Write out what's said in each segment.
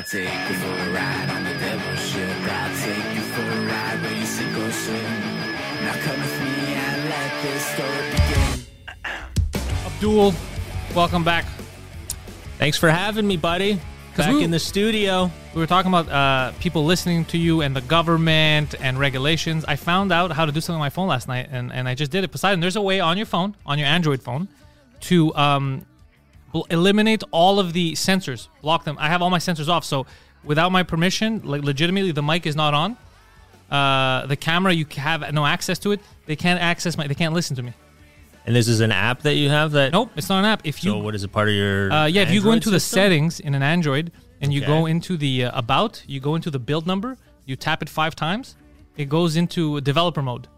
I take you for a ride on the devil's ship. I'll take you for a ride where you sink or swim. Now come with me and let this story begin. Abdul, welcome back. Thanks for having me, buddy. Back we- in the studio. We were talking about uh, people listening to you and the government and regulations. I found out how to do something on my phone last night, and, and I just did it. Poseidon, there's a way on your phone, on your Android phone, to um, bl- eliminate all of the sensors, block them. I have all my sensors off, so without my permission, like legitimately, the mic is not on. Uh, the camera, you have no access to it. They can't access my. They can't listen to me. And this is an app that you have that. Nope, it's not an app. If you So what is it? Part of your? Uh, yeah, if you go Android into the settings in an Android and you Okay. go into the uh, about, you go into the build number, you tap it five times, it goes into developer mode,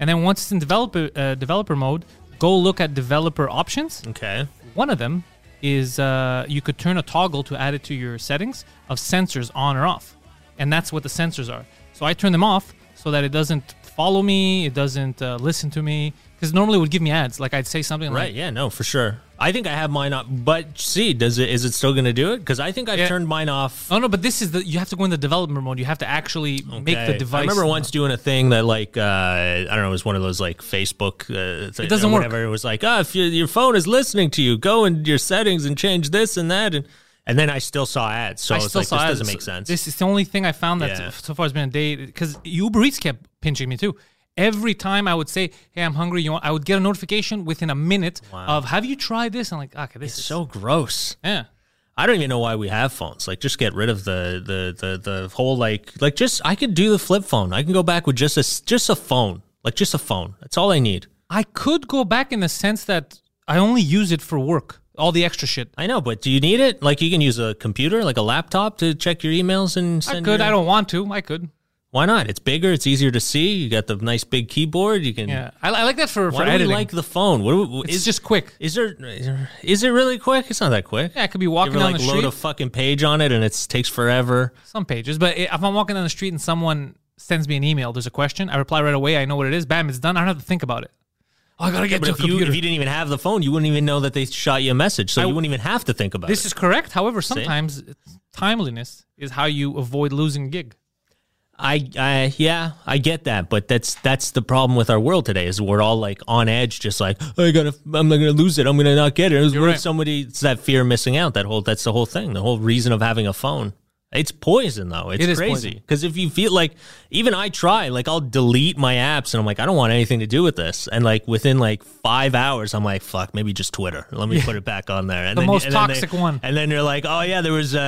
and then once it's in developer uh, developer mode, go look at developer options. Okay. One of them is uh, you could turn a toggle to add it to your settings of sensors on or off, and that's what the sensors are. So I turn them off so that it doesn't follow me, it doesn't uh, listen to me, because normally it would give me ads. Like I'd say something Right. like, "Right, Yeah. No, for sure. I think I have mine up, but see, does it? Is it still going to do it? Because I think I've Yeah. turned mine off. Oh no, but this is the you have to go in the development mode. You have to actually make the device. I remember once doing a thing that like uh, I don't know, it was one of those like Facebook. Uh, It doesn't work. It was like, oh, if your your phone is listening to you, go in your settings and change this and that, and and then I still saw ads. So I it's still like saw this ads. doesn't make sense. This is the only thing I found that Yeah. so far has been a day because Uber Eats kept pinching me too. Every time I would say, "Hey, I'm hungry," you want, I would get a notification within a minute of, "Have you tried this?" I'm like, "Okay, this it's is so gross. yeah." I don't even know why we have phones. Like, just get rid of the the the the whole like like just I could do the flip phone. I can go back with just a just a phone, like just a phone. That's all I need. I could go back in the sense that I only use it for work. All the extra shit. I know, but do you need it? Like, you can use a computer, like a laptop, to check your emails and I could. your- I don't want to. I could. Why not? It's bigger. It's easier to see. You got the nice big keyboard. You can. Yeah, I, I like that for Why for do we like the phone? What do- it's is just quick. Is there? Is there- Is it really quick? It's not that quick. Yeah, I could be walking You ever down like the load a fucking page on it and it takes forever? some pages. But if I'm walking down the street and someone sends me an email, there's a question, I reply right away. I know what it is. Bam, it's done. I don't have to think about it. Oh, I gotta get But to if a you, computer. if you didn't even have the phone, you wouldn't even know that they shot you a message, so I- you wouldn't even have to think about it. this is correct. However, sometimes timeliness is how you avoid losing a gig. I, I, yeah, I get that, but that's that's the problem with our world today. Is we're all like on edge, just like oh, I gotta, I'm not gonna lose it. I'm gonna not get it. What if right. somebody? It's that fear of missing out. That whole, that's the whole thing. The whole reason of having a phone. It's poison though. It's It is crazy because if you feel like, even I try, like I'll delete my apps and I'm like, I don't want anything to do with this. And like within like five hours, I'm like, fuck, maybe just Twitter. Let me put it back on there. And The then, most and then they- toxic one. and then you're like, oh yeah, there was uh,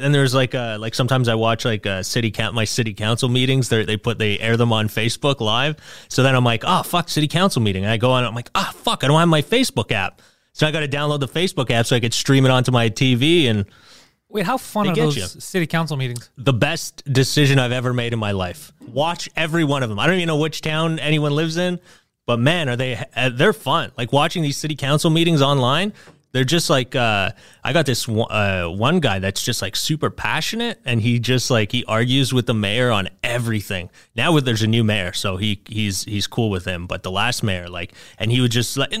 and there's like uh, like sometimes I watch like uh, city count my city council meetings. They they put they air them on Facebook live. So then I'm like, oh fuck, city council meeting. And I go on. I'm like, ah fuck, I don't have my Facebook app. So I got to download the Facebook app so I could stream it onto my TV. And Wait, how fun They are those you. city council meetings? the best decision I've ever made in my life. Watch every one of them. I don't even know which town anyone lives in, but man, are they uh, they're fun. Like watching these city council meetings online. They're just like uh, I got this one, uh, one guy that's just like super passionate, and he just like he argues with the mayor on everything. Now there's a new mayor, so he he's he's cool with him. But the last mayor, like, and he would just like.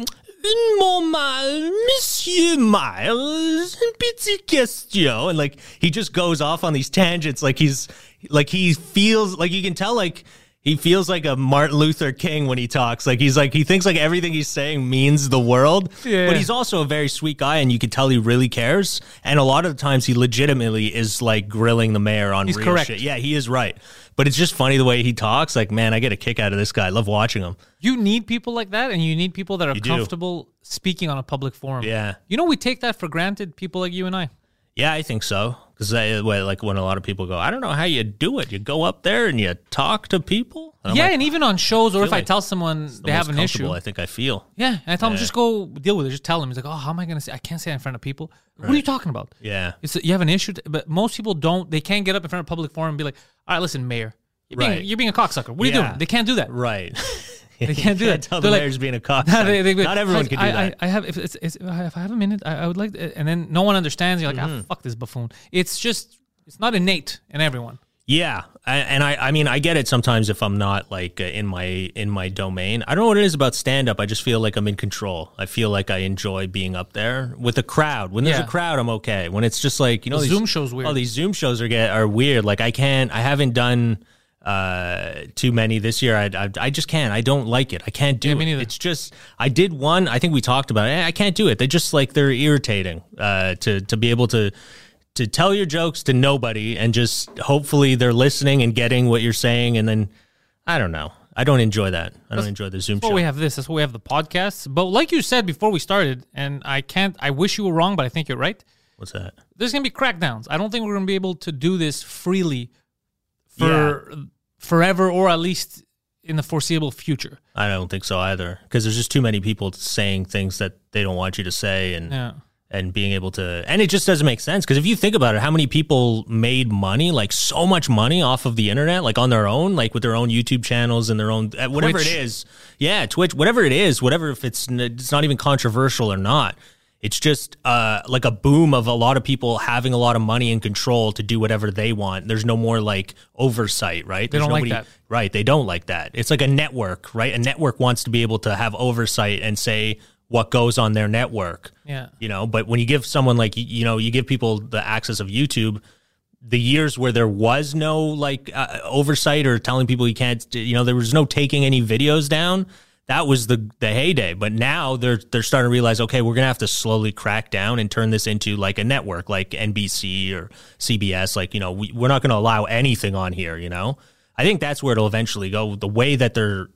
Un moment, Monsieur Miles, une petite question. And like he just goes off on these tangents like he's like he feels like you can tell like he feels like a Martin Luther King when he talks. Like he's like he thinks like everything he's saying means the world. Yeah. But he's also a very sweet guy and you can tell he really cares. And a lot of the times he legitimately is like grilling the mayor on He's real correct. shit. Yeah, he is right. But it's just funny the way he talks. Like, man, I get a kick out of this guy. I love watching him. You need people like that, and you need people that are You do. comfortable speaking on a public forum. Yeah. You know, we take that for granted, people like you and I. Yeah, I think so. Because like when a lot of people go, I don't know how you do it. You go up there and you talk to people. And yeah, like, and even on shows, or if I tell someone the they have an issue, I think I feel. yeah, and I tell them just go deal with it. Just tell them. He's like, oh, how am I going to say? I can't say in front of people. What are you talking about? Yeah. It's you have an issue, but most people don't. They can't get up in front of a public forum and be like, "All right, listen, mayor, you're being, Right. you're being a cocksucker. What are you doing?" They can't do that. Right. They can't do that. Tell They're the like- mayor's being a cock. No, they- they- Not everyone can do I, that. I, I have if it's, it's if I have a minute, I, I would like, to, and then no one understands. You're like, Mm-hmm. ah, fuck this buffoon. It's just, it's not innate in everyone. Yeah, I, and I, I mean, I get it sometimes if I'm not like uh, in my in my domain. I don't know what it is about stand up. I just feel like I'm in control. I feel like I enjoy being up there with a crowd. When there's Yeah. a crowd, I'm okay. When it's just like you know, The these, Zoom show's weird. Oh, these Zoom shows are get are weird. Like I can't. I haven't done uh too many this year. I, I I just can't. I don't like it. I can't do Yeah, it. It's just I did one. I think we talked about it. I can't do it. They just like they're irritating. Uh, to to be able to to tell your jokes to nobody and just hopefully they're listening and getting what you're saying and then I don't know. I don't enjoy that. I don't enjoy the Zoom That's show. we have this. That's why we have the podcast. But like you said before we started, and I can't. I wish you were wrong, but I think you're right. What's that? There's gonna be crackdowns. I don't think we're gonna be able to do this freely for forever, or at least in the foreseeable future. I don't think so either because there's just too many people saying things that they don't want you to say and Yeah. and being able to and it just doesn't make sense because if you think about it how many people made money like so much money off of the internet like on their own like with their own youtube channels and their own uh, whatever Twitch. it is yeah twitch whatever it is whatever if it's it's not even controversial or not it's just uh, like a boom of a lot of people having a lot of money and control to do whatever they want. There's no more like oversight, right? They There's don't like that. Right. They don't like that. It's like a network, right? A network wants to be able to have oversight and say what goes on their network Yeah. you know but when you give someone like you know you give people the access of youtube the years where there was no like uh, oversight or telling people you can't you know there was no taking any videos down that was the the heyday. But now they're they're starting to realize okay we're gonna have to slowly crack down and turn this into like a network like nbc or cbs like you know we, we're not gonna allow anything on here you know? I think that's where it'll eventually go the way that they're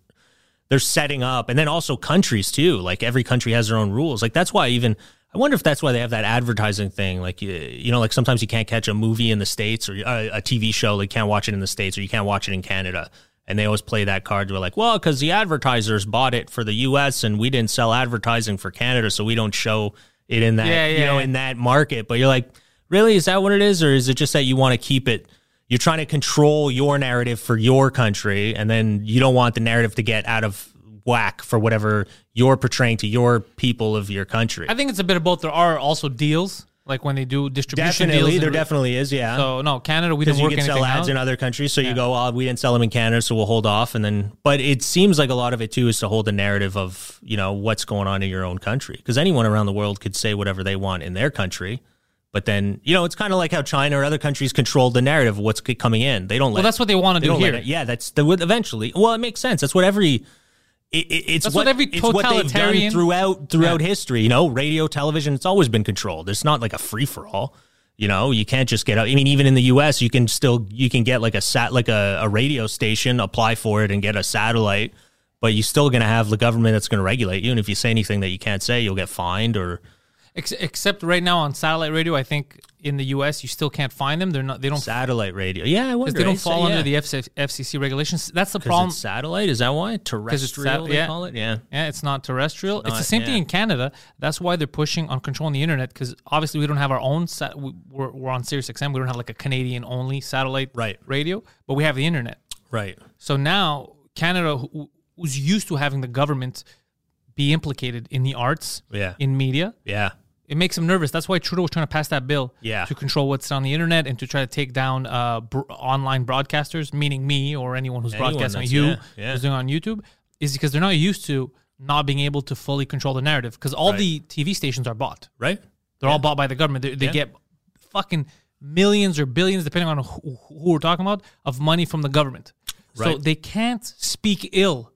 they're setting up. And then also countries too like every country has their own rules. Like that's why even i wonder if that's why they have that advertising thing. Like you, know like sometimes you can't catch a movie in the states or uh, a, a tv show like you can't watch it in the states or you can't watch it in canada and they always play that card We're like well because the advertisers bought it for the us and we didn't sell advertising for canada so we don't show it in that Yeah, you know yeah. in that market but you're like really? Is that what it is? Or is it just that you want to keep it you're trying to control your narrative for your country and then you don't want the narrative to get out of whack for whatever you're portraying to your people of your country? I think it's a bit of both. There are also deals, like when they do distribution definitely deals. there in- definitely is yeah So no, Canada, we didn't you work can sell ads out. in other countries so you go oh we didn't sell them in canada so we'll hold off and then but it seems like a lot of it too is to hold the narrative of you know what's going on in your own country because anyone around the world could say whatever they want in their country but then you know it's kind of like how china or other countries control the narrative of what's coming in they don't let well, that's what they want to do here. it- yeah that's the eventually well it makes sense that's what every it, it- it's That's what every it's what totalitarian- throughout throughout Yeah. history. You know, radio, television, it's always been controlled. It's not like a free for all. You know, you can't just get out. I mean, even in the U.S., you can still you can get like a sat like a, a radio station, apply for it, and get a satellite. But you're still going to have the government that's going to regulate you. And if you say anything that you can't say, you'll get fined or except right now on satellite radio, I think in the U.S. you still can't find them. They're not. They don't. satellite radio. Yeah, I wonder. They don't fall So, under yeah. the FC, FCC regulations. That's the problem. it's satellite. Is that why terrestrial? sat- they yeah. call it. Yeah. Yeah, it's not terrestrial. it's not- the same thing in Canada. That's why they're pushing on controlling the internet because obviously we don't have our own. Sat- we- we're, we're on Sirius XM. We don't have like a Canadian only satellite Right. radio, but we have the internet. Right. So now Canada, who, who's used to having the government be implicated in the arts, Yeah. in media, Yeah. It makes them nervous. That's why Trudeau was trying to pass that bill Yeah. to control what's on the internet and to try to take down uh, br- online broadcasters, meaning me or anyone who's Anyone broadcasting, you yeah, yeah. who's doing on YouTube, is because they're not used to not being able to fully control the narrative because all Right. the TV stations are bought. Right. They're all bought by the government. They, they Yeah. get fucking millions or billions, depending on who, who we're talking about, of money from the government. So they can't speak ill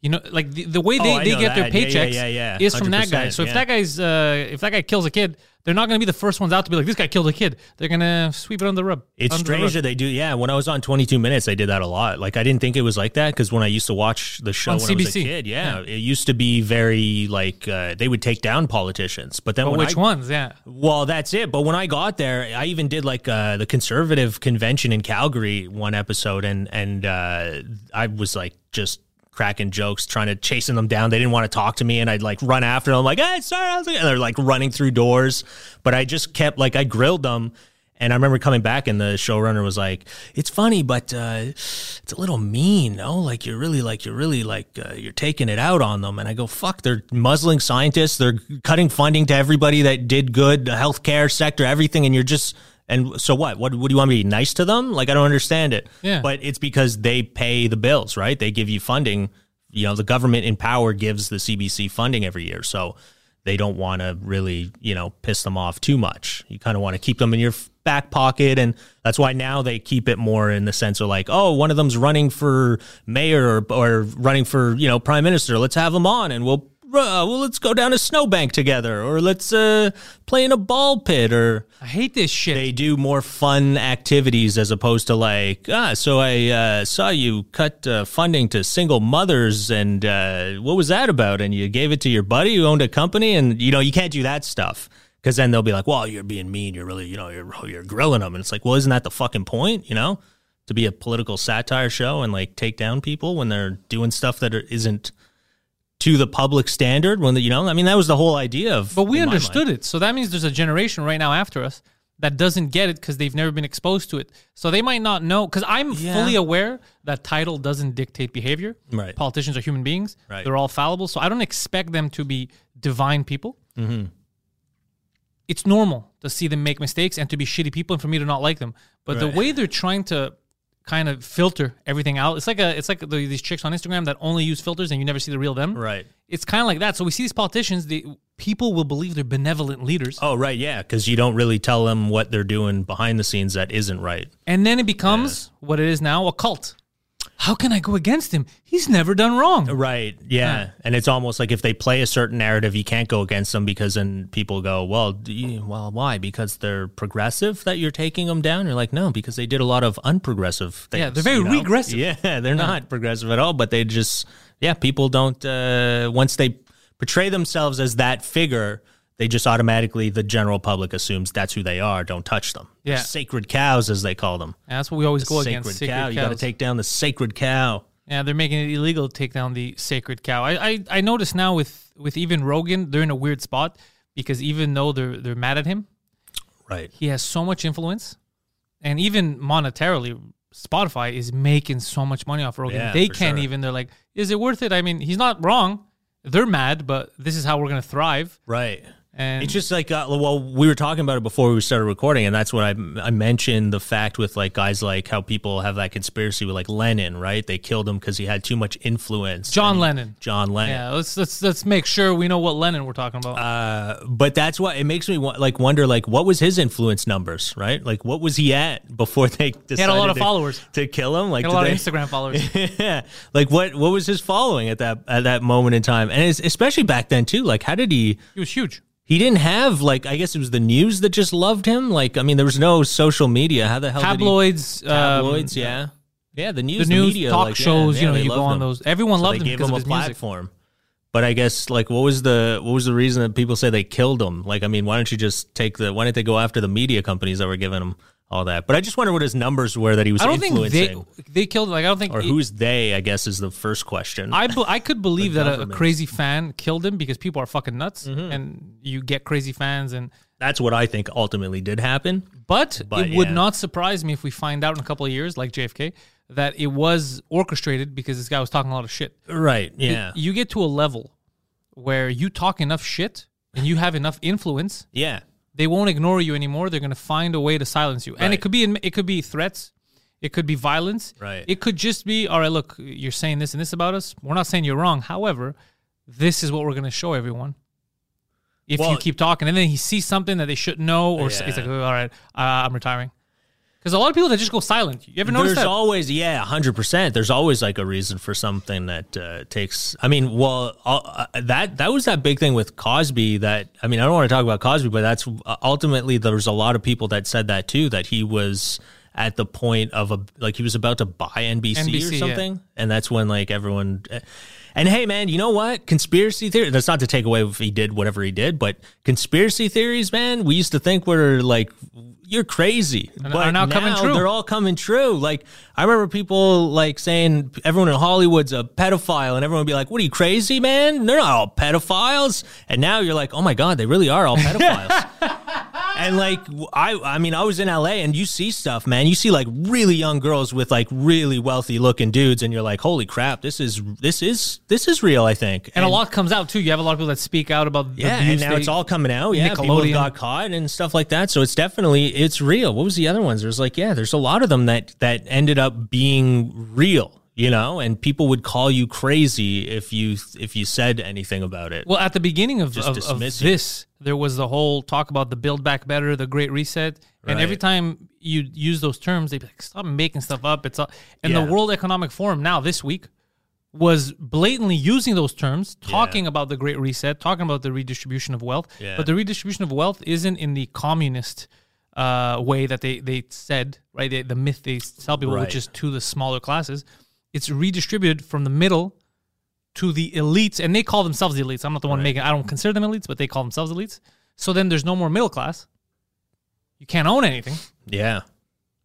You know, like the, the way Oh, they, I they get their that. Yeah, yeah, paychecks yeah, yeah. is from that guy. 100%, So if that guy's uh, if that guy kills a kid, they're not going to be the first ones out to be like this guy killed a kid. They're going to sweep it under the rug. It's the strange that they do. Yeah, when I was on 22 Minutes, they did that a lot. Like I didn't think it was like that because when I used to watch the show On when I was a CBC. kid, yeah, Yeah. it used to be very like uh, they would take down politicians. But then But when which I, ones? Yeah. Well, that's it. But when I got there, I even did like uh, the conservative convention in Calgary one episode, and and uh, I was like just cracking jokes, trying to chasing them down. They didn't want to talk to me, and I'd like run after them, like, "Hey, sorry," I was like, and they're like running through doors. But I just kept like I grilled them. And I remember coming back, and the showrunner was like, "It's funny, but uh, it's a little mean, no? Like you're really, like you're really, like uh, you're taking it out on them." And I go, "Fuck! They're muzzling scientists. They're cutting funding to everybody that did good, the healthcare sector, everything, and you're just." And so what? What would you want me to be nice to them? Like I don't understand it. Yeah. But it's because they pay the bills, right? They give you funding. You know, the government in power gives the CBC funding every year, so they don't want to really, you know, piss them off too much. You kind of want to keep them in your back pocket, and that's why now they keep it more in the sense of like, oh, one of them's running for mayor or, or running for you know prime minister. Let's have them on, and we'll. Uh, well, let's go down a snowbank together, or let's uh, play in a ball pit, or I hate this shit. they do more fun activities as opposed to like ah so i uh, saw you cut uh, funding to single mothers and uh, what was that about? And you gave it to your buddy who owned a company? And you know you can't do that stuff. Because then they'll be like well you're being mean. You're really you know you're, you're grilling them and it's like well isn't that the fucking point you know? To be a political satire show and like take down people when they're doing stuff that isn't to the public standard when the, you know i mean that was the whole idea of But we my mind. understood it. So that means there's a generation right now after us that doesn't get it because they've never been exposed to it. So they might not know. Because I'm Yeah. fully aware that title doesn't dictate behavior. Right. Politicians are human beings. Right. They're all fallible. So I don't expect them to be divine people. Mm-hmm. It's normal to see them make mistakes and to be shitty people and for me to not like them. But the way they're trying to kind of filter everything out, it's like a it's like the, these chicks on Instagram that only use filters and you never see the real them. right It's kind of like that. So we see these politicians, the people will believe they're benevolent leaders. Oh, right, yeah, because you don't really tell them what they're doing behind the scenes that isn't right. And then it becomes what it is now a cult. How can I go against him? He's never done wrong. Right, yeah, and it's almost like if they play a certain narrative, you can't go against them because then people go, "Well, you, well, why? Because they're progressive that you're taking them down." You're like, "No, because they did a lot of unprogressive things." Yeah, they're very you know? regressive. Yeah, they're not progressive at all, but they just, yeah, people don't. Uh, once they portray themselves as that figure, they just automatically the general public assumes that's who they are. Don't touch them. They're Yeah. sacred cows, as they call them. That's what we always go sacred against. Sacred cow. You got to take down the sacred cow. Yeah, they're making it illegal to take down the sacred cow. I, I, I notice now with, with even Rogan, they're in a weird spot because even though they're they're mad at him, Right. he has so much influence, and even monetarily, Spotify is making so much money off Rogan. Yeah, they can't sure. even. They're like, is it worth it? I mean, he's not wrong. They're mad, but this is how we're gonna thrive. Right. And It's just like, uh, well, we were talking about it before we started recording, and that's what I, I mentioned the fact with like guys like how people have that conspiracy with like Lennon, right? They killed him because he had too much influence. John Lennon. John Lennon. Yeah, let's let's let's make sure we know what Lennon we're talking about. Uh, but that's what it makes me like wonder like what was his influence numbers, right? Like what was he at before they decided had a lot of to- followers. to kill him? Like a lot they- of Instagram followers. yeah, like what what was his following at that at that moment in time, and especially back then too. Like how did he? he was huge. He didn't have like I guess it was the news that just loved him. Like I mean, there was no social media. How the hell Tabloids, Did he, tabloids, um, yeah, yeah. The the news, the, news, media, talk like, shows. yeah, you know, you go on him. those. Everyone So loved him gave because him of a his music. platform. But I guess like what was the what was the reason that people say they killed him? Like I mean, why don't you just take the why didn't they go after the media companies that were giving him all that? But I just wonder what his numbers were that he was I don't think influencing, they they killed. Like I don't think or it- who's they? I guess is the first question. I I could believe that a, a crazy fan killed him because people are fucking nuts, Mm-hmm. and you get crazy fans. And That's what I think ultimately did happen. but, But, it would not surprise me if we find out in a couple of years, like JFK, that it was orchestrated because this guy was talking a lot of shit. Right? Yeah. You get to a level where you talk enough shit and you have enough influence yeah. They won't ignore you anymore. They're going to find a way to silence you, and it could be it could be threats, it could be violence, Right. It could just be all right. Look, you're saying this and this about us. We're not saying you're wrong. However, this is what we're going to show everyone. If you keep talking, and then he sees something that they shouldn't know, or s he's Yeah. like, "All right, uh, I'm retiring." Because a lot of people that just go silent. You ever notice There's that? always, yeah, hundred percent. There's always like a reason for something that uh, takes. I mean, well, uh, that that was that big thing with Cosby. That I mean, I don't want to talk about Cosby, but that's uh, ultimately there's a lot of people that said that too. That he was at the point of a like he was about to buy NBC, NBC, or yeah. something, and that's when like everyone. And hey, man, you know what? Conspiracy theory. That's not to take away if he did whatever he did, but conspiracy theories, man. We used to think were like you're crazy, And but now coming true. They're all coming true. Like I remember people like saying everyone in Hollywood's a pedophile, and everyone would be like, "What are you crazy, man? They're not all pedophiles." And now you're like, "Oh my god, they really are all pedophiles." And like I, I mean, I was in LA, and you see stuff, man. You see like really young girls with like really wealthy looking dudes, and you're like, "Holy crap, this is this is this is real." I think, and a lot comes out too. You have a lot of people that speak out about yeah, and now they- it's all coming out. Yeah, people got caught and stuff like that. So it's definitely it's real. What was the other ones? There's like yeah, there's a lot of them that that ended up being real. You know, and people would call you crazy if you if you said anything about it. Well, at the beginning of, of, of this, there was the whole talk about the Build Back Better, the Great Reset, and every time you use those terms, they be like, "Stop making stuff up." It's all, and Yeah. the World Economic Forum now this week was blatantly using those terms, talking about the Great Reset, talking about the redistribution of wealth. Yeah. But the redistribution of wealth isn't in the communist uh, way that they they said, right? They, the myth they tell people, Right. which is to the smaller classes. It's redistributed from the middle to the elites, and they call themselves the elites. I'm not the one making. I don't consider them elites, but they call themselves elites. So then there's no more middle class. You can't own anything. yeah,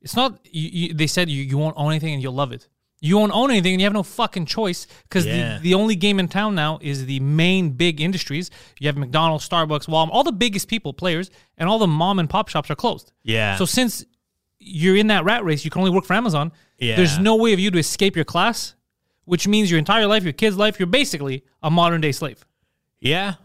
It's not. You, you, they said you, you won't own anything and you'll love it. You won't own anything and you have no fucking choice because Yeah. the, the only game in town now is the main big industries. You have McDonald's, Starbucks, Walmart, all the biggest people, players, and all the mom and pop shops are closed. Yeah. So since you're in that rat race, you can only work for Amazon. Yeah. There's no way of you to escape your class, which means your entire life, your kid's life, you're basically a modern day slave. yeah.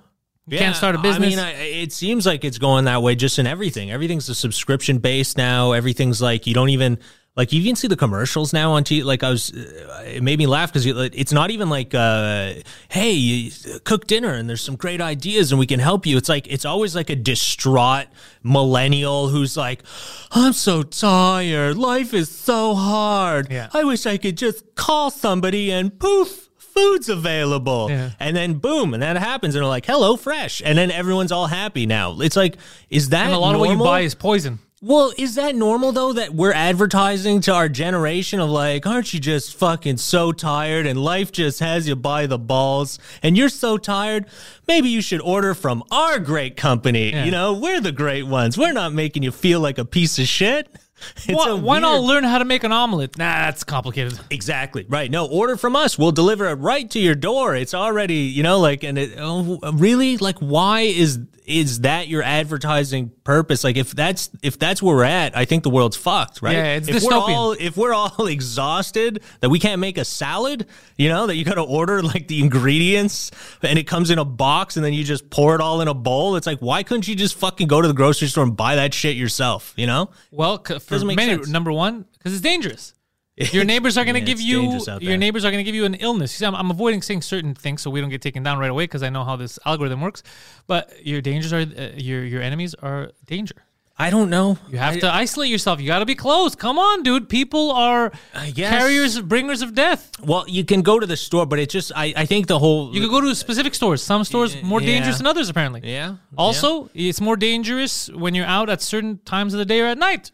You can't start a business. I mean, I, it seems like it's going that way just in everything. Everything's a subscription based now. Everything's like you don't even like you even see the commercials now on TV. Like I was, uh, it made me laugh because it's not even like, uh, hey, you cook dinner and there's some great ideas and we can help you. It's like it's always like a distraught millennial who's like, I'm so tired. Life is so hard. Yeah. I wish I could just call somebody and poof. Food's available, Yeah. and then boom, and that happens, and they're like, "HelloFresh," and then everyone's all happy now. It's like, is that and a lot of what you buy is poison. Well, is that normal though that we're advertising to our generation of like, aren't you just fucking so tired and life just has you by the balls and you're so tired? Maybe you should order from our great company. Yeah. You know, we're the great ones. We're not making you feel like a piece of shit. Why, why not learn how to make an omelet? Nah, that's complicated. Exactly. Right. No, order from us. We'll deliver it right to your door. It's already, you know, like, and it, oh, really, like, why is is that your advertising purpose? Like, if that's if that's where we're at, I think the world's fucked, right? Yeah, it's if we're dystopian. all if we're all exhausted that we can't make a salad, you know, that you got to order like the ingredients and it comes in a box and then you just pour it all in a bowl. It's like, why couldn't you just fucking go to the grocery store and buy that shit yourself? You know? Well, for Doesn't make many, sense. number one, because it's dangerous. Your neighbors are going to Yeah, give it's you dangerous out your there. neighbors are going to give you an illness. You see, I'm, I'm avoiding saying certain things so we don't get taken down right away because I know how this algorithm works. But your dangers are uh, your your enemies are danger. I don't know. You have to isolate yourself. You got to be close. Come on, dude. People are guess. carriers, bringers of death. Well, you can go to the store, but it just I, I think the whole You can go to specific stores. Some stores more yeah. dangerous than others, apparently. Yeah. Also, it's more dangerous when you're out at certain times of the day or at night.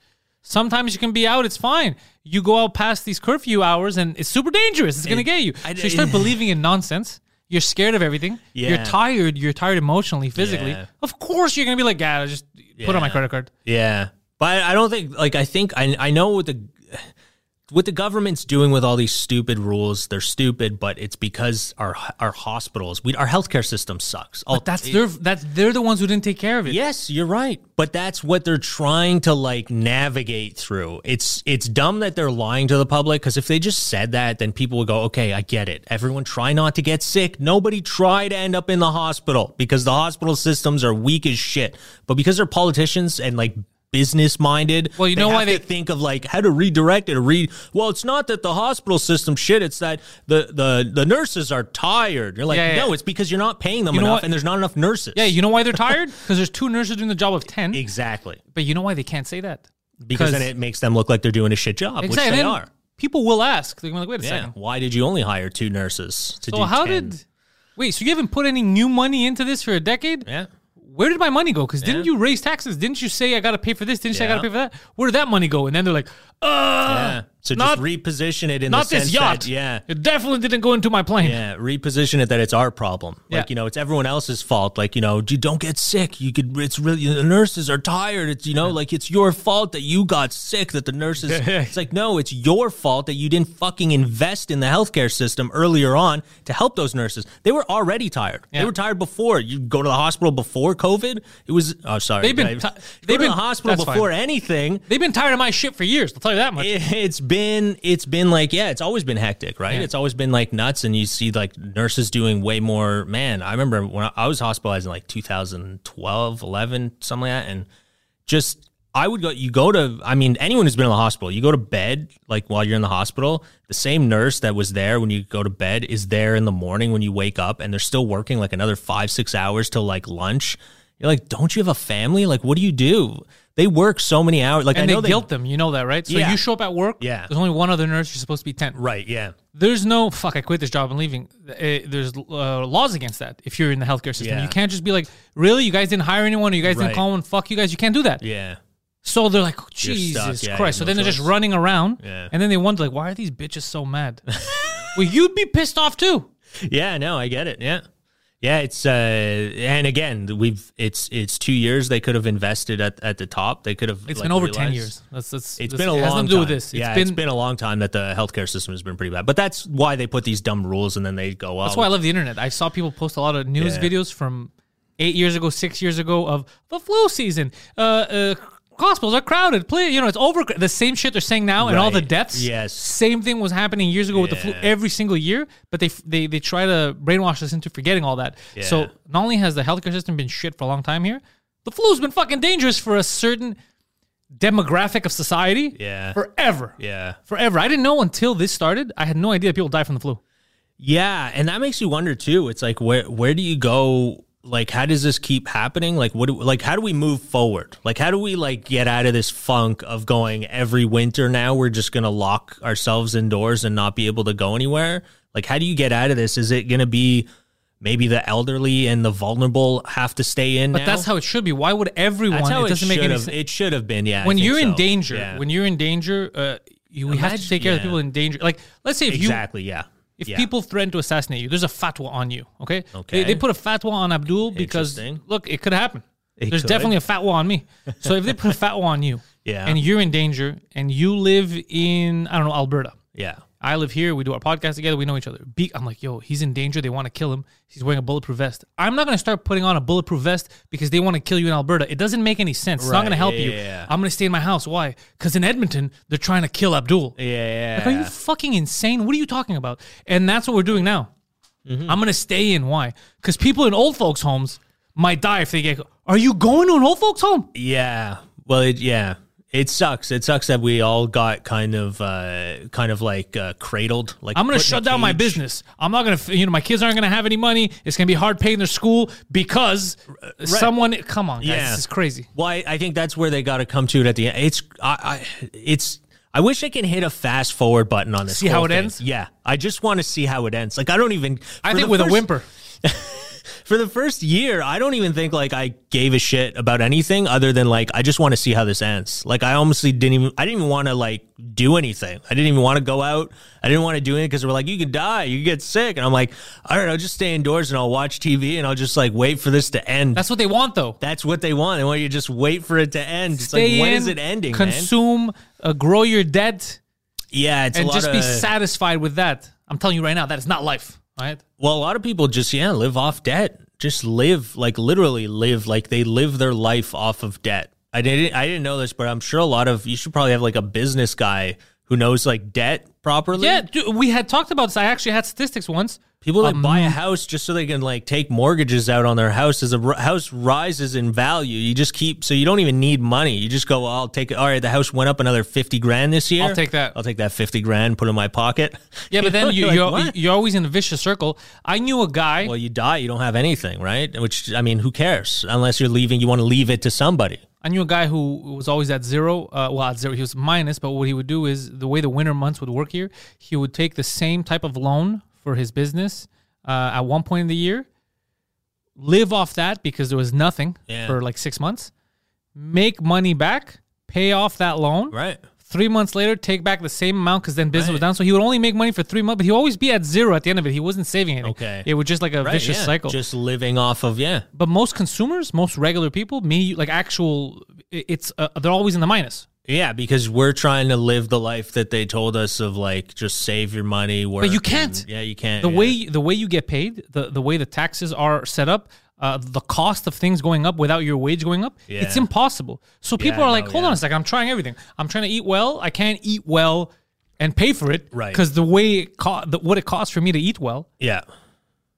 Sometimes you can be out, it's fine. You go out past these curfew hours and it's super dangerous. It's going to get you. I- so you start believing in nonsense. You're scared of everything. Yeah. You're tired. You're tired emotionally, physically. Yeah. Of course, you're going to be like, yeah, I'll just put on my credit card. Yeah, but I don't think like I think I I know what the what the government's doing with all these stupid rules. They're stupid, but it's because our our hospitals, we our healthcare system sucks. Oh, that's their that's they're the ones who didn't take care of it. Yes, you're right. But that's what they're trying to like navigate through. It's it's dumb that they're lying to the public because if they just said that, then people would go, "Okay, I get it. Everyone try not to get sick. Nobody try to end up in the hospital because the hospital systems are weak as shit." But because they're politicians and like business minded, Well, you know have why they- think of like how to redirect it or re well, it's not that the hospital system shit, it's that the the the nurses are tired. You're like, Yeah, yeah. "No, it's because you're not paying them You enough and there's not enough nurses." Yeah, you know why they're tired? Because there's two nurses doing the job of 10. Exactly. But you know why they can't say that? because then it makes them look like they're doing a shit job, Exactly. which they are. People will ask. They're gonna be like, wait a Yeah. second. Why did you only hire two nurses to do? So how 10? did? Wait, so you haven't put any new money into this for a decade? Yeah. Where did my money go? Because didn't you raise taxes? Didn't you say I got to pay for this? Didn't you say I got to pay for that? Where did that money go? And then they're like, uh. So not- just reposition it in not the this sense yacht. that yeah. it definitely didn't go into my plane. Yeah, reposition it that it's our problem. Yeah. Like you know, it's everyone else's fault. Like you know, you don't get sick. You could. It's really the nurses are tired. It's you know, like it's your fault that you got sick. That the nurses. it's like no, it's your fault that you didn't fucking invest in the healthcare system earlier on to help those nurses. They were already tired. Yeah. They were tired before. You go to the hospital before COVID. It was. Oh, sorry. They've been go they've to been- the hospital that's fine. before anything. They've been tired of my shit for years. I'll tell you that much. It- It's been it's been like yeah, it's always been hectic, right? Yeah. It's always been like nuts, and you see like nurses doing way more. Man, I remember when I was hospitalized in like 2012, 11, something like that, and just I would go. You go to, I mean, anyone who's been in the hospital, you go to bed like while you're in the hospital. The same nurse that was there when you go to bed is there in the morning when you wake up, and they're still working like another five six hours till like lunch. You're like, don't you have a family? Like, what do you do? They work so many hours. Like, and I know they guilt them. You know that, right? So Yeah. you show up at work. Yeah. There's only one other nurse. You're supposed to be ten. right? Yeah. There's no fuck. I quit this job and leaving. Uh, there's uh, laws against that. If you're in the healthcare system, Yeah. you can't just be like, really, you guys didn't hire anyone, or you guys Right. didn't call one. Fuck you guys. You can't do that. Yeah. So they're like, You're Jesus yeah, Christ. So no then they're just running around, Yeah. and then they wonder like, why are these bitches so mad? well, you'd be pissed off too. Yeah, no, I get it. Yeah. Yeah, it's uh and again, we've it's it's 2 years they could have invested at, at the top. They could have It's like, been over ten years. That's that's. It's that's- been a it long has time. to do with this. It's yeah, been, it's been a long time that the healthcare system has been pretty bad. But that's why they put these dumb rules and then they go out. That's why I love the internet. I saw people post a lot of news Yeah. videos from eight years ago, six years ago of the flu season. Uh, uh, hospitals are crowded. Please, you know, it's over. The same shit they're saying now, and all the Right. deaths. Yes. same thing was happening years ago with the flu Yeah. every single year. But they they they try to brainwash us into forgetting all that. So Yeah. not only has the healthcare system been shit for a long time here, the flu's been fucking dangerous for a certain demographic of society. Yeah. forever. Yeah. Forever. I didn't know until this started. I had no idea people die from the flu. Yeah, and that makes you wonder too. It's like where where do you go? Like, how does this keep happening? Like, what? Do, like, how do we move forward? Like, how do we like get out of this funk of going every winter? Now we're just gonna lock ourselves indoors and not be able to go anywhere. Like, how do you get out of this? Is it gonna be maybe the elderly and the vulnerable have to stay in? But now? that's how it should be. Why would everyone? That's how it doesn't make should any have- sense. It should have been. Yeah. When you're in so. danger, Yeah. when you're in danger, uh, you we have to take care of the people in danger. Like, let's say if you exactly. Yeah. If Yeah. people threaten to assassinate you, there's a fatwa on you. Okay. Okay. They, they put a fatwa on Abdul because look, it could happen. It there's could. definitely a fatwa on me. So if they put a fatwa on you, Yeah. and you're in danger, and you live in I don't know Alberta. Yeah. I live here. We do our podcast together. We know each other. Be- I'm like, yo, he's in danger. They want to kill him. He's wearing a bulletproof vest. I'm not going to start putting on a bulletproof vest because they want to kill you in Alberta. It doesn't make any sense. It's not going to help you. yeah. I'm going to stay in my house. Why? Because in Edmonton, they're trying to kill Abdul. Yeah. Yeah. Like, are you fucking insane? What are you talking about? And that's what we're doing now. Mm-hmm. I'm going to stay in. Why? Because people in old folks' homes might die if they get. Are you going to an old folks' home? Yeah. Well, it, yeah. It sucks. It sucks that we all got kind of, uh, kind of like uh, cradled. Like I'm going to shut down my business. I'm not going to, you know, my kids aren't going to have any money. It's going to be hard paying their school because someone, come on, guys, Yeah. this is crazy. Well, I, I think that's where they got to come to it at the end. It's, I, I, it's. I wish I can hit a fast forward button on this. See how it thing. ends? Yeah, I just want to see how it ends. Like I don't even. I think with a whimper. for the first year, I don't even think like I gave a shit about anything other than like I just want to see how this ends. Like I honestly didn't even I didn't even want to like do anything. I didn't even want to go out. I didn't want to do anything because we're like you could die, you could get sick, and I'm like, all right, I'll just stay indoors and I'll watch TV and I'll just like wait for this to end. That's what they want, though. That's what they want. They want you to just wait for it to end. It's Stay like when in, is it ending, man? Consume, uh, grow your debt, Yeah, it's a and just of, be satisfied with that. I'm telling you right now, that is not life. Right? Well, a lot of people just yeah live off debt. Just live like literally live like they live their life off of debt. I didn't I didn't know this, but I'm sure a lot of you should probably have like a business guy who knows like debt properly. Yeah, dude, we had talked about this. I actually had statistics once. People that buy Um, a house just so they can like take mortgages out on their house as a r- house rises in value. You just keep so you don't even need money. You just go, well, I'll take it. All right, the house went up another fifty grand this year. I'll take that. I'll take that fifty grand, put it in my pocket. Yeah, but know, then you, like, you're, what? you're always in a vicious circle. I knew a guy. well, you die, you don't have anything, right? Which I mean, who cares? Unless you're leaving, you want to leave it to somebody. I knew a guy who was always at zero. Uh, well, at zero, he was minus. But what he would do is the way the winter months would work here, he would take the same type of loan for his business uh, at one point in the year, live off that because there was nothing Yeah. for like six months, make money back, pay off that loan. Right. Three months later, take back the same amount because then business was down. So he would only make money for three months, but he always be at zero at the end of it. He wasn't saving anything. Okay. It was just like a Right, vicious yeah. cycle. Just living off of yeah. but most consumers, most regular people, me, like actual, it's uh, they're always in the minus. Yeah, because we're trying to live the life that they told us of like just save your money. Work But you can't. yeah, you can't. The yeah. way the way you get paid, the the way the taxes are set up, uh, the cost of things going up without your wage going up, it's impossible. So people Yeah, are like, hold yeah. on a second, I'm trying everything. I'm trying to eat well. I can't eat well and pay for it, Right. Because the way it co- the, what it costs for me to eat well, Yeah.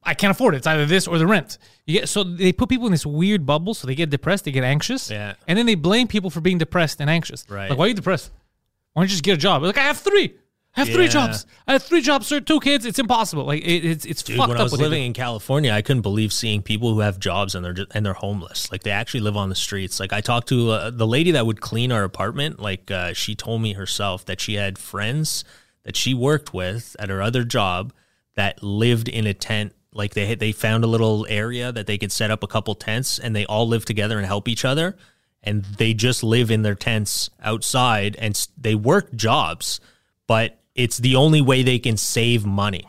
I can't afford it. It's either this or the rent. You get so they put people in this weird bubble, so they get depressed, they get anxious, Yeah. and then they blame people for being depressed and anxious. Right. Like, why are you depressed? Why don't you just get a job? Like, I have three. I have three jobs. I have three jobs, sir. Two kids. It's impossible. Like, it, it's it's Dude, fucked when up. I was living in California, I couldn't believe seeing people who have jobs and they're just, and they're homeless. Like they actually live on the streets. Like I talked to uh, the lady that would clean our apartment. Like uh, she told me herself that she had friends that she worked with at her other job that lived in a tent. Like they they found a little area that they could set up a couple tents and they all live together and help each other. And they just live in their tents outside and they work jobs, but it's the only way they can save money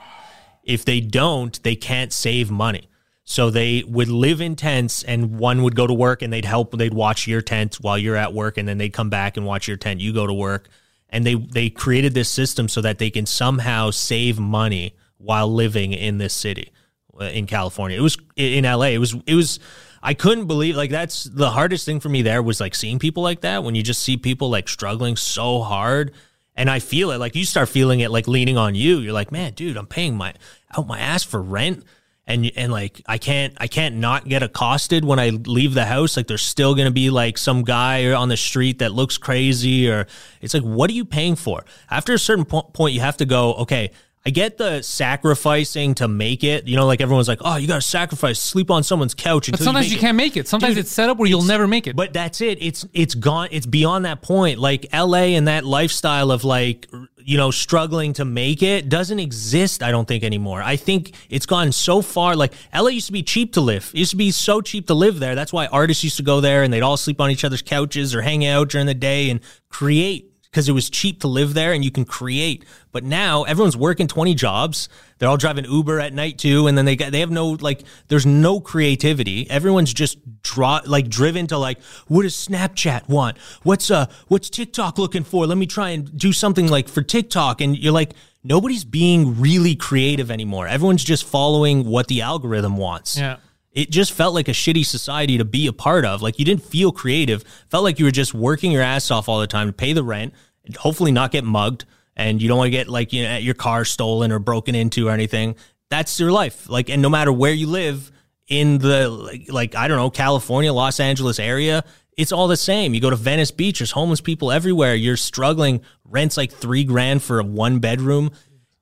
if they don't, they can't save money. So they would live in tents and one would go to work and they'd help they'd watch your tent while you're at work and then they'd come back and watch your tent. You go to work. And they they created this system so that they can somehow save money while living in this city in California. It was in LA. It was it was I couldn't believe like that's the hardest thing for me there was like seeing people like that when you just see people like struggling so hard and I feel it like you start feeling it like leaning on you. You're like, man, dude, I'm paying my out my ass for rent, and and like I can't I can't not get accosted when I leave the house. Like there's still gonna be like some guy on the street that looks crazy, or it's like, what are you paying for? After a certain po- point, you have to go, okay. I get the sacrificing to make it. You know, like everyone's like, oh, you got to sacrifice, sleep on someone's couch. But sometimes make you, can't make it. Sometimes Dude, it's set up where you'll never make it. But that's it. It's it's gone. It's beyond that point. Like L.A. and that lifestyle of like you know struggling to make it doesn't exist. I don't think anymore. I think it's gone so far. Like L.A. used to be cheap to live. It used to be so cheap to live there. That's why artists used to go there and they'd all sleep on each other's couches or hang out during the day and create because it was cheap to live there and you can create. But now everyone's working 20 jobs. They're all driving Uber at night too. And then they got, they have no, like, there's no creativity. Everyone's just draw, like driven to like, what does Snapchat want? What's, uh, what's TikTok looking for? Let me try and do something like for TikTok. And you're like, nobody's being really creative anymore. Everyone's just following what the algorithm wants yeah. It just felt like a shitty society to be a part of. Like you didn't feel creative. Felt like you were just working your ass off all the time to pay the rent, and hopefully not get mugged, and you don't want to get like you know your car stolen or broken into or anything. That's your life. Like, and no matter where you live in the like, like I don't know California, Los Angeles area. It's all the same. You go to Venice Beach, there's homeless people everywhere. You're struggling. Rent's like three grand for a one bedroom.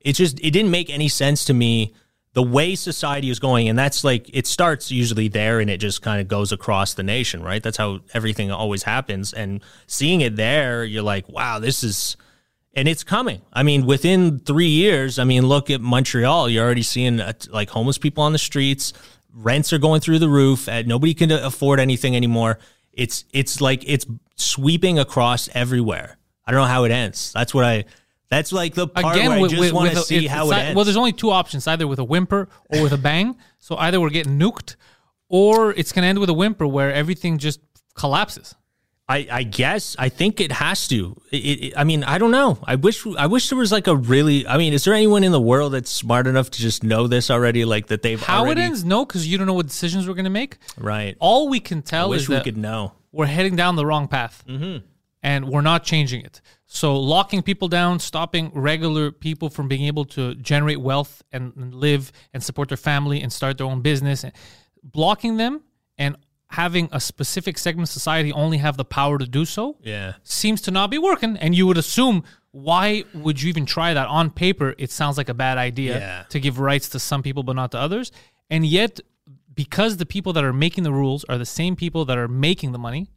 It just it didn't make any sense to me the way society is going and that's like it starts usually there and it just kind of goes across the nation right? That's how everything always happens. And seeing it there you're like wow this is and it's coming. I mean within three years i mean look at montreal. You're already seeing uh, like homeless people on the streets. Rents are going through the roof. Uh, nobody can afford anything anymore. It's it's like it's sweeping across everywhere. I don't know how it ends. That's what i that's like the part Again, where with, i just want to see it's- how it ends Well, there's only two options: either with a whimper or with a bang. So either we're getting nuked, or it's gonna end with a whimper where everything just collapses. I, I guess I think it has to. It, it, I mean, I don't know. I wish I wish there was like a really. I mean, is there anyone in the world that's smart enough to just know this already? Like that they've How already, it ends, no, because you don't know what decisions we're gonna make. right? All we can I tell wish is we that could know. we're heading down the wrong path. Mm-hmm. and we're not changing it. So locking people down, stopping regular people from being able to generate wealth and, and live and support their family and start their own business, and blocking them and having a specific segment of society only have the power to do so Yeah. seems to not be working. And you would assume, why would you even try that? On paper, it sounds like a bad idea Yeah. to give rights to some people but not to others. And yet, because the people that are making the rules are the same people that are making the money,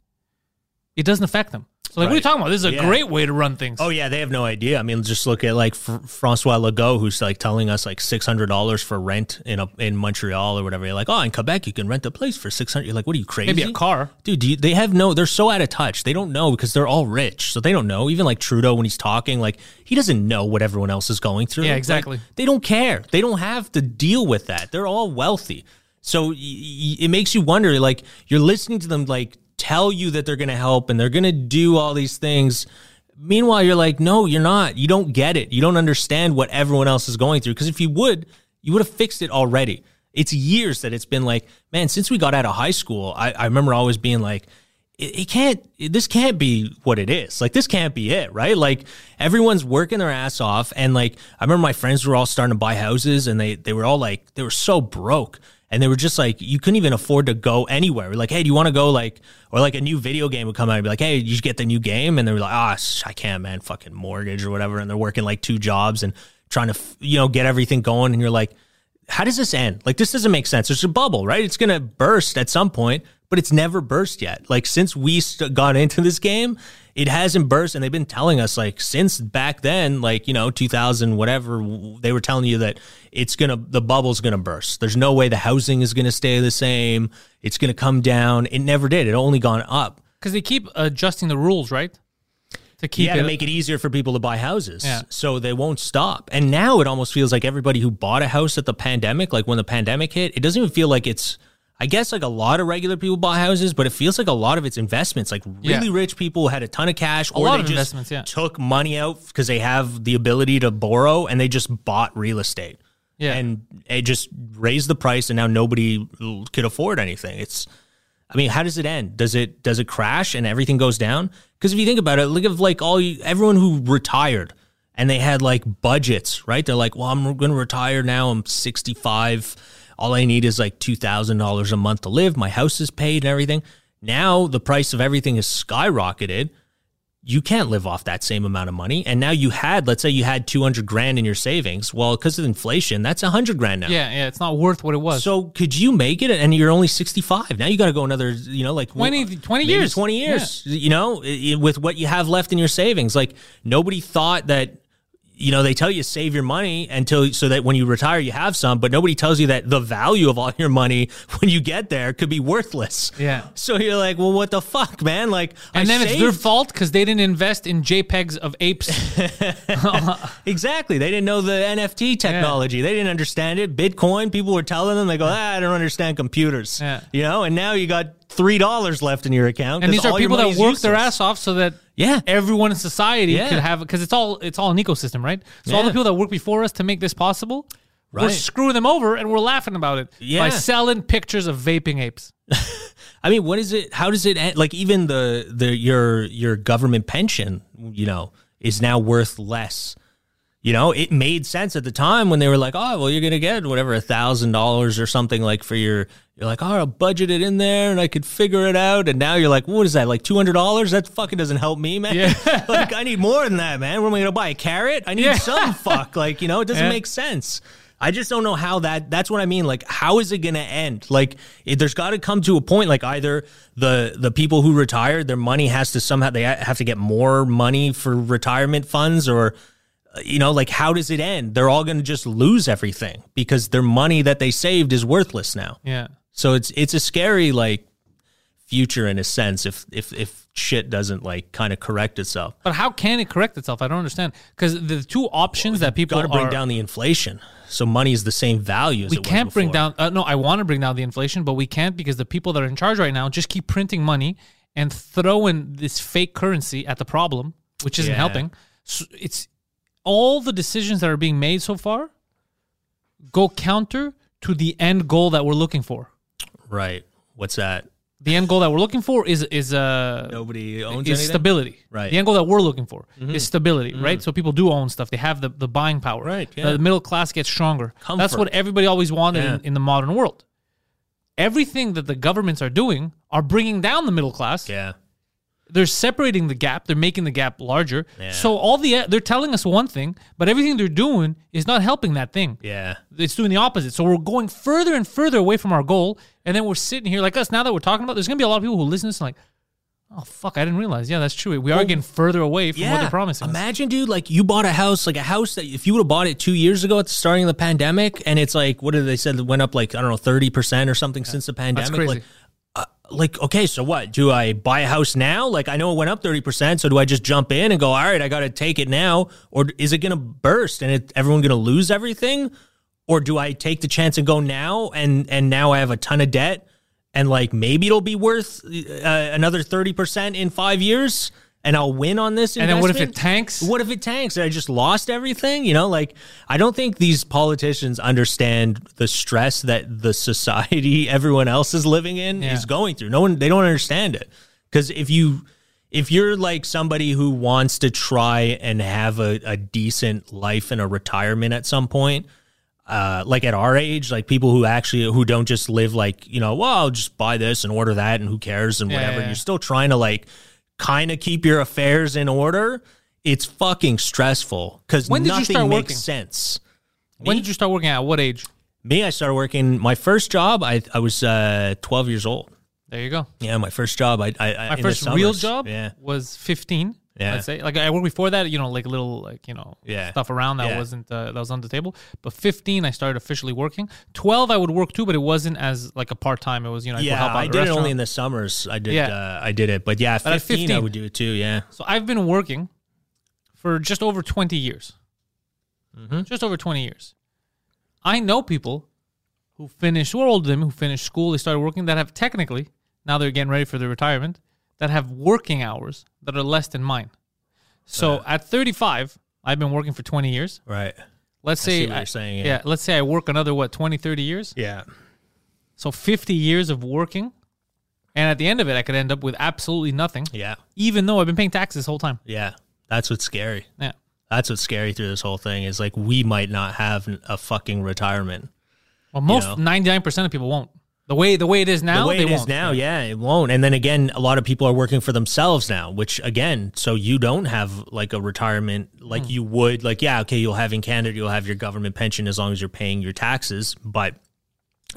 it doesn't affect them. So, like, what are you talking about? This is a Yeah. great way to run things. Oh yeah, they have no idea. I mean, just look at like Fr- Francois Legault, who's like telling us like six hundred dollars for rent in a in Montreal or whatever. You're like, oh, in Quebec you can rent a place for six hundred. You're like, what are you crazy? Maybe a car. dude. Do you, they have no. They're so out of touch. They don't know because they're all rich, so they don't know. Even like Trudeau when he's talking, like he doesn't know what everyone else is going through. Yeah, Like, exactly. they don't care. They don't have to deal with that. They're all wealthy. So y- y- it makes you wonder like you're listening to them like tell you that they're going to help and they're going to do all these things. Meanwhile, you're like, no, you're not. You don't get it. You don't understand what everyone else is going through. Because if you would, you would have fixed it already. It's years that it's been like, man, since we got out of high school, I, I remember always being like, it, it can't this can't be what it is like this can't be it right like everyone's working their ass off and like i remember my friends were all starting to buy houses and they they were all like they were so broke and they were just like you couldn't even afford to go anywhere we're like hey do you want to go like or like a new video game would come out and be like hey you should get the new game and they were like ah sh- i can't man fucking mortgage or whatever and they're working like two jobs and trying to you know get everything going and you're like how does this end? Like this doesn't make sense. There's a bubble, right? It's to burst at some point, but it's never burst yet. Like since we st- got into this game, it hasn't burst and they've been telling us like since back then, like, you know, 2000 whatever, they were telling you that it's going to the bubble's going to burst. There's no way the housing is going to stay the same. It's going to come down. It never did. It only gone up. Because they keep adjusting the rules, right? To keep yeah, it. to make it easier for people to buy houses. Yeah. So they won't stop. And now it almost feels like everybody who bought a house at the pandemic, like when the pandemic hit, it doesn't even feel like it's I guess like a lot of regular people buy houses, but it feels like a lot of it's investments. Like really Yeah. rich people had a ton of cash, or lot they of just investments, yeah. took money out because they have the ability to borrow, and they just bought real estate. Yeah. and it just raised the price, and now nobody could afford anything. It's I mean, how does it end? Does it does it crash and everything goes down? Because if you think about it, look at like all you, everyone who retired and they had like budgets, right? They're like, well, I'm going to retire now. I'm 65. All I need is like two thousand dollars a month to live. My house is paid and everything. Now the price of everything has skyrocketed. You can't live off that same amount of money. And now you had, let's say you had 200 grand in your savings. Well, because of inflation, that's 100 grand now. yeah, yeah, it's not worth what it was. So could you make it? And you're only 65. Now you got to go another, you know, like 20 20 years. 20 years, you know, with what you have left in your savings. Like nobody thought that, you know, they tell you save your money until so that when you retire, you have some, but nobody tells you that the value of all your money when you get there could be worthless. Yeah. So you're like, well, what the fuck, man? Like, and I then it's their fault because they didn't invest in JPEGs of apes. Exactly. They didn't know the NFT technology. They didn't understand it. Bitcoin, people were telling them, they go, ah, I don't understand computers. Yeah. You know, and now you got $3 left in your account. And these are people that work their ass off so that Yeah. everyone in society Yeah. could have because it's all it's all an ecosystem, right? So all the people that work before us to make this possible, we're screwing them over and we're laughing about it by selling pictures of vaping apes. I mean, what is it? How does it end? Like even the the your your government pension, you know, is now worth less. You know, it made sense at the time when they were like, "Oh, well, you're gonna get whatever a thousand dollars or something like for your." You're like, "Oh, I'll budget it in there, and I could figure it out." And now you're like, "What is that? Like two hundred dollars? That fucking doesn't help me, man. Yeah. like I need more than that, man. What am I gonna buy? A carrot? I need Yeah. some fuck. Like you know, it doesn't Yeah. make sense. I just don't know how that. That's what I mean. Like, how is it going to end? Like, it, there's got to come to a point. Like, either the the people who retired, their money has to somehow they have to get more money for retirement funds, or uh, you know, like, how does it end? They're all going to just lose everything because their money that they saved is worthless now. Yeah. So it's it's a scary like future in a sense if if if shit doesn't like kind of correct itself. But how can it correct itself? I don't understand because the two options that people Got to bring are, down the inflation. So money is the same value as we can't bring down. Uh, no, I want to bring down the inflation, but we can't because the people that are in charge right now just keep printing money and throwing this fake currency at the problem, which isn't Yeah. helping. So it's all the decisions that are being made so far go counter to the end goal that we're looking for. Right. What's that? the end goal that we're looking for is is uh Nobody owns is anything. stability. Right. Mm-hmm. The end goal that we're looking for is stability, right? So people do own stuff. They have the, the buying power. Right, The- yeah. The middle class gets stronger. Comfort. That's what everybody always wanted Yeah. in, in the modern world. Everything that the governments are doing are bringing down the middle class. Yeah. They're separating the gap. They're making the gap larger. Yeah. So all the they're telling us one thing, but everything they're doing is not helping that thing. Yeah. It's doing the opposite. So we're going further and further away from our goal, and then we're sitting here like us. Now that we're talking about, there's gonna be a lot of people who listen to this and like, oh fuck, I didn't realize. Yeah, that's true. We are getting further away from what they're promising. Imagine, dude, like you bought a house, like a house that if you would have bought it two years ago at the starting of the pandemic, and it's like, what did they said? It went up like I don't know, thirty percent or something since the pandemic. crazy. Like, like, okay, so what? Do I buy a house now? Like, I know it went up thirty percent, so do I just jump in and go, all right, I got to take it now, or is it going to burst and it, everyone going to lose everything, or do I take the chance and go now and and now I have a ton of debt and like maybe it'll be worth uh, another thirty percent in five years? And I'll win on this. And then what if it tanks? What if it tanks? I just lost everything. You know, like I don't think these politicians understand the stress that the society everyone else is living in Yeah. is going through. No one they don't understand it. Because if you if you're like somebody who wants to try and have a, a decent life and a retirement at some point, uh, like at our age, like people who actually who don't just live like you know, well, I'll just buy this and order that and who cares and whatever. yeah, yeah. You're still trying to like kind of keep your affairs in order. It's fucking stressful because When did you nothing start makes working? sense. when did you start working? At what age? Me, I started working. My first job, I I was uh, 12 years old. There you go. Yeah, my first job. I, I My first real job Yeah, was 15. Yeah. Let's say like I worked before that, you know, like little like you know Yeah. stuff around that Yeah. wasn't uh, that was on the table. But 15, I started officially working. 12, I would work too, but it wasn't as like a part time. It was you know I yeah. help out I did a it only in the summers. I did. Yeah. Uh, I did it, but yeah, But 15, I 15 would do it too. Yeah. So I've been working for just over 20 years. Mm-hmm. Just over 20 years. I know people who finished, who are older than me, who finished school, they started working, that have technically, now they're getting ready for their retirement, that have working hours that are less than mine. So at 35, I've been working for 20 years. Right. Let's I say, what you're saying, yeah. let's say I work another, what, 20, 30 years? Yeah. So 50 years of working. And at the end of it, I could end up with absolutely nothing, Yeah. even though I've been paying taxes this whole time. Yeah. That's what's scary. Yeah. That's what's scary through this whole thing is like we might not have a fucking retirement. Well, most ninety nine percent of people won't. The way the way it is now, the way it is now, yeah, it won't. And then again, a lot of people are working for themselves now, which again, so you don't have like a retirement like Hmm. you would. Like, yeah, okay, you'll have in Canada, you'll have your government pension as long as you're paying your taxes, but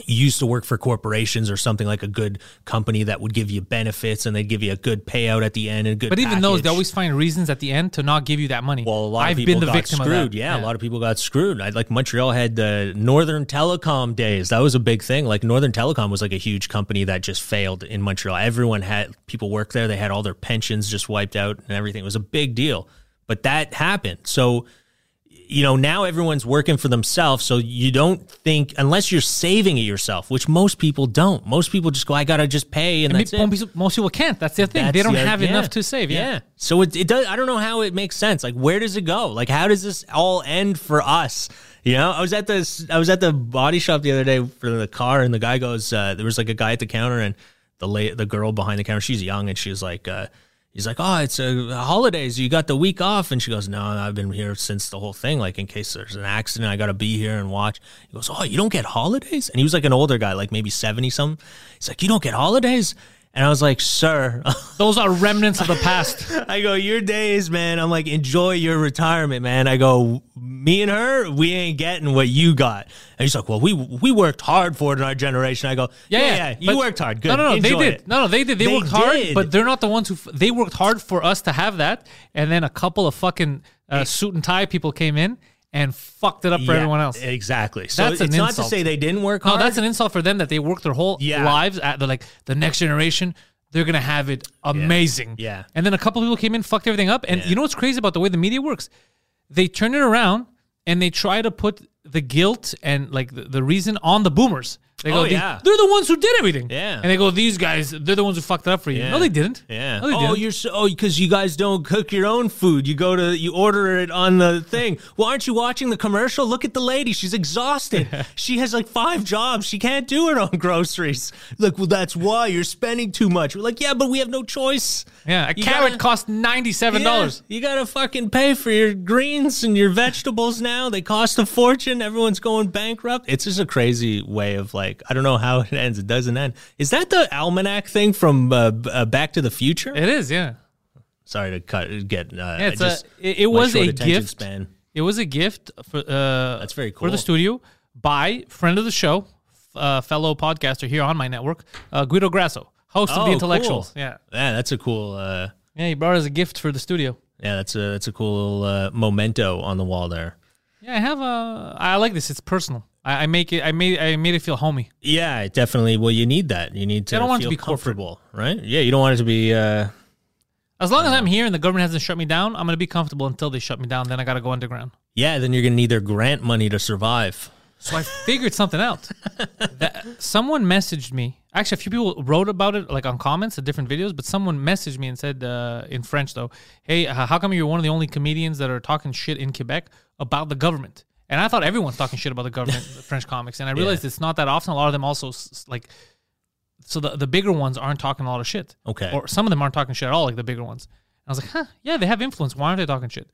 you used to work for corporations or something like a good company that would give you benefits and they'd give you a good payout at the end and good. But even those, they always find reasons at the end to not give you that money. Well, a lot I've of people been the got victim screwed. of that. Yeah, a lot of people got screwed. I like Montreal had the Northern Telecom days. That was a big thing. Like Northern Telecom was like a huge company that just failed in Montreal. Everyone had people work there. They had all their pensions just wiped out and everything. It was a big deal. But that happened. So you know, now everyone's working for themselves. So you don't think, unless you're saving it yourself, which most people don't. Most people just go, I got to just pay and, And that's me- it. most, people, can't. That's their thing. they don't the- have yeah. enough to save. Yeah. So it, it does. I don't know how it makes sense. Like, where does it go? Like, how does this all end for us? You know, I was at this. I was at the body shop the other day for the car, and the guy goes, uh, "There was like a guy at the counter, and the la- the girl behind the counter, she's young, and she was like." Uh, He's like, oh, it's a holidays. You got the week off, and she goes, no, I've been here since the whole thing. Like in case there's an accident, I got to be here and watch. He goes, oh, you don't get holidays? And he was like an older guy, like maybe seventy something. He's like, you don't get holidays? And I was like, sir, Those are remnants of the past. I go, your days, man. I'm like, enjoy your retirement, man. I go, me and her, we ain't getting what you got. And he's like, well, we we worked hard for it in our generation. I go, yeah, yeah, yeah, you worked hard. Good. No, no, no, they did. it. No, no, they did. They, They worked hard, did. but they're not the ones who. F- they worked hard for us to have that, and then a couple of fucking uh, suit and tie people came in and fucked it up for Yeah, everyone else. Exactly. So That's an it's not to insult. say they didn't work No, hard. that's an insult for them that they worked their whole Yeah. lives at the like the next generation. They're gonna have it amazing. Yeah. And then a couple people came in, fucked everything up. And you know what's crazy about the way the media works? They turn it around and they try to put the guilt and like the, the reason on the boomers. They oh, go, Oh, "These- yeah. they're the ones who did everything. Yeah. And they go, these guys, they're the ones who fucked it up for you. Yeah. No, they didn't. Yeah. No, they oh, didn't. you're so oh because you guys don't cook your own food. You go to you order it on the thing. Well, aren't you watching the commercial? Look at the lady. She's exhausted. she has like five jobs. She can't do her own groceries. Like, well, that's why you're spending too much. We're like, yeah, but we have no choice. yeah, a You carrot gotta- costs $97. Yeah, you gotta fucking pay for your greens and your vegetables now. They cost a fortune. Everyone's going bankrupt. It's just a crazy way of like, I don't know how it ends. It doesn't end. Is that the almanac thing from uh, uh, Back to the Future? It is, yeah. Sorry to cut get. Uh, Yeah, I a- just, it- it was a gift. Span. It was a gift for uh That's very for the studio by friend of the show, uh, fellow podcaster here on my network, uh, Guido Grasso, host of Oh, the Intellectuals. cool. Yeah, Yeah, that's a cool. Uh, yeah, he brought us a gift for the studio. yeah, that's a that's a cool uh, memento on the wall there. Yeah, I have a. I like this. It's personal. I, I make it. I made. I made it feel homey. Yeah, definitely. Well, you need that. You need to I don't want it to be comfortable, right? Yeah, you don't want it to be. Uh, As long as I'm here and the government hasn't shut me down, I'm gonna be comfortable until they shut me down. Then I gotta go underground. yeah, then you're gonna need their grant money to survive. So I figured something out. That someone messaged me. Actually, a few people wrote about it, like on comments of different videos. But someone messaged me and said uh, in French, though, "Hey, uh, how come you're one of the only comedians that are talking shit in Quebec about the government?" And I thought everyone's talking shit about the government, French comics, and I realized it's not that often. A lot of them also like, so the the bigger ones aren't talking a lot of shit. Okay. or some of them aren't talking shit at all, like the bigger ones. And I was like, huh, yeah, they have influence. Why aren't they talking shit?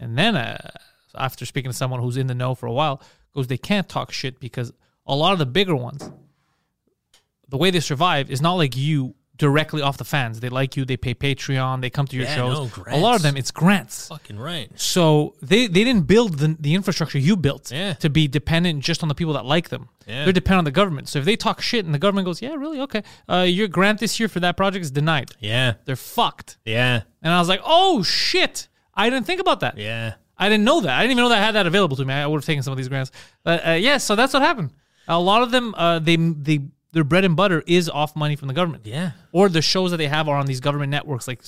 And then uh, after speaking to someone who's in the know for a while, goes they can't talk shit because a lot of the bigger ones, the way they survive is not like you directly off the fans. They like you, they pay Patreon, they come to your Yeah, shows. no, a lot of them, it's grants. Fucking right. So they, they didn't build the, the infrastructure you built Yeah. to be dependent just on the people that like them. Yeah. They're dependent on the government. So if they talk shit and the government goes, yeah, really, okay, uh, your grant this year for that project is denied. Yeah. They're fucked. Yeah. And I was like, oh shit, I didn't think about that. Yeah. I didn't know that. I didn't even know that I had that available to me. I would have taken some of these grants. But uh, yeah, so that's what happened. A lot of them, uh, they they their bread and butter is off money from the government. Yeah. Or the shows that they have are on these government networks like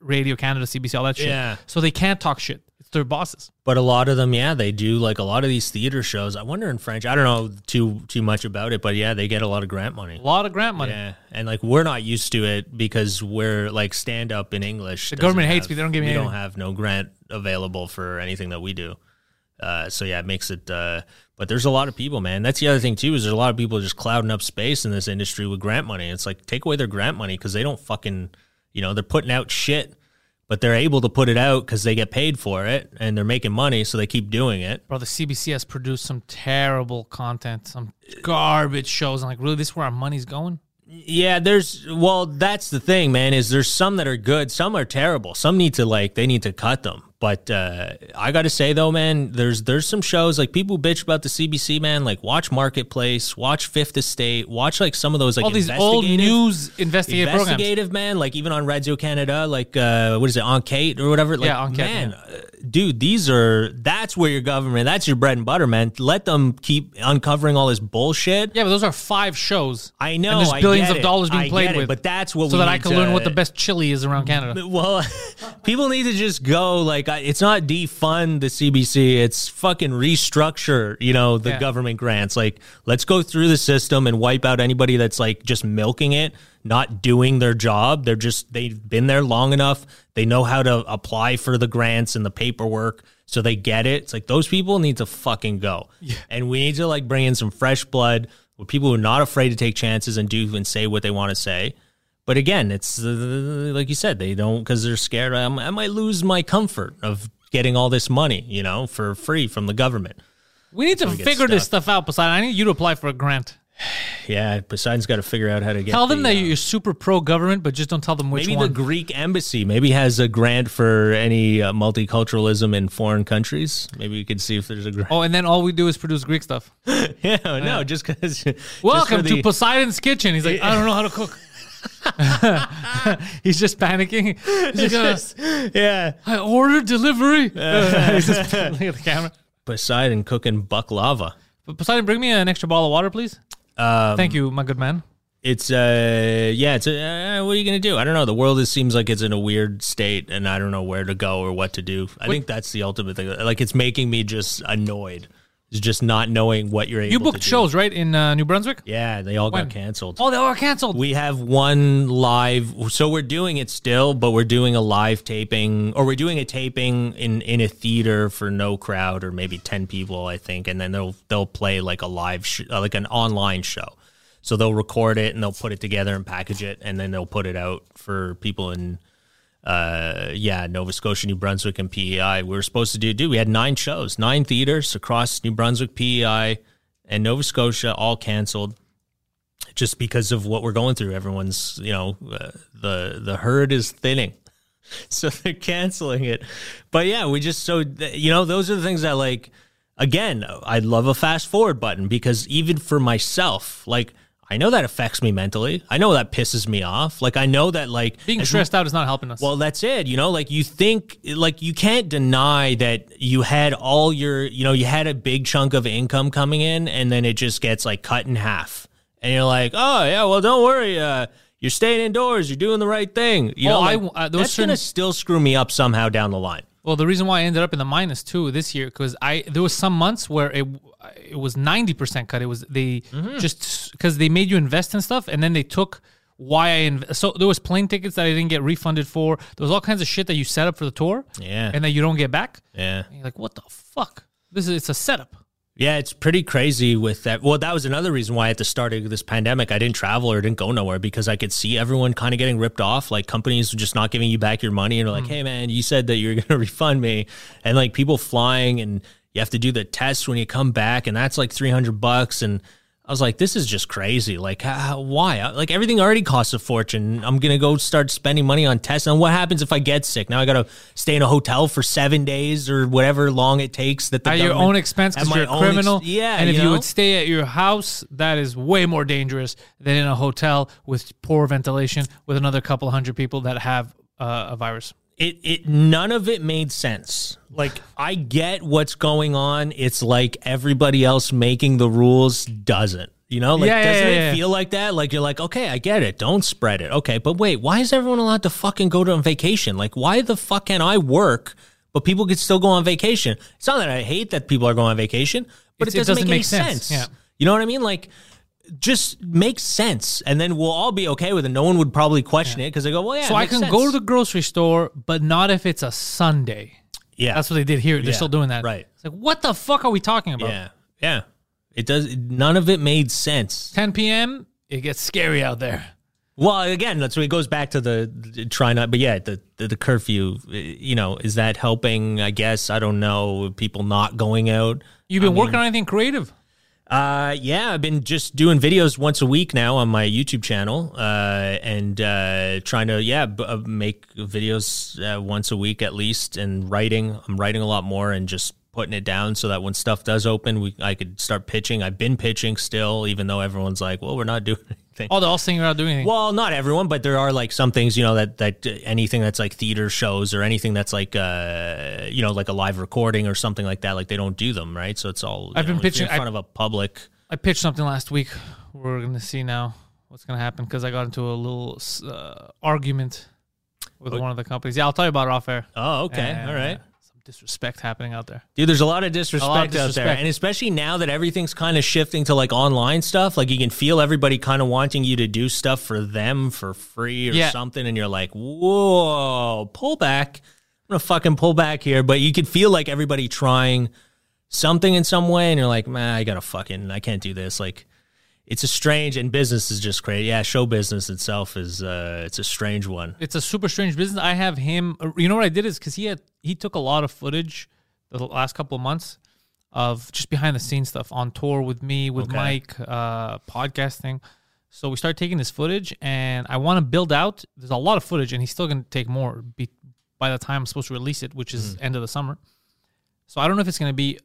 Radio Canada, CBC, all that shit. Yeah. So they can't talk shit. It's their bosses. But a lot of them, yeah, they do like a lot of these theater shows. I wonder in French. I don't know too too much about it, but yeah, they get a lot of grant money. A lot of grant money. Yeah, and like we're not used to it because we're like stand up in English. The government hates have- me. They don't give me We don't have no grant available for anything that we do. Uh, so yeah, it makes it. Uh, but there's a lot of people, man. That's the other thing too. Is there's a lot of people just clouding up space in this industry with grant money. It's like take away their grant money because they don't fucking, you know, they're putting out shit, but they're able to put it out because they get paid for it and they're making money, so they keep doing it. Bro, the CBC has produced some terrible content, some garbage shows. I'm like, really, this is where our money's going? Yeah, there's well, that's the thing, man. Is there's some that are good, some are terrible. Some need to like they need to cut them. But uh, I got to say though, man, there's there's some shows like people bitch about the CBC, man. Like watch Marketplace, watch Fifth Estate, watch like some of those like All these old news investigative programs. man, like even on Radio Canada, like uh, what is it, Enquete or whatever? Like, Yeah, Enquete, man, yeah. uh, dude, these are that's where your government, that's your bread and butter, man. Let them keep uncovering all this bullshit. Yeah, but those are five shows. I know, And there's billions of dollars being I played it, with. but that's what so that I can learn what the best chili is around Canada. Well, people need to just go like I- it's not defund the CBC, it's fucking restructure, you know, the Yeah. government grants. Like let's go through the system and wipe out anybody that's like just milking it, not doing their job. They're just they've been there long enough. They know how to apply for the grants and the paperwork. So they get it. It's like those people need to fucking go. And we need to like bring in some fresh blood with people who are not afraid to take chances and do and say what they want to say. But again, it's uh, like you said, they don't because they're scared. I, I might lose my comfort of getting all this money, you know, for free from the government. We need to we figure this stuff out, Poseidon. I need you to apply for a grant. Yeah, Poseidon's got to figure out how to get. Tell them the, that uh, you're super pro government, but just don't tell them which maybe one. Maybe the Greek embassy maybe has a grant for any uh, multiculturalism in foreign countries. Maybe we could see if there's a grant. oh, and then all we do is produce Greek stuff. yeah, no, just because. Welcome to Poseidon's kitchen. He's like, I don't know how to cook. He's just panicking. He's like, uh, yeah. I ordered delivery. He's just looking at the camera. Poseidon cooking baklava. But Poseidon, bring me an extra bottle of water, please. Um, Thank you, my good man. It's uh yeah, it's uh, what are you gonna do? I don't know. The world is, seems like it's in a weird state, and I don't know where to go or what to do. I think that's the ultimate thing. Like it's making me just annoyed. Is just not knowing what you're able. You booked shows right in uh, New Brunswick. Yeah, they all When? got canceled. Oh, they all got canceled. We have one live, so we're doing it still, but we're doing a live taping, or we're doing a taping in in a theater for no crowd, or maybe ten people, I think, and then they'll they'll play like a live, sh- uh, like an online show. So they'll record it and they'll put it together and package it, and then they'll put it out for people in, uh, yeah, Nova Scotia, New Brunswick, and PEI. We were supposed to do, do we had nine shows, nine theaters across New Brunswick, PEI, and Nova Scotia, all canceled just because of what we're going through. Everyone's, you know, uh, the the herd is thinning, so they're canceling it. But yeah, we just so you know, those are the things that like. Again, I love a fast forward button because even for myself, like I know that affects me mentally. I know that pisses me off. Like I know that like Being stressed out is not helping us. well, that's it. You know, like you think, like you can't deny that you had all your, you know, you had a big chunk of income coming in, and then it just gets like cut in half, and you're like, oh yeah, well don't worry, uh, you're staying indoors, you're doing the right thing. You Well, know, I- uh, there was that's gonna still screw me up somehow down the line. Well, the reason why I ended up in the minus too this year because I there was some months where it it was ninety percent cut. It was they Mm-hmm. just because they made you invest in stuff and then they took why I inv- so there was plane tickets that I didn't get refunded for. There was all kinds of shit that you set up for the tour, Yeah. and that you don't get back. Yeah. And you're like, what the fuck? This is it's a setup. Yeah, it's pretty crazy with that. Well, that was another reason why at the start of this pandemic, I didn't travel or didn't go nowhere because I could see everyone kind of getting ripped off. Like companies were just not giving you back your money and like, hmm. hey, man, you said that you're going to refund me. And like people flying and you have to do the test when you come back and that's like 300 bucks. And I was like, this is just crazy. Like, how, why? Like, everything already costs a fortune. I'm going to go start spending money on tests. And what happens if I get sick? Now I got to stay in a hotel for seven days or whatever long it takes that the At your own expense because you're a own ex- criminal. yeah. And if you, would stay at your house, that is way more dangerous than in a hotel with poor ventilation with another couple hundred people that have uh, a virus. It it none of it made sense. Like I get what's going on. It's like everybody else making the rules doesn't. You know, like Yeah, doesn't yeah, it yeah. feel like that? Like you're like, okay, I get it. Don't spread it. Okay, but wait, why is everyone allowed to fucking go to on vacation? Like, why the fuck can I work, but people can still go on vacation? It's not that I hate that people are going on vacation, but It's- it it doesn't, doesn't make, any make sense. sense. Yeah. You know what I mean? Like, just makes sense, and then we'll all be okay with it. No one would probably question it because they go, well, yeah. so I can go to the grocery store, but not if it's a Sunday. yeah. That's what they did here. They're Yeah, still doing that. right. It's like, what the fuck are we talking about? Yeah, yeah. It does. None of it made sense. 10 p.m. It gets scary out there. Well, again, that's what it goes back to the, the try not. But yeah, the, the the curfew. uh, You know, is that helping? I guess I don't know. People not going out. You've been working on anything creative? Uh, yeah, I've been just doing videos once a week now on my YouTube channel, uh, and uh, trying to yeah b- uh, make videos uh, once a week at least, and writing. I'm writing a lot more and just putting it down so that when stuff does open, we I could start pitching. I've been pitching still, even though everyone's like, "Well, we're not doing anything." Oh, they're all saying you're doing anything. Well, not everyone, but there are like some things, you know, that that uh, anything that's like theater shows or anything that's like uh you know like a live recording or something like that, like they don't do them, right? So it's all. I've been know, pitching- in front I- of a public. I pitched something last week. We're going to see now what's going to happen because I got into a little uh, argument with one of the companies. Yeah, I'll tell you about it off air. Oh, okay, And, all right. Disrespect happening out there. Dude, there's a lot of disrespect, out there, and especially now that everything's kind of shifting to like online stuff, like you can feel everybody kind of wanting you to do stuff for them for free or Yeah. something, and you're like, whoa, pull back. I'm gonna fucking pull back here, but you could feel like everybody trying something in some way, and you're like, man, I gotta fucking, I can't do this. Like, it's a strange, and business is just crazy. Yeah, show business itself is, uh, it's a strange one. It's a super strange business. I have him. You know what I did is because he had he took a lot of footage the last couple of months of just behind the scenes stuff on tour with me with Okay. Mike uh, podcasting. So we started taking this footage, and I want to build out. There's a lot of footage, and he's still going to take more be, by the time I'm supposed to release it, which Mm. is end of the summer. So I don't know if it's going to be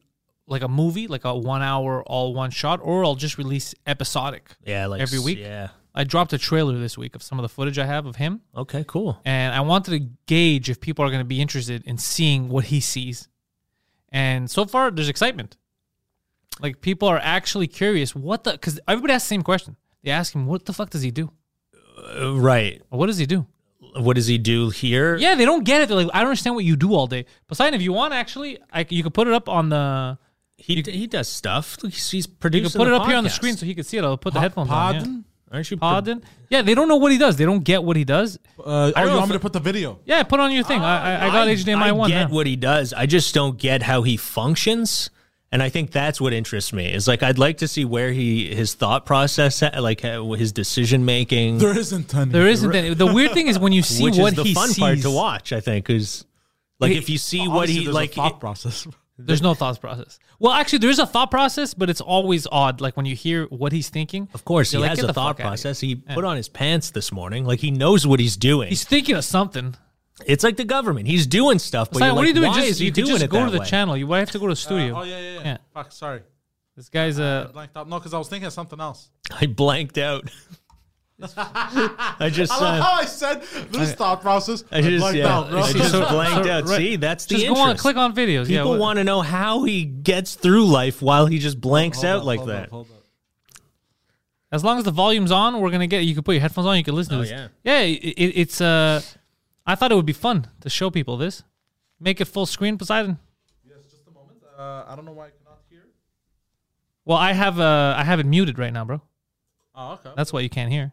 like a movie, like a one hour all one shot, or I'll just release episodic. Yeah, like Every week? Yeah. I dropped a trailer this week of some of the footage I have of him Okay, cool. and I wanted to gauge if people are going to be interested in seeing what he sees. And so far, there's excitement. Like people are actually curious what the because everybody asks the same question. They ask him, "What the fuck does he do? Uh, right. What does he do?" What does he do here? Yeah, they don't get it. They're like, "I don't understand what you do all day." Poseidon, if you want, actually, I, you could put it up on the He he does stuff. He's, he's You can put it the up here on the screen so he can see it. I'll put the headphones on. Yeah. Aren't you? pro- Yeah, they don't know what he does. They don't get what he does. Uh, oh, you know want me to put the video? Yeah, put on your thing. I, I, I got HDMI one. I one. get now. what he does. I just don't get how he functions. And I think that's what interests me. Is like I'd like to see where he his thought process, like his decision making, There isn't any. There isn't any. The weird thing is when you see which what is the he fun sees. part to watch. I think is like He- if you see what he like. a thought process. There's no thought process. Well, actually, there is a thought process, but it's always odd. Like when you hear what he's thinking. of course, he like, has a thought fuck outta here." process. He put on his pants this morning, like he knows what he's doing. He's thinking of something. it's like the government. He's doing stuff, but Simon, you're what like, are you doing? why Just is he you could doing just it go to the way? channel. You might have to go to the studio. oh yeah, yeah, yeah, Yeah. Fuck, sorry. This guy's I uh blanked out. No, because I was thinking of something else. I blanked out. I just. I love Uh, how I said this thought process. I just, blanked yeah, out, bro. I just So- blanked so- out. right. See, that's the just go interest. on, click on videos. yeah, People what- want to know how he gets through life while he just blanks Hold out up, like hold that. up, hold up. As long as the volume's on, we're gonna get. You can put your headphones on. You can listen Oh, to this. yeah. yeah. It, it, it's uh, I thought it would be fun to show people this. Make it full screen, Poseidon. Yes, just a moment. Uh, I don't know why I cannot hear. Well, I have uh, I have it muted right now, bro. Oh, okay. That's why you can't hear.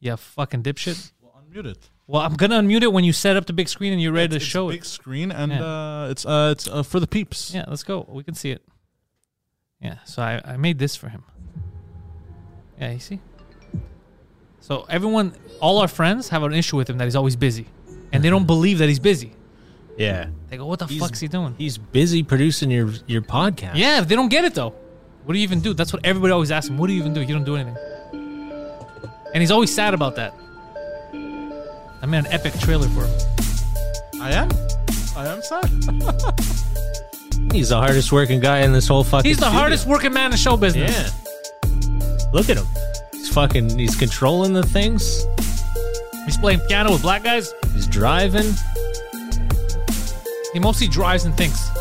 Yeah, fucking dipshit. well, unmute it. Well, I'm gonna unmute it when you set up the big screen and you're ready it's, to show it's it. big screen and Yeah. uh, it's uh, it's uh, for the peeps. Yeah, let's go. We can see it. Yeah, so I, I made this for him. Yeah, you see? So everyone, all our friends have an issue with him that he's always busy. And they don't believe that he's busy. Yeah. They go, what the He's- fuck's he doing? He's busy producing your your podcast. Yeah, they don't get it though. What do you even do? That's what everybody always asks him. What do you even do? You don't do anything. And he's always sad about that. I made an epic trailer for him. I am. I am sad. He's the hardest working guy in this whole fucking He's the studio. hardest working man in show business. Yeah. Look at him. He's fucking he's controlling the things. He's playing piano with black guys. He's driving. He mostly drives and thinks.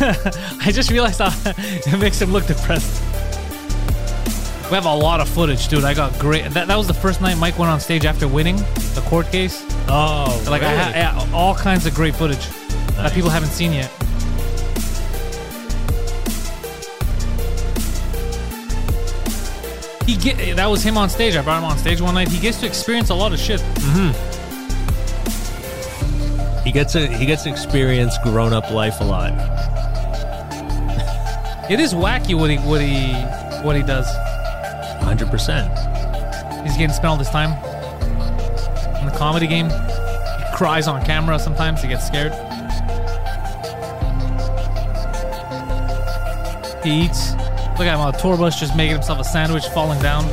I just realized how it makes him look depressed. We have a lot of footage, dude. I got great. That, that was the first night Mike went on stage after winning the court case. Oh, Like I had yeah, all kinds of great footage that people haven't seen yet. He get that was him on stage. I brought him on stage one night. He gets to experience a lot of shit. Mhm. He gets a he gets to experience grown up life a lot. It is wacky what he what he what he does. Hundred percent. He's getting spent all this time in the comedy game. He cries on camera sometimes. He gets scared. He eats. Look at him on a tour bus, just making himself a sandwich, falling down.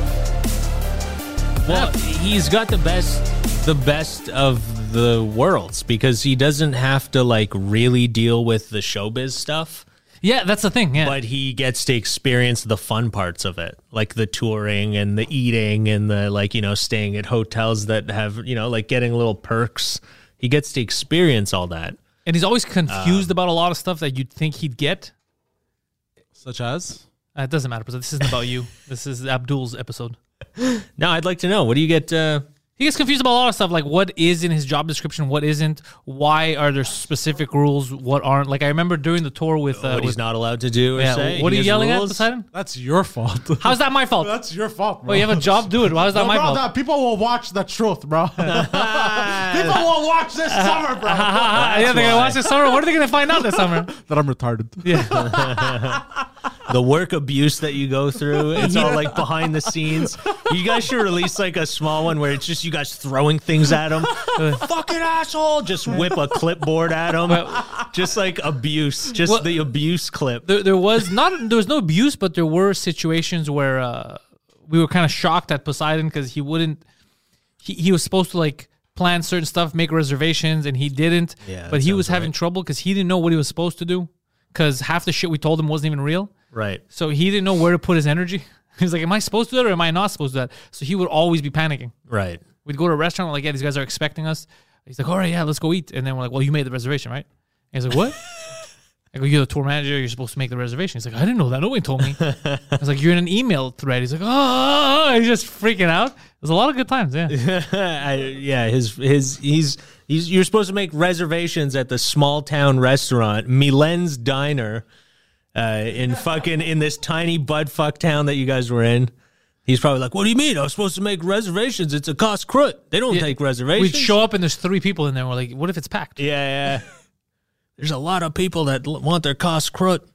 Well, he's got the best the best of the worlds because he doesn't have to like really deal with the showbiz stuff. Yeah, that's the thing. Yeah, but he gets to experience the fun parts of it like the touring and the eating and the like you know staying at hotels that have you know like getting little perks he gets to experience all that and he's always confused about a lot of stuff that you'd think he'd get. Such as. Uh, it doesn't matter, but this isn't about you. This is Abdul's episode. now i'd like to know what do you get uh He gets confused about a lot of stuff, like what is in his job description, what isn't. Why are there specific rules? What aren't? Like I remember during the tour with, uh, what he's not allowed to do or yeah. say What are you yelling rules? at, Poseidon? That's your fault. How's that my fault? That's your fault, bro. Oh, you have a job? Do it. why is that No, my bro, fault? that- people will watch the truth, bro. people will watch this summer, bro. Ah, yeah, they're gonna watch this summer. What are they gonna find out this summer? that I'm retarded. The work abuse that you go through it's all like behind the scenes. You guys should release like a small one where it's just you guys throwing things at him fucking asshole! Just whip a clipboard at him just like abuse. Just Well- the abuse clip. There, there was not there was no abuse, but there were situations where uh, we were kind of shocked at Poseidon because he wouldn't. He, he was supposed to like plan certain stuff, make reservations, and he didn't. Yeah, but he was having trouble because he didn't know what he was supposed to do because half the shit we told him wasn't even real. right So he didn't know where to put his energy. He was like, "Am I supposed to do that or am I not supposed to do that?" So he would always be panicking. right We'd go to a restaurant, like, yeah, these guys are expecting us. He's like, all right, yeah, let's go eat. And then we're like, well, you made the reservation, right? And he's like, what? I go, you're the tour manager. You're supposed to make the reservation. He's like, I didn't know that. Nobody told me. I was like, you're in an email thread. He's like, oh, he's just freaking out. There's a lot of good times. Yeah. I, yeah, his his he's he's you're supposed to make reservations at the small town restaurant Milen's Diner, uh, in fucking in this tiny butt fuck town that you guys were in. He's probably like, "What do you mean? I was supposed to make reservations. It's a casse-croûte. They don't take reservations." We'd show up and there's three people in there. We're like, what if it's packed? Yeah, yeah. There's a lot of people that l- want their casse-croûte.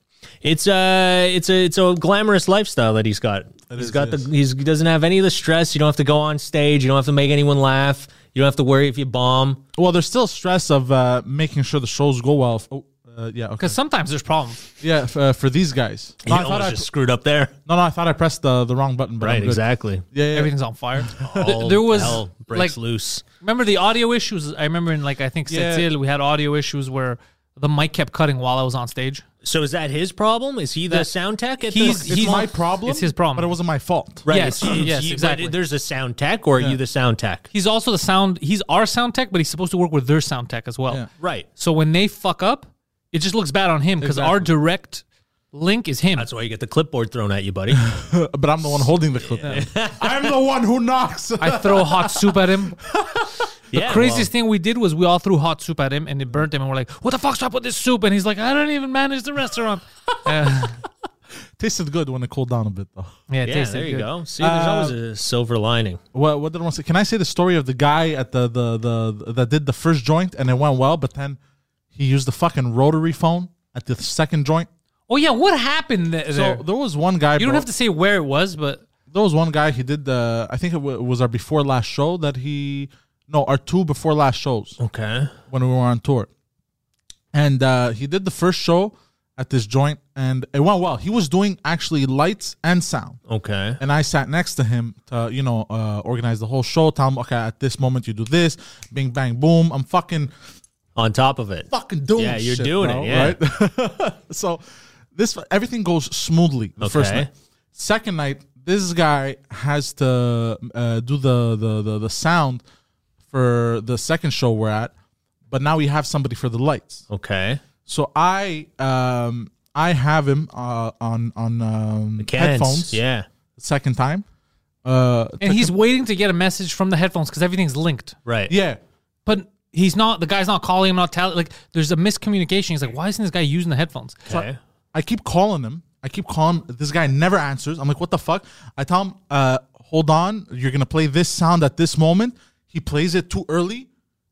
It's uh it's a it's a glamorous lifestyle that he's got. He's is, got it the is. he's, he doesn't have any of the stress. You don't have to go on stage. You don't have to make anyone laugh. You don't have to worry if you bomb. Well, there's still stress of uh, making sure the shows go well. Oh, uh, yeah, okay. Because sometimes there's problems. Yeah, f- uh, for these guys. You No, I thought almost I, just screwed up there. no, no, I thought I pressed the, the wrong button. But I'm Right, good. exactly. Yeah, yeah. Everything's on fire. All There- there was hell breaks like loose. remember the audio issues. I remember in like I think Yeah. Sept-Îles, we had audio issues where the mic kept cutting while I was on stage. So is that his problem? Is he the That- sound tech? At he's- the, It's he's- my problem. it's his problem. but it wasn't my fault. right. yes, it's- yes, you- but exactly. There's a sound tech, or are you the sound tech? He's also the sound. He's our sound tech, but he's supposed to work with their sound tech as well. Yeah. Right. So when they fuck up, it just looks bad on him because our direct link is him. That's why you get the clipboard thrown at you, buddy. but I'm the one holding the clip. I'm the one who knocks. I throw hot soup at him. yeah, Craziest thing we did was we all threw hot soup at him and it burnt him. And we're like, "What the fuck's up with this soup?" And he's like, "I don't even manage the restaurant." Uh, Tasted good when it cooled down a bit, though. yeah, it Yeah, tasted there you good. go. See, there's always a silver lining. What, what did I want to say? Can I say the story of the guy at the, the the that did the first joint and it went well, but then he used the fucking rotary phone at the second joint? Oh yeah, what happened th- So there? there was one guy. you don't bro- have to say where it was, but There was one guy. He did the. I think it wa- was our before last show that he. No, our two before last shows Okay. when we were on tour, and uh, he did the first show at this joint and it went well. He was doing actually lights and sound. Okay. and I sat next to him to you know uh, organize the whole show. Tell him, okay, at this moment you do this, bing bang boom. I'm fucking On top of it. fucking doing. Yeah, you're shit, doing bro, it, yeah. right. so this everything goes smoothly the first Okay. night. Second night, this guy has to uh, do the, the the the sound for the second show we're at, but now we have somebody for the lights. Okay. So I um I have him uh, on on um, Cans. headphones. Yeah. second time. Uh, and to he's waiting to get a message from the headphones because everything's linked. Right. Yeah. But he's not. The guy's not calling him. Not telling. Like there's a miscommunication. He's like, why isn't this guy using the headphones? Okay. I keep calling him. I keep calling. This guy never answers. I'm like, what the fuck? I tell him, uh, hold on. You're going to play this sound at this moment. He plays it too early.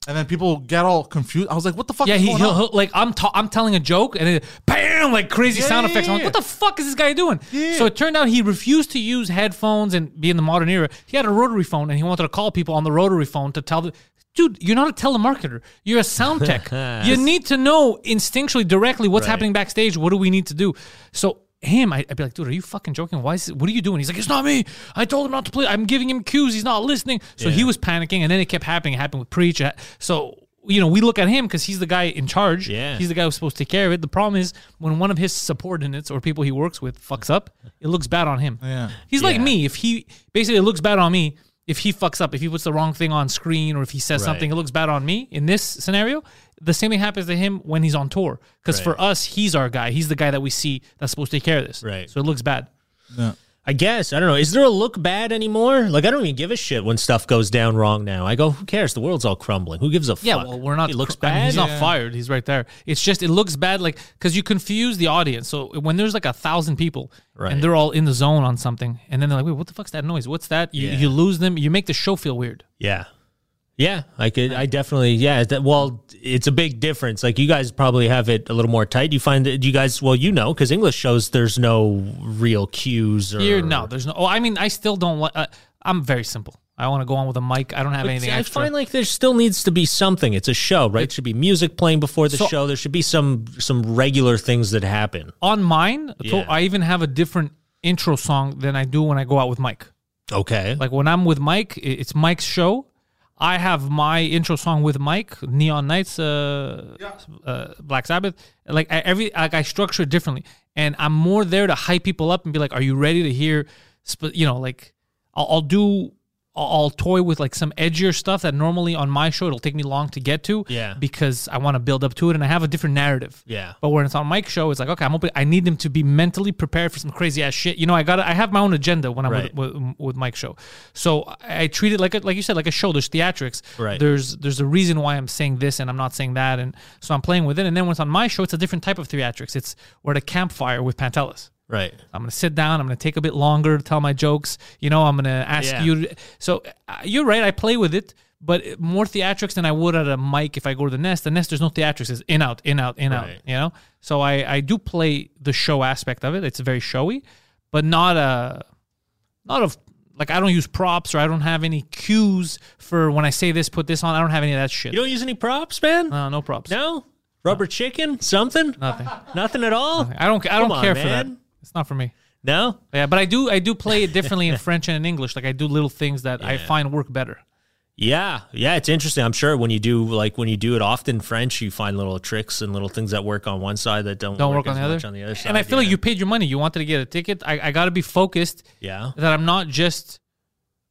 And then people get all confused. I was like, what the fuck Yeah, is he, going he'll, on? he'll like I'm ta- I'm telling a joke and it bam like crazy Yeah, sound yeah, effects. I'm like, yeah. what the fuck is this guy doing? Yeah. So it turned out he refused to use headphones and be in the modern era. He had a rotary phone and he wanted to call people on the rotary phone to tell the dude, you're not a telemarketer. You're a sound tech. you need to know instinctually directly what's happening backstage. What do we need to do? So him, I, I'd be like, dude, are you fucking joking? Why is what are you doing? He's like, it's not me. I told him not to play. I'm giving him cues. He's not listening. So he was panicking, and then it kept happening. It happened with Preach. So you know, we look at him because he's the guy in charge. Yeah. he's the guy who's supposed to take care of it. The problem is when one of his subordinates or people he works with fucks up, it looks bad on him. Oh, yeah. he's like me. If he basically it looks bad on me. If he fucks up, if he puts the wrong thing on screen, or if he says Right. something, it looks bad on me. In this scenario, the same thing happens to him when he's on tour. Because for us, he's our guy. He's the guy that we see that's supposed to take care of this. Right. So it looks bad. Yeah. I guess. I don't know. Is there a look bad anymore? Like, I don't even give a shit when stuff goes down wrong now. I go, who cares? The world's all crumbling. Who gives a Yeah, fuck? Yeah, well, we're not. It looks I mean, bad. he's not fired. He's right there. It's just it looks bad, like because you confuse the audience. So when there's like a thousand people Right. and they're all in the zone on something, and then they're like, "Wait, what the fuck's that noise? What's that?" You, Yeah. you lose them. You make the show feel weird. Yeah. Yeah, I could. I definitely. Yeah. That, well, it's a big difference. Like you guys probably have it a little more tight. You find that you guys. Well, you know, because English shows there's no real cues or. Here, no, there's no. Oh, I mean, I still don't. li- Uh, I'm very simple. I want to go on with a mic. I don't have But anything I extra. find like there still needs to be something. It's a show, right? Should be music playing before the So- show. There should be some some regular things that happen. on mine, Yeah. I even have a different intro song than I do when I go out with Mike. Okay. Like when I'm with Mike, i- it's Mike's show. I have my intro song with Mike, Neon Knights, uh, uh, Black Sabbath. Like I, every, like I structure it differently, and I'm more there to hype people up and be like, "Are you ready to hear?" Sp- you know, like I'll, I'll do, I'll toy with like some edgier stuff that normally on my show it'll take me long to get to. Yeah. Because I want to build up to it and I have a different narrative. Yeah. But when it's on Mike's show, it's like okay, I'm open. I need them to be mentally prepared for some crazy ass shit. You know, I got I have my own agenda when I'm Right. with, with, with Mike's show. So I, I treat it like a, like you said, like a show. There's theatrics. Right. There's there's a reason why I'm saying this and I'm not saying that, and so I'm playing with it. And then when it's on my show, it's a different type of theatrics. It's we're at a campfire with Pantelis. Right. I'm gonna sit down. I'm gonna take a bit longer to tell my jokes. You know, I'm gonna ask Yeah. you. To, so uh, you're right. I play with it, but more theatrics than I would at a mic if I go to the nest. The nest, there's no theatrics. It's in out, in out, in out. You know. So I I do play the show aspect of it. It's very showy, but not a not of like I don't use props or I don't have any cues for when I say this, put this on. I don't have any of that shit. You don't use any props, man? uh, no props. No? Rubber chicken? Something? Nothing. Nothing at all? I don't. I don't on, care for that. It's not for me. No? Yeah, but I do. I do play it differently in French and in English. Like I do little things that I find work better. Yeah, yeah, it's interesting. I'm sure when you do like when you do it often French, you find little tricks and little things that work on one side that don't, don't work, as on the much other. on the other side. and I feel like yeah. you paid your money. You wanted to get a ticket. I, I got to be focused yeah, that I'm not just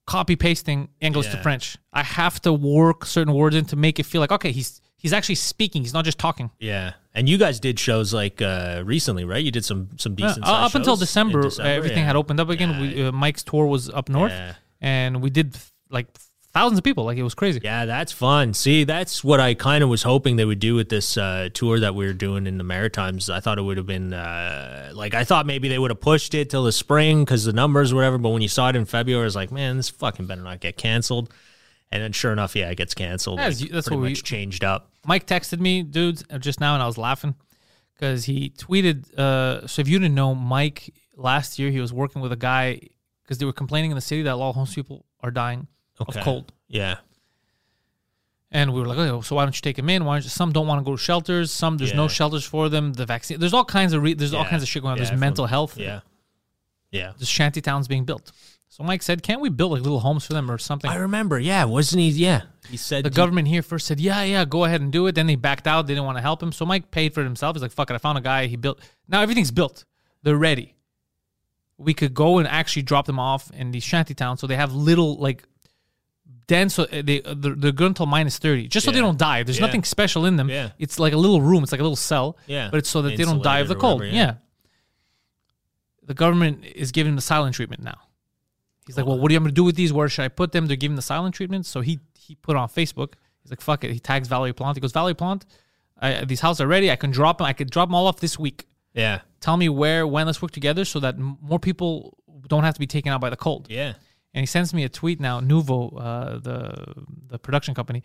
copy pasting English to Yeah. French. I have to work certain words in to make it feel like okay, he's he's actually speaking. He's not just talking. yeah. And you guys did shows like uh recently, right? You did some some decent. uh, up until December, December, everything yeah. had opened up again. Yeah. We, uh, Mike's tour was up north, Yeah. and we did like thousands of people. Like it was crazy. Yeah, that's fun. See, that's what I kind of was hoping they would do with this uh, tour that we were doing in the Maritimes. I thought it would have been uh, like I thought maybe they would have pushed it till the spring because the numbers, whatever. But when you saw it in February, I was like, man, this fucking better not get canceled. And then sure enough, yeah, it gets canceled. As like, that's pretty what we- changed up. Mike texted me, dudes, uh, just now, and I was laughing because he tweeted. Uh, so if you didn't know, Mike last year he was working with a guy because they were complaining in the city that a lot of homeless people are dying Okay. of cold, Yeah, and we were like, oh, so why don't you take them in? Why don't you? Some don't want to go to shelters. Some there's no shelters for them. The vaccine. There's all kinds of re- there's all kinds of shit going on. Yeah, there's mental health. yeah, yeah. There's shanty towns being built. So Mike said, can't we build like little homes for them or something? I remember. Yeah, wasn't he? Yeah, he said the government here first said, yeah, yeah, go ahead and do it. Then they backed out. They didn't want to help him. So Mike paid for it himself. He's like, fuck it. I found a guy. He built. Now everything's built. They're ready. We could go and actually drop them off in these shanty towns. So they have little, like, dens. So they, uh, they're, they're good until minus 30, just so they don't die. There's Yeah. nothing special in them. Yeah. It's like a little room. It's like a little cell. Yeah. But it's so that they don't die of the or cold. whatever, yeah. yeah. The government is giving them the silent treatment now. He's like, well, what do you going to do with these? Where should I put them? They're giving the silent treatment. So he he put on Facebook. He's like, fuck it. He tags Valerie Plante. He goes, Valerie Plante, I, these houses are ready. I can drop them. I could drop them all off this week. Yeah, Tell me where, when. Let's work together so that more people don't have to be taken out by the cold. yeah. And he sends me a tweet now. Nuvo, uh, the the production company,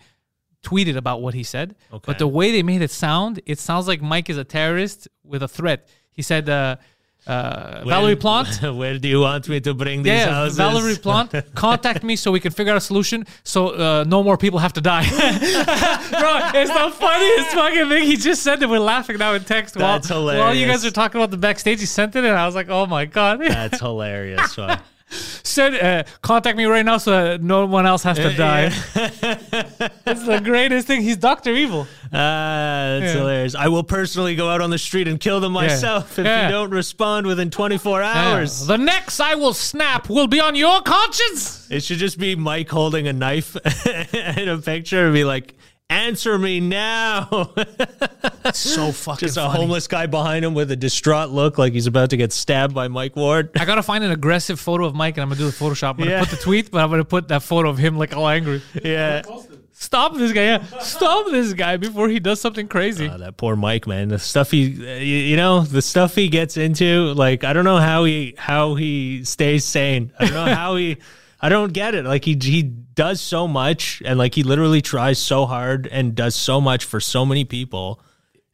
tweeted about what he said. Okay. But the way they made it sound, it sounds like Mike is a terrorist with a threat. He said, uh, uh, Valerie Plante. Where do you want me to bring these Yeah, houses? Valerie Plante, contact me so we can figure out a solution so uh, no more people have to die. Bro, it's the funniest fucking thing. He just said it. We're laughing now in text while, That's while you guys are talking about the backstage. He sent it and I was like, oh my God. That's hilarious. Wow. Said, uh, contact me right now so that no one else has to die. it's the greatest thing. He's Dr. Evil. Ah, that's Yeah. hilarious. I will personally go out on the street and kill them myself if Yeah. you don't respond within 24 hours. The next I will snap will be on your conscience. It should just be Mike holding a knife in a picture and be like, answer me now. so fucking just a funny. homeless guy behind him with a distraught look like he's about to get stabbed by Mike Ward. I gotta find an aggressive photo of Mike and I'm gonna do the Photoshop. I'm gonna Yeah. put the tweet, but I'm gonna put that photo of him like all angry. yeah. Stop this guy! Yeah, stop this guy before he does something crazy. Oh, that poor Mike, man. The stuff he, uh, you, you know, the stuff he gets into. Like, I don't know how he how he stays sane. I don't know how he. I don't get it. Like he he does so much, and like he literally tries so hard and does so much for so many people.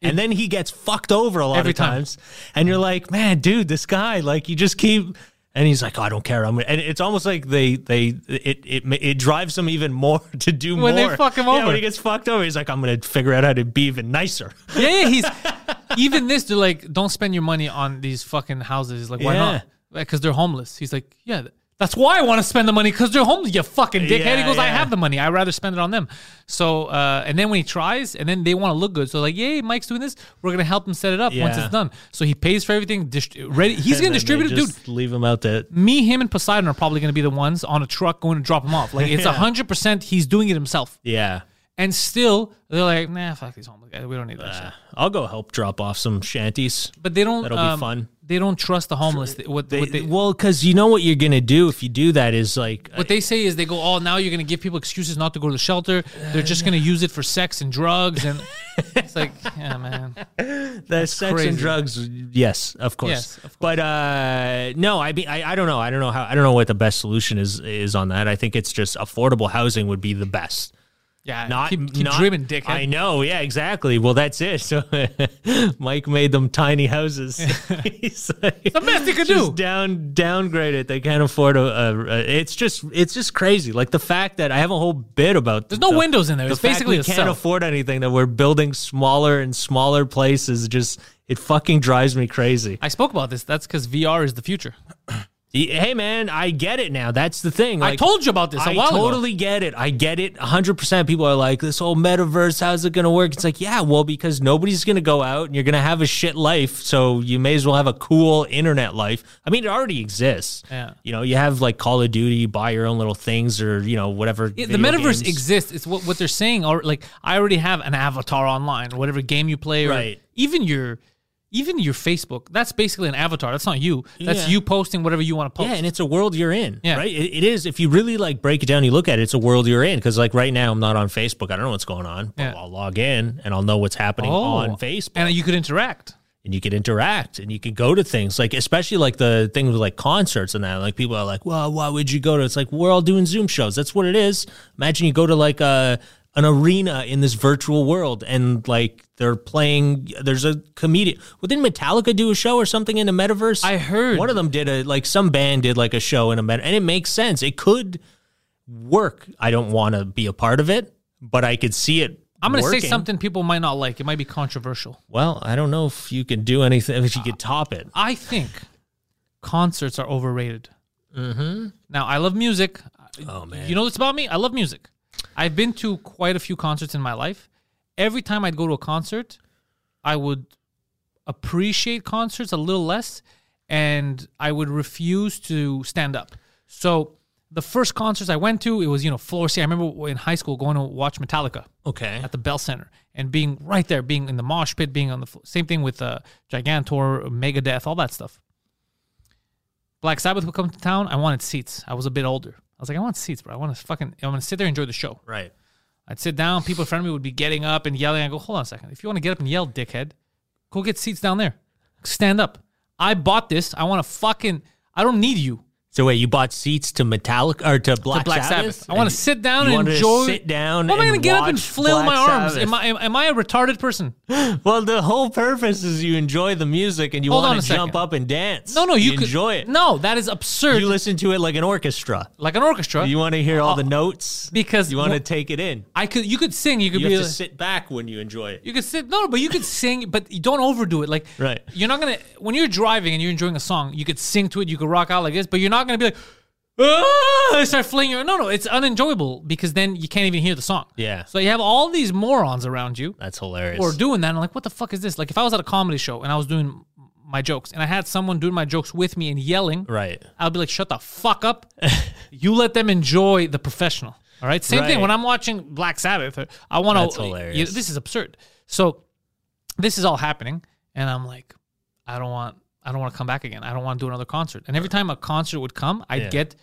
And then he gets fucked over a lot of time. times, and you're like, man, dude, this guy, like, you just keep, and he's like, oh, I don't care. I'm, and it's almost like they, they, it, it, it drives him even more to do When more. When they fuck him Yeah, over. when he gets fucked over, he's like, I'm gonna figure out how to be even nicer. yeah, yeah, he's even this. They're like, don't spend your money on these fucking houses. He's like, why Yeah. not? Because they're homeless. He's like, yeah, That's why I want to spend the money because they're homeless. You fucking dickhead. he Yeah, goes, I have the money. I'd rather spend it on them. So, uh, and then when he tries, and then they want to look good. So, like, yay, Mike's doing this. We're gonna help him set it up once it's done. So he pays for everything. Dist- ready. He's gonna distribute it, dude. Leave him out there. Me, him, and Poseidon are probably gonna be the ones on a truck going to drop him off. Like, it's a Yeah. hundred percent. He's doing it himself. Yeah. And still, they're like, nah, fuck these homeless guys. We don't need that shit. Uh, I'll go help drop off some shanties. But they don't. That'll be um, fun. They don't trust the homeless. They- What They, what they, well, because you know what you're gonna do if you do that is like what they say is they go, oh, now you're gonna give people excuses not to go to the shelter. They're just gonna use it for sex and drugs, and it's like, yeah, man. the sex crazy. and drugs. Yes, of course. Yes, of course. But uh, no, I mean, I, I don't know. I don't know how. I don't know what the best solution is is on that. I think it's just affordable housing would be the best. Yeah, Not keep, keep not, dreaming, dickhead. I know. Yeah, exactly. Well, that's it. So Mike made them tiny houses. He's like, the best he could just do. down downgrade it. They can't afford a, a, a- It's just it's just crazy. Like the fact that I have a whole bit about. There's no windows in there. The It's basically we can't cell. afford anything. That we're building smaller and smaller places. Just it fucking drives me crazy. I spoke about this. That's because VR is the future. Hey man, I get it now. That's the thing. I told you about this a I while ago. totally get it. I get it 100%. People are like, this whole metaverse, how's it going to work? It's like, yeah, well, because nobody's going to go out and you're going to have a shit life. So you may as well have a cool internet life. I mean, it already exists. Yeah. You know, you have like Call of Duty, buy your own little things or, you know, whatever. Yeah, the metaverse games. exists. It's what, what they're saying. Or like, I already have an avatar online, or whatever game you play, or Right. even your, even your Facebook. That's basically an avatar. That's not you. That's Yeah. you posting whatever you want to post. Yeah, and it's a world you're in, Yeah. right? It, it is. If you really like break it down, you look at it, it's a world you're in. Because like right now, I'm not on Facebook. I don't know what's going on. But Yeah. I'll log in and I'll know what's happening oh, on Facebook. Oh. and you could interact. and you could interact and you could go to things like especially like the things with like concerts and that like people are like well why would you go to it's like we're all doing zoom shows that's what it is imagine you go to like a an arena in this virtual world and like they're playing there's a comedian well didn't metallica do a show or something in the metaverse I heard. one of them did a like some band did like a show in a meta and it makes sense it could work i don't want to be a part of it but i could see it I'm going to say something people might not like. It might be controversial. well i don't know if you can do anything if you could top it I think concerts are overrated. Mm-hmm. Now, I love music. Oh, man. You know this about me? I love music. I've been to quite a few concerts in my life. Every time I'd go to a concert, I would appreciate concerts a little less and I would refuse to stand up. So, the first concerts I went to, it was, you know, floor seat. I remember in high school going to watch Metallica okay at the Bell Center and being right there, being in the mosh pit, being on the fl- same thing with uh, Gigantor, Megadeth, all that stuff. Black Sabbath would come to town. I wanted seats. I was a bit older. I was like, I want seats, bro. I want to fucking, I'm gonna sit there and enjoy the show. right I'd sit down. People in front of me would be getting up and yelling. I go, hold on a second. If you want to get up and yell, dickhead, go get seats down there. Stand up. I bought this. I want to fucking. I don't need you. So wait, you bought seats to Metallica or to Black, to Black Sabbath? Sabbath. I want to sit down you and to enjoy. sit down. Why am I going to get up and flail my arms? Am I, am, am I a retarded person? Well, the whole purpose is you enjoy the music and you Hold want to jump up and dance. No, no, you, could enjoy it. No, that is absurd. you listen to it like an orchestra. like an orchestra. You want to hear all uh, the Oh, notes because you want to take it in. I could. You could sing. You could You be. have to like- sit back when you enjoy it. You could sit no, but you could sing, but you don't overdo it. Like Right. you're not gonna when you're driving and you're enjoying a song, you could sing to it, you could rock out like this, but you're not gonna be like, ah, start flinging no, no, it's unenjoyable because then you can't even hear the song. Yeah. So you have all these morons around you That's hilarious. who are doing that. And I'm like, what the fuck is this? Like if I was at a comedy show and I was doing my jokes and I had someone doing my jokes with me and yelling, right. I'll be like, shut the fuck up. you let them enjoy the professional. All right. Same thing Right. when I'm watching Black Sabbath. I want That's to. hilarious. This is absurd. So this is all happening, and I'm like, I don't want. I don't want to come back again. I don't want to do another concert. And every time a concert would come, I'd Yeah. get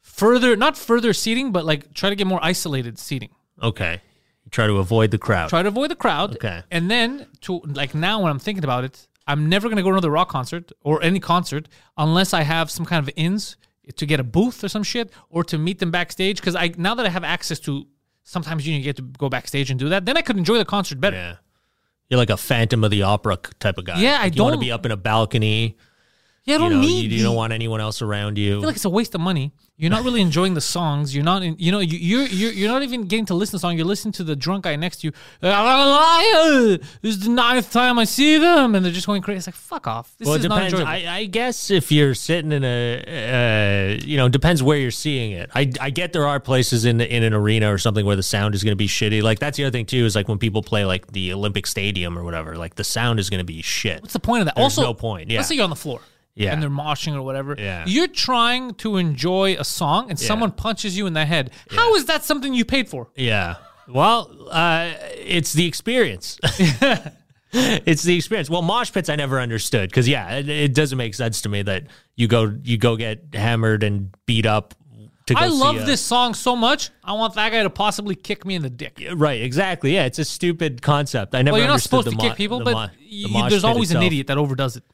further, not further seating, but like try to get more isolated seating. Okay. You try to avoid the crowd. Try to avoid the crowd. Okay. And then to like now when I'm thinking about it, I'm never gonna go to another rock concert or any concert unless I have some kind of ins to get a booth or some shit or to meet them backstage. Because I now that I have access to sometimes you get to go backstage and do that, then I could enjoy the concert better. yeah. You're like a Phantom of the Opera type of guy. Yeah, I Like, you want to be up in a balcony. Yeah, I don't you know, need You, you don't want anyone else around you. I feel like it's a waste of money. You're not really enjoying the songs. You're not, in, you know, you, you're you're you're not even getting to listen to the song. You're listening to the drunk guy next to you. "Ah, This is the ninth time I see them, and they're just going crazy. It's like fuck off. This well, it is not depends. enjoyable. I, I guess if you're sitting in a, uh, you know, depends where you're seeing it. I, I get there are places in in an arena or something where the sound is going to be shitty. Like that's the other thing too is like when people play like the Olympic Stadium or whatever, like the sound is going to be shit. What's the point of that? There's also, no point, yeah. Let's say you're on the floor. Yeah. And they're moshing or whatever. Yeah. You're trying to enjoy a song and someone punches you in the head. How is that something you paid for? Yeah. Well, uh, it's the experience. it's the experience. Well, mosh pits I never understood because yeah, it, it doesn't make sense to me that you go you go get hammered and beat up. I love a- this song so much. I want that guy to possibly kick me in the dick. Right, exactly. Yeah, it's a stupid concept. I never. Well, you're not supposed to the kick people, the but mo- the you, there's always an idiot that overdoes it.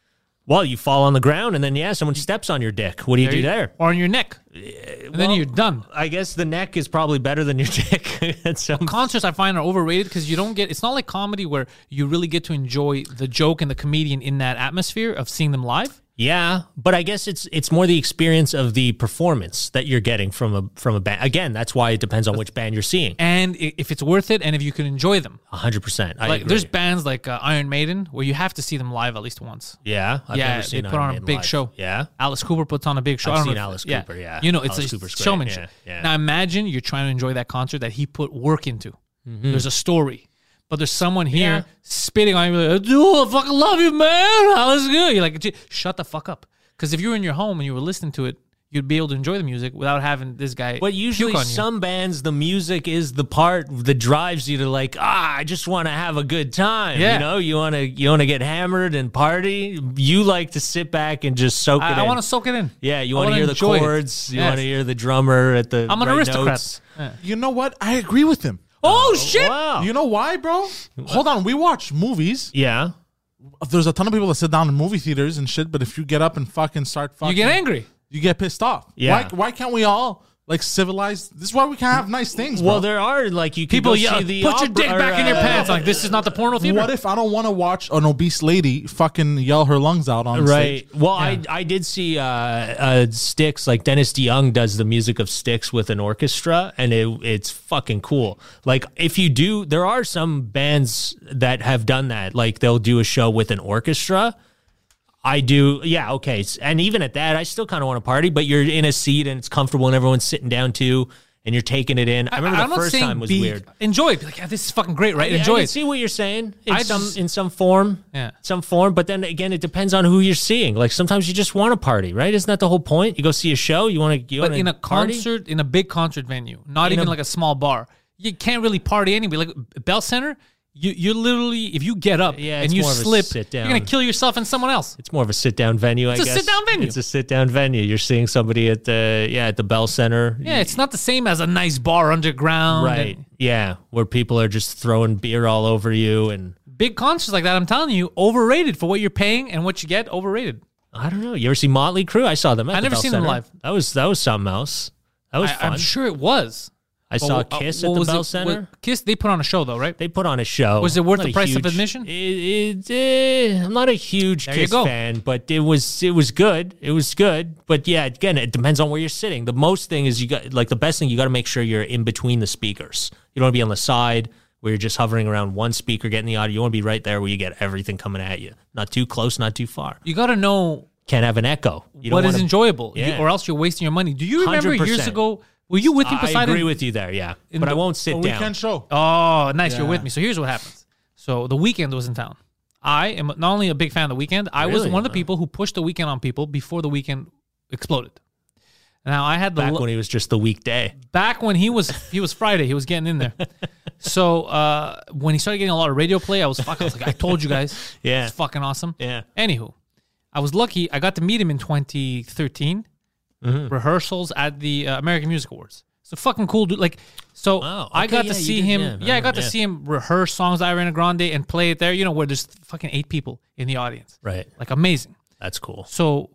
Well, you fall on the ground and then yeah, someone steps on your dick. What do you do there? Or on your neck. Uh, and then well- you're done. I guess the neck is probably better than your dick. At some- Concerts I find are overrated because you don't get. It's not like comedy where you really get to enjoy the joke and the comedian in that atmosphere of seeing them live. Yeah, but I guess it's it's more the experience of the performance that you're getting from a from a band. Again, that's why it depends on which band you're seeing. And i- if it's worth it, and if you can enjoy them, hundred percent. I like agree. there's bands like uh, Iron Maiden where you have to see them live at least once. yeah, I've yeah, they put Iron on a Maiden big live. show. Yeah, Alice Cooper puts on a big show. I've I don't seen know if- Alice Cooper, yeah. you know it's Alice a Cooper's great, showmanship. yeah, yeah. Now imagine you're trying to enjoy that concert that he put work into. Mm-hmm. There's a story, but there's someone here Yeah. spitting on you. Like, Dude, I fucking love you, man. How is good? You're like, shut the fuck up. Because if you were in your home and you were listening to it, you'd be able to enjoy the music without having this guy. But usually, puke on you. some bands, the music is the part that drives you to like, ah, I just want to have a good time. Yeah. You know, you want to you want to get hammered and party. You like to sit back and just soak it in. I, want to soak it in. yeah, you want to hear the enjoy it. chords. You Yes. want to hear the drummer at the. I'm an right aristocrat. notes. Yeah. You know what? I agree with him. Oh, oh, shit! Wow. You know why, bro? Hold on. We watch movies. Yeah. There's a ton of people that sit down in movie theaters and shit, but if you get up and fucking start fucking, You get angry. You get pissed off. Yeah. Why, why can't we all like civilized? This is why we can have nice things. Well, bro. there are like you can People go yell, see the put your opera- dick back in your uh, pants. Like, this is not the porno theater. What if I don't want to watch an obese lady fucking yell her lungs out on Right. stage? Well, I I did see uh, uh, Styx like Dennis DeYoung does the music of Styx with an orchestra, and it it's fucking cool. Like if you do, there are some bands that have done that. Like they'll do a show with an orchestra. I do, yeah, okay. And even at that, I still kind of want to party, but you're in a seat and it's comfortable and everyone's sitting down too, and you're taking it in. I remember I'm the first time was be- weird. Enjoy it. Be like, yeah, this is fucking great, right? Yeah, Enjoy I it. see what you're saying in I some just- in some form. Yeah. Some form, but then again, it depends on who you're seeing. Like sometimes you just want to party, right? Isn't that the whole point? You go see a show, you want to. You but in a party? concert, in a big concert venue, not In even a- like a small bar, you can't really party anyway. Like Bell Center, you you literally if you get up Yeah, and you more of a slip, sit you're gonna kill yourself and someone else. It's more of a sit down venue. It's a guess sit-down venue. It's a sit down venue. You're seeing somebody at the yeah at the Bell Center. Yeah, it's not the same as a nice bar underground. right. and Yeah, where people are just throwing beer all over you, and Big concerts like that, I'm telling you, overrated for what you're paying and what you get. Overrated. I don't know. You ever see Motley Crue? I saw them. At I the never Bell seen them live. That was that was something else. That was I, fun. I'm sure it was. I saw Well, uh, Kiss what at the was Bell it- Center. Kiss, they put on a show though, right? They put on a show. Was it worth Not the a price of huge- admission? It, it, eh, I'm not a huge There you Kiss go. fan, but it was it was good. It was good, but yeah, again, it depends on where you're sitting. The most thing is you got like the best thing you got to make sure you're in between the speakers. You don't want to be on the side where you're just hovering around one speaker getting the audio. You want to be right there where you get everything coming at you. Not too close, not too far. You got to know Can't have an echo. You what wanna- enjoyable, You- Yeah. or else you're wasting your money. Do you remember years 100%. ago? Were you with me, I Poseidon? agree with you there, yeah, In but the- I won't sit A down. Weeknd show. Oh, nice. You're Yeah. with me. So here's what happens. So the Weeknd was in town. I am not only a big fan of the Weeknd, I was Really? one of the people who pushed the Weeknd on people before the Weeknd exploded. Now I had the Back lo- when he was just the weekday. back when he was he was Friday, he was getting in there. so uh, when he started getting a lot of radio play, I was fucking. I was like, I told you guys, Yeah. it's fucking awesome. Yeah. Anywho, I was lucky. I got to meet him in 2013 Mm-hmm. rehearsals at the uh, American Music Awards. So fucking cool, dude. Like, so Wow, I got yeah, to see did, him. yeah, Yeah, I got to see him rehearse songs by Ariana Grande and play it there. You know where there's fucking eight people in the audience. Right. Like amazing. That's cool. So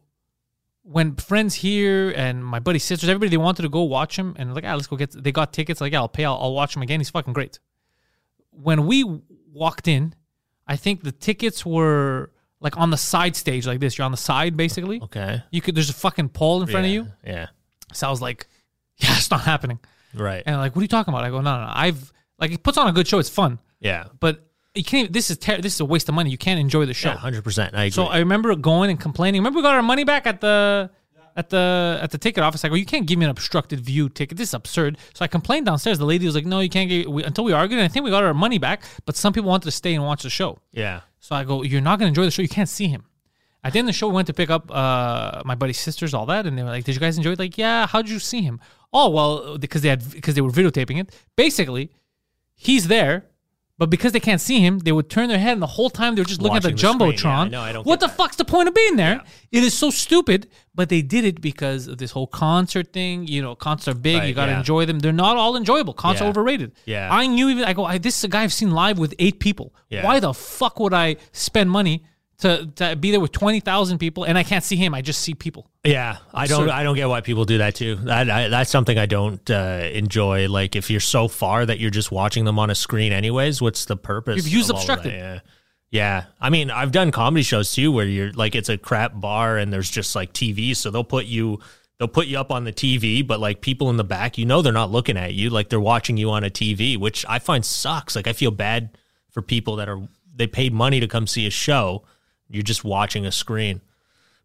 when friends here and my buddy sisters, everybody they wanted to go watch him and like, ah, let's go get. They got tickets. Like, yeah, I'll pay. I'll, I'll watch him again. He's fucking great. When we walked in, I think the tickets were like on the side stage like this. You're on the side basically. Okay. You could. There's a fucking pole in front of you. Yeah. So I was like, yeah, it's not happening. Right. And like, what are you talking about? I go, no, no, no. I've like it puts on a good show. It's fun, yeah. but you can't. Even, this is ter- this is a waste of money. You can't enjoy the show. Yeah. Hundred percent. I agree. So I remember going and complaining. Remember we got our money back at the at the at the ticket office. I go, you can't give me an obstructed view ticket. This is absurd. So I complained downstairs. The lady was like, no, you can't get we, until we argued. And I think we got our money back, but some people wanted to stay and watch the show. yeah. So I go, you're not gonna enjoy the show. You can't see him. At the end of the show, we went to pick up uh, my buddy's sisters, all that, and they were like, "Did you guys enjoy it?" Like, yeah. How'd you see him? Oh, well, because they had because they were videotaping it. Basically, he's there, but because they can't see him, they would turn their head, and the whole time they were just looking at the Watching the screen. jumbotron. Yeah, I know, I don't what get the that. fuck's the point of being there? It is so stupid, but they did it because of this whole concert thing. You know, concerts are big. you Right, got to yeah. enjoy them. They're not all enjoyable. Concerts are Yeah. overrated. Yeah. I knew even. I go. I, this is a guy I've seen live with eight people. Yeah. Why the fuck would I spend money to, to be there with twenty thousand people and I can't see him? I just see people. Yeah, I don't. Absurd. I don't get why people do that too. That I, that's something I don't uh, enjoy. Like if you're so far that you're just watching them on a screen, anyways. What's the purpose? Your view's of all of that? obstructed. Yeah, yeah. I mean, I've done comedy shows too, where you're like it's a crap bar and there's just like TV, so they'll put you. They'll put you up on the TV, but like people in the back, you know, they're not looking at you. Like they're watching you on a TV, which I find sucks. Like I feel bad for people that are they paid money to come see a show. You're just watching a screen.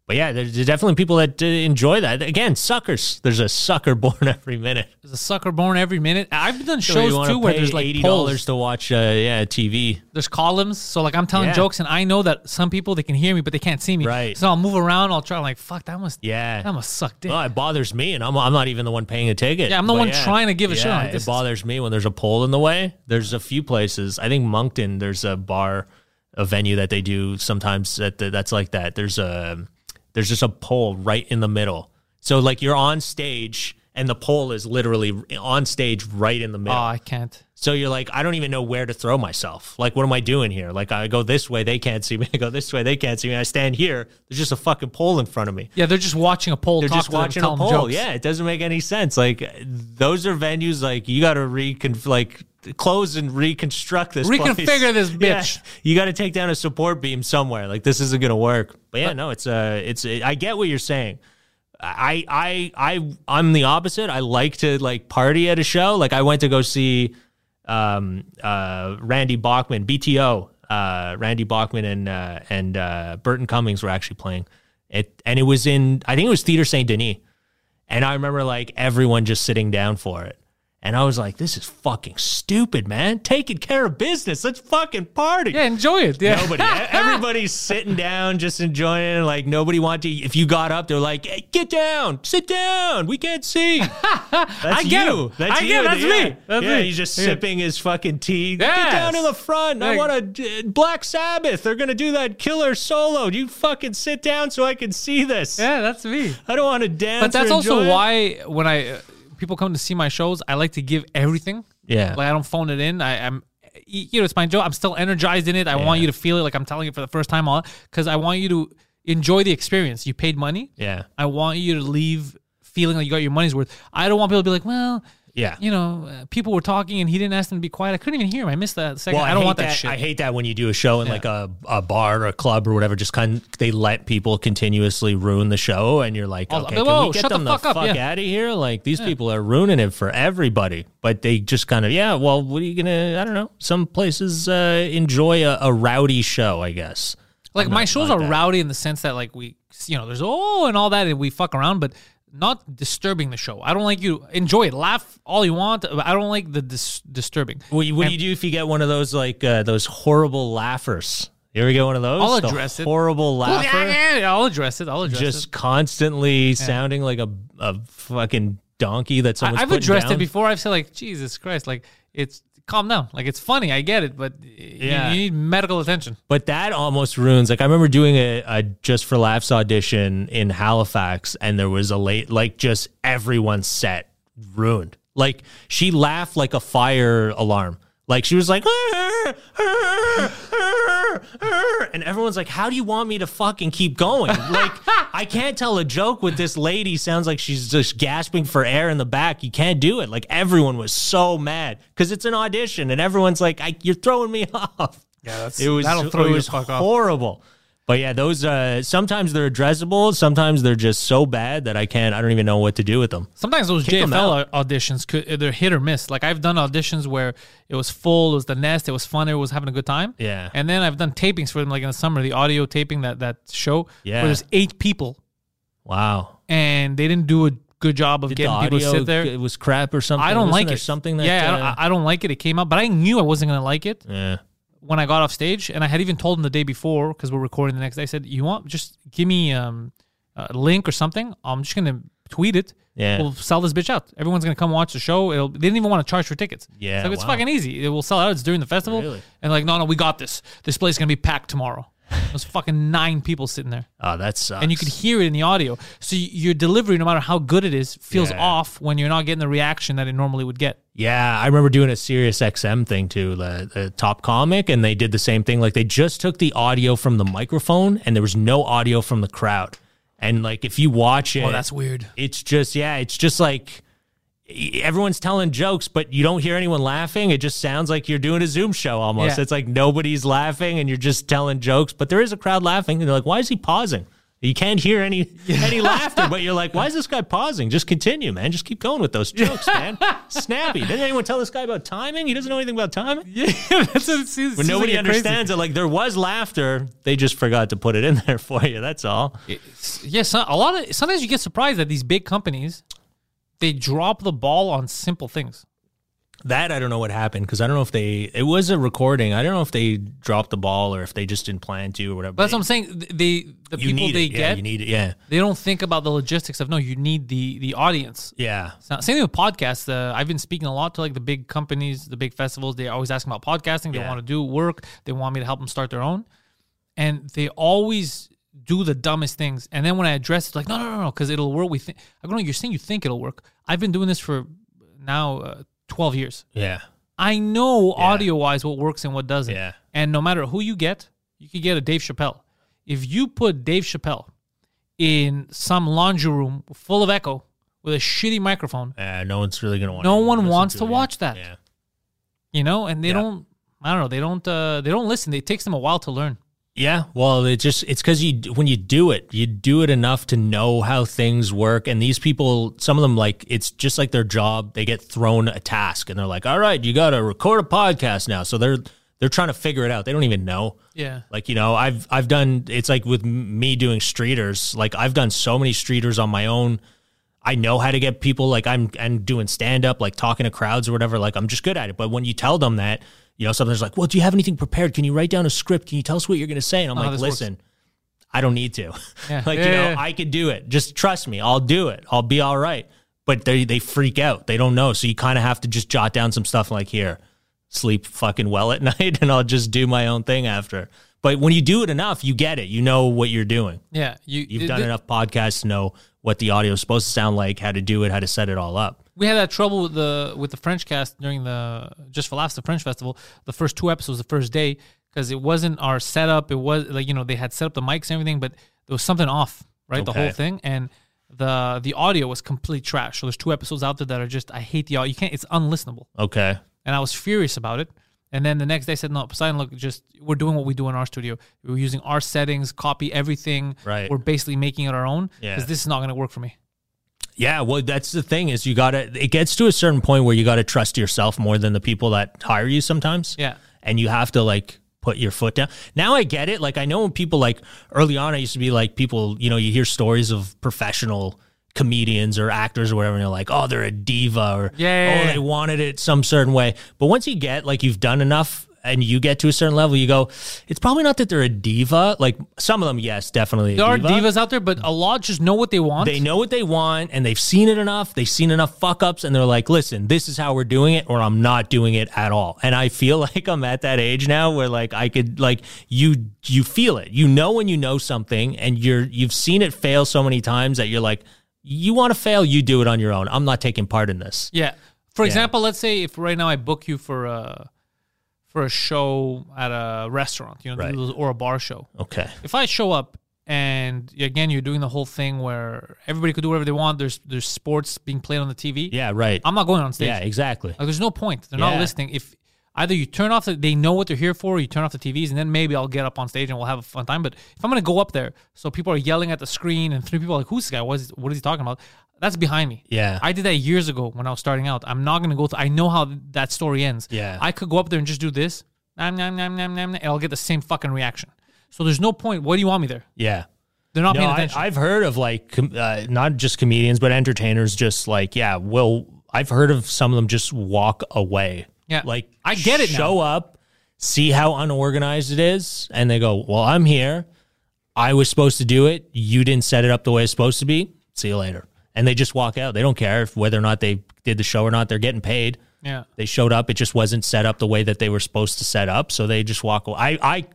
But yeah, there's definitely people that uh, enjoy that. Again, suckers. There's a sucker born every minute. There's a sucker born every minute. I've done So shows too where there's like eighty dollars to watch, uh, yeah, TV. There's columns, so like I'm telling Yeah. jokes, and I know that some people they can hear me, but they can't see me. Right. So I'll move around. I'll try. like, fuck, that must. Yeah. That must suck dick. Well, it bothers me, and I'm I'm not even the one paying a ticket. Yeah, I'm the But one trying to give a shit. Yeah, Like, it is- bothers me when there's a pole in the way. There's a few places. I think Moncton. There's a bar, a venue that they do sometimes. That that's like that. There's a there's just a pole right in the middle. So like you're on stage. And the pole is literally on stage right in the middle. oh. I can't. So you're like, I don't even know where to throw myself. Like, what am I doing here? Like, I go this way, they can't see me. I go this way, they can't see me. I stand here. There's just a fucking pole in front of me. Yeah, they're just watching a pole. They're just them, watching a them poll. jokes. Yeah, it doesn't make any sense. Like, those are venues like you got to recon like close and reconstruct this. Reconfigure place. this Yeah, bitch. you got to take down a support beam somewhere. Like, this isn't gonna work. But yeah, no, it's uh, it's I get what you're saying. I I I I'm the opposite. I like to like party at a show. Like I went to go see um uh Randy Bachman, BTO. Uh Randy Bachman and uh and uh Burton Cummings were actually playing. It and it was in I think it was Theater Saint Denis. And I remember like everyone just sitting down for it. And I was like, this is fucking stupid, man. Taking care of business. Let's fucking party. Yeah, enjoy it. Yeah. Nobody. Everybody's sitting down, just enjoying it. Like nobody wanted to. If you got up, they're like, hey, "Get down, sit down. We can't see." That's I get you. him. That's I you. get- that's yeah. me. That's yeah, me. he's just Yeah. sipping his fucking tea. Get down in the front. I Like- want to Black Sabbath. They're gonna do that killer solo. You fucking sit down so I can see this. Yeah, that's me. I don't want to dance. But that's also it. why when I uh, people come to see my shows, I like to give everything. Yeah. Like I don't phone it in. I, I'm, you know, it's my joke. I'm still energized in it. I want you to feel it like I'm telling it for the first time, all because I want you to enjoy the experience. You paid money. Yeah. I want you to leave feeling like you got your money's worth. I don't want people to be like, well, Yeah. you know, uh, people were talking and he didn't ask them to be quiet. I couldn't even hear him. I missed that second. Well, I don't hate want that, shit. I hate that when you do a show in like a, a bar or a club or whatever. Just kind of, they let people continuously ruin the show, and you're like, okay, can "Whoa, we get shut the them fuck up," fuck yeah. out of here? Like these people are ruining it for everybody. But they just kind of, yeah. Well, what are you gonna? I don't know. Some places uh, enjoy a, a rowdy show, I guess. like my shows are that. rowdy in the sense that like we you know there's oh and all that and we fuck around but not disturbing the show i don't like you enjoy it laugh all you want but i don't like the dis- disturbing What, what do you do if you get one of those like uh, those horrible laughers? You ever get one of those? I'll The address it. Horrible Well, laugher. yeah, yeah, i'll address it i'll address just it constantly sounding like a, a fucking donkey that's I, i've addressed down. it before i've said like jesus christ like it's calm down like it's funny i get it but yeah. Yeah. you, need medical attention But that almost ruins. Like I remember doing a, a just for laughs audition in Halifax, and there was a late, like just everyone's set ruined. Like she laughed like a fire alarm. Like she was like, and everyone's like, "How do you want me to fucking keep going?" Like I can't tell a joke with this lady. Sounds like she's just gasping for air in the back. You can't do it. Like everyone was so mad because it's an audition, and everyone's like, I, "You're throwing me off." Yeah, that's- it was that'll throw it you was the fuck off. But yeah, those uh, sometimes they're addressable. Sometimes they're just so bad that I can't. I don't even know what to do with them. Sometimes those Kick JFL auditions could they're hit or miss. Like I've done auditions where it was full, it was the nest, it was fun, everyone was having a good time. Yeah. And then I've done tapings for them, like in the summer, the audio taping that that show. Yeah. Where there's eight people Wow. and they didn't do a good job of Did getting people to sit there. it was crap or something? I don't Wasn't like it. Something that yeah, I, uh, don't, I don't like it. It came out, but I knew I wasn't gonna like it yeah. When I got off stage, and I had even told them the day before because we're recording the next day. I said, "You want just give me um, a link or something? I'm just gonna tweet it. Yeah. we'll sell this bitch out. Everyone's gonna come watch the show. It'll, they didn't even want to charge for tickets. Yeah, so it's wow. fucking easy. It will sell out. It's during the festival, Really? and like, no, no, we got this. This place is gonna be packed tomorrow. There's fucking nine people sitting there, Oh, that sucks. and you could hear it in the audio. So y- your delivery, no matter how good it is, feels Yeah. off when you're not getting the reaction that it normally would get. Yeah, I remember doing a Sirius XM thing too, the, the top comic, and they did the same thing. Like they just took the audio from the microphone, and there was no audio from the crowd. And like if you watch oh, it, Oh, that's weird. it's just yeah, it's just like everyone's telling jokes, but you don't hear anyone laughing. It just sounds like you're doing a Zoom show almost. Yeah. It's like nobody's laughing, and you're just telling jokes, but there is a crowd laughing, and they're like, "Why is he pausing?" You can't hear any any laughter, but you're like, "Why is this guy pausing? Just continue, man. Just keep going with those jokes, man. Snappy." Didn't anyone tell this guy about timing? He doesn't know anything about timing. Yeah, that's what it seems. Seems nobody like you're crazy. understands it. Like there was laughter, they just forgot to put it in there for you. That's all. Yes, so, a lot of sometimes you get surprised that these big companies they drop the ball on simple things. That I don't know what happened because I don't know if they. It was a recording. I don't know if they dropped the ball or if they just didn't plan to or whatever. But that's what I'm saying. th- They the you people need they it. Yeah, get you need it. Yeah, they don't think about the logistics of no. You need the the audience. yeah, So, same thing with podcasts. Uh, I've been speaking a lot to like the big companies, the big festivals. They're always asking about podcasting. They Yeah. want to do work. They want me to help them start their own, and they always do the dumbest things. And then when I address it, like no, no, no, no, because it'll work. We think. I go, no, you're saying you think it'll work. I've been doing this for now uh, 12 years. yeah, I know audio wise what works and what doesn't. Yeah. And no matter who you get, you could get a Dave Chappelle. If you put Dave Chappelle in some laundry room full of echo with a shitty microphone, Uh, no one's really gonna want. No one wants to it. watch that. Yeah, you know, and they Yeah. don't. I don't know. They don't. Uh, they don't listen. It takes them a while to learn. Yeah. Well, it just it's because you when you do it, you do it enough to know how things work. And these people, some of them, like it's just like their job. They get thrown a task, and they're like, "All right, you got to record a podcast now." So they're they're trying to figure it out. They don't even know. Yeah. Like, you know, I've I've done it's like with me doing streeters, like I've done so many streeters on my own. I know how to get people like I'm and doing stand up, like talking to crowds or whatever, like I'm just good at it. But when you tell them that, you know, something's like, Well, do you have anything prepared? Can you write down a script? Can you tell us what you're gonna say? And I'm Oh, like, this works. listen, I don't need to. Yeah. like, Yeah, you know, yeah. I could do it. Just trust me, I'll do it. I'll be all right. But they they freak out. They don't know. So you kind of have to just jot down some stuff like here sleep fucking well at night and I'll just do my own thing after. But when you do it enough, you get it. You know what you're doing. Yeah. You. You've done th- enough podcasts to know what the audio is supposed to sound like, how to do it, how to set it all up. We had that trouble with the with the French cast during the Just for Laughs, the French festival. The first two episodes, the first day, because it wasn't our setup. It was like you know they had set up the mics and everything, but there was something off, right? The whole thing and the the audio was complete trash. So there's two episodes out there that are just I hate the audio. You can't. It's unlistenable, Okay. and I was furious about it. And then the next day I said, no, Poseidon, look, just we're doing what we do in our studio. We're using our settings, copy everything. Right. We're basically making it our own Yeah. because this is not going to work for me. Yeah, well, that's the thing is you got to, it gets to a certain point where you got to trust yourself more than the people that hire you sometimes. Yeah. And you have to like put your foot down. Now I get it. Like I know when people like early on, I used to be like people, you know, you hear stories of professional comedians or actors or whatever, and you're like, oh, they're a diva or, Yeah, yeah, oh, yeah. they wanted it some certain way. But once you get like you've done enough and you get to a certain level, you go, it's probably not that they're a diva. Like some of them, yes, definitely. There are diva. divas out there, but a lot just know what they want. They know what they want and they've seen it enough. They've seen enough fuck ups and they're like, listen, this is how we're doing it or I'm not doing it at all. And I feel like I'm at that age now where like I could like you you feel it. You know when you know something and you're you've seen it fail so many times that you're like, you want to fail, you do it on your own. I'm not taking part in this. Yeah. For example, let's say if right now I book you for a for a show at a restaurant, you know, Right. or a bar show. Okay. If I show up and again you're doing the whole thing where everybody could do whatever they want, there's there's sports being played on the TV. Yeah, right. I'm not going on stage. yeah, exactly. Like there's no point. They're Yeah. not listening. If Either you turn off the, they know what they're here for, or you turn off the TVs, and then maybe I'll get up on stage and we'll have a fun time. But if I'm gonna go up there, so people are yelling at the screen and three people are like, "Who's this guy? What is, what is he talking about?" That's behind me. Yeah. I did that years ago when I was starting out. I'm not gonna go. Th- I know how that story ends. Yeah. I could go up there and just do this, nom, nom, nom, nom, nom, and I'll get the same fucking reaction. So there's no point. What do you want me there? Yeah. They're not No, paying I, attention. I've heard of like com- uh, not just comedians, but entertainers. Just like yeah, well, I've heard of some of them just walk away. Yeah. like I get it now. Show up, see how unorganized it is, and they go, "Well, I'm here. I was supposed to do it. You didn't set it up the way it's supposed to be. See you later." And they just walk out. They don't care if whether or not they did the show or not. They're getting paid. yeah. They showed up. It just wasn't set up the way that they were supposed to set up. So they just walk away. I I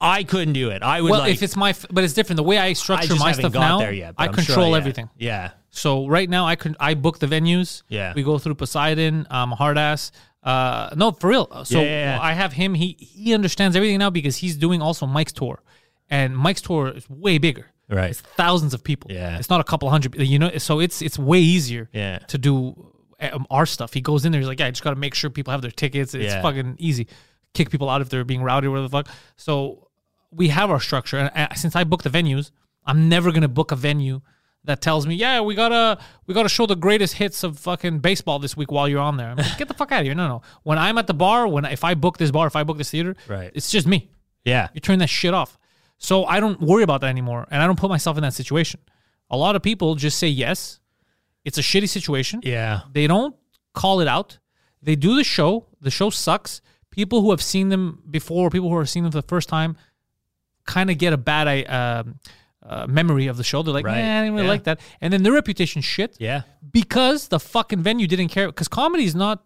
I couldn't do it. I would Well, like. if it's my, f- but it's different. The way I I structure just my stuff now, yet. I I'm sure control yeah. everything. Yeah. So right now, I can I book the venues. Yeah. we go through Poseidon, um, hard ass. Uh, no, for real. So Yeah, yeah, yeah. I have him. He he understands everything now because he's doing also Mike's tour, and Mike's tour is way bigger. Right. it's thousands of people. Yeah. it's not a couple hundred. You know, so it's it's way easier. Yeah. to do um, our stuff. He goes in there. He's like, yeah, I just got to make sure people have their tickets. It's Yeah. fucking easy. Kick people out if they're being rowdy or whatever the fuck. So we have our structure, and uh, since I book the venues, I'm never gonna book a venue that tells me, yeah, we gotta we gotta show the greatest hits of fucking baseball this week while you're on there. I'm like, get the fuck out of here. No, no. When I'm at the bar, when if I book this bar, if I book this theater, Right. it's just me. Yeah. You turn that shit off. So I don't worry about that anymore, and I don't put myself in that situation. A lot of people just say yes. It's a shitty situation. Yeah. They don't call it out. They do the show. The show sucks. People who have seen them before, people who are seeing them for the first time, kind of get a bad um, uh, memory of the show. They're like, Right. "Nah, I didn't really Yeah. like that. And then their reputation shit Yeah. because the fucking venue didn't care. Because comedy is not,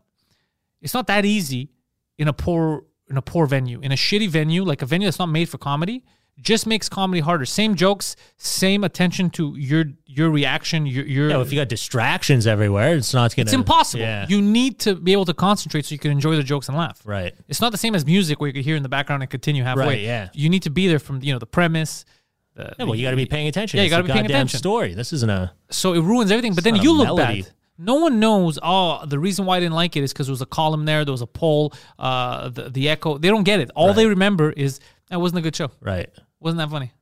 it's not that easy in a poor in a poor venue. In a shitty venue, like a venue that's not made for comedy, just makes comedy harder. Same jokes, same attention to your your reaction. Your your Yeah, well, if you got distractions everywhere, it's not gonna. it's impossible. Yeah. You need to be able to concentrate so you can enjoy the jokes and laugh. right. It's not the same as music where you can hear in the background and continue halfway. Right, yeah. You need to be there from you know the premise. The, Yeah, well, you got to be paying attention. Yeah, you gotta be paying attention. Story. This isn't a. so it ruins everything. But then you look melody. bad. No one knows. Oh, the reason why I didn't like it is because there was a column there. There was a poll. Uh, the the echo. They don't get it. All they remember is that wasn't a good show. Right. Wasn't that funny?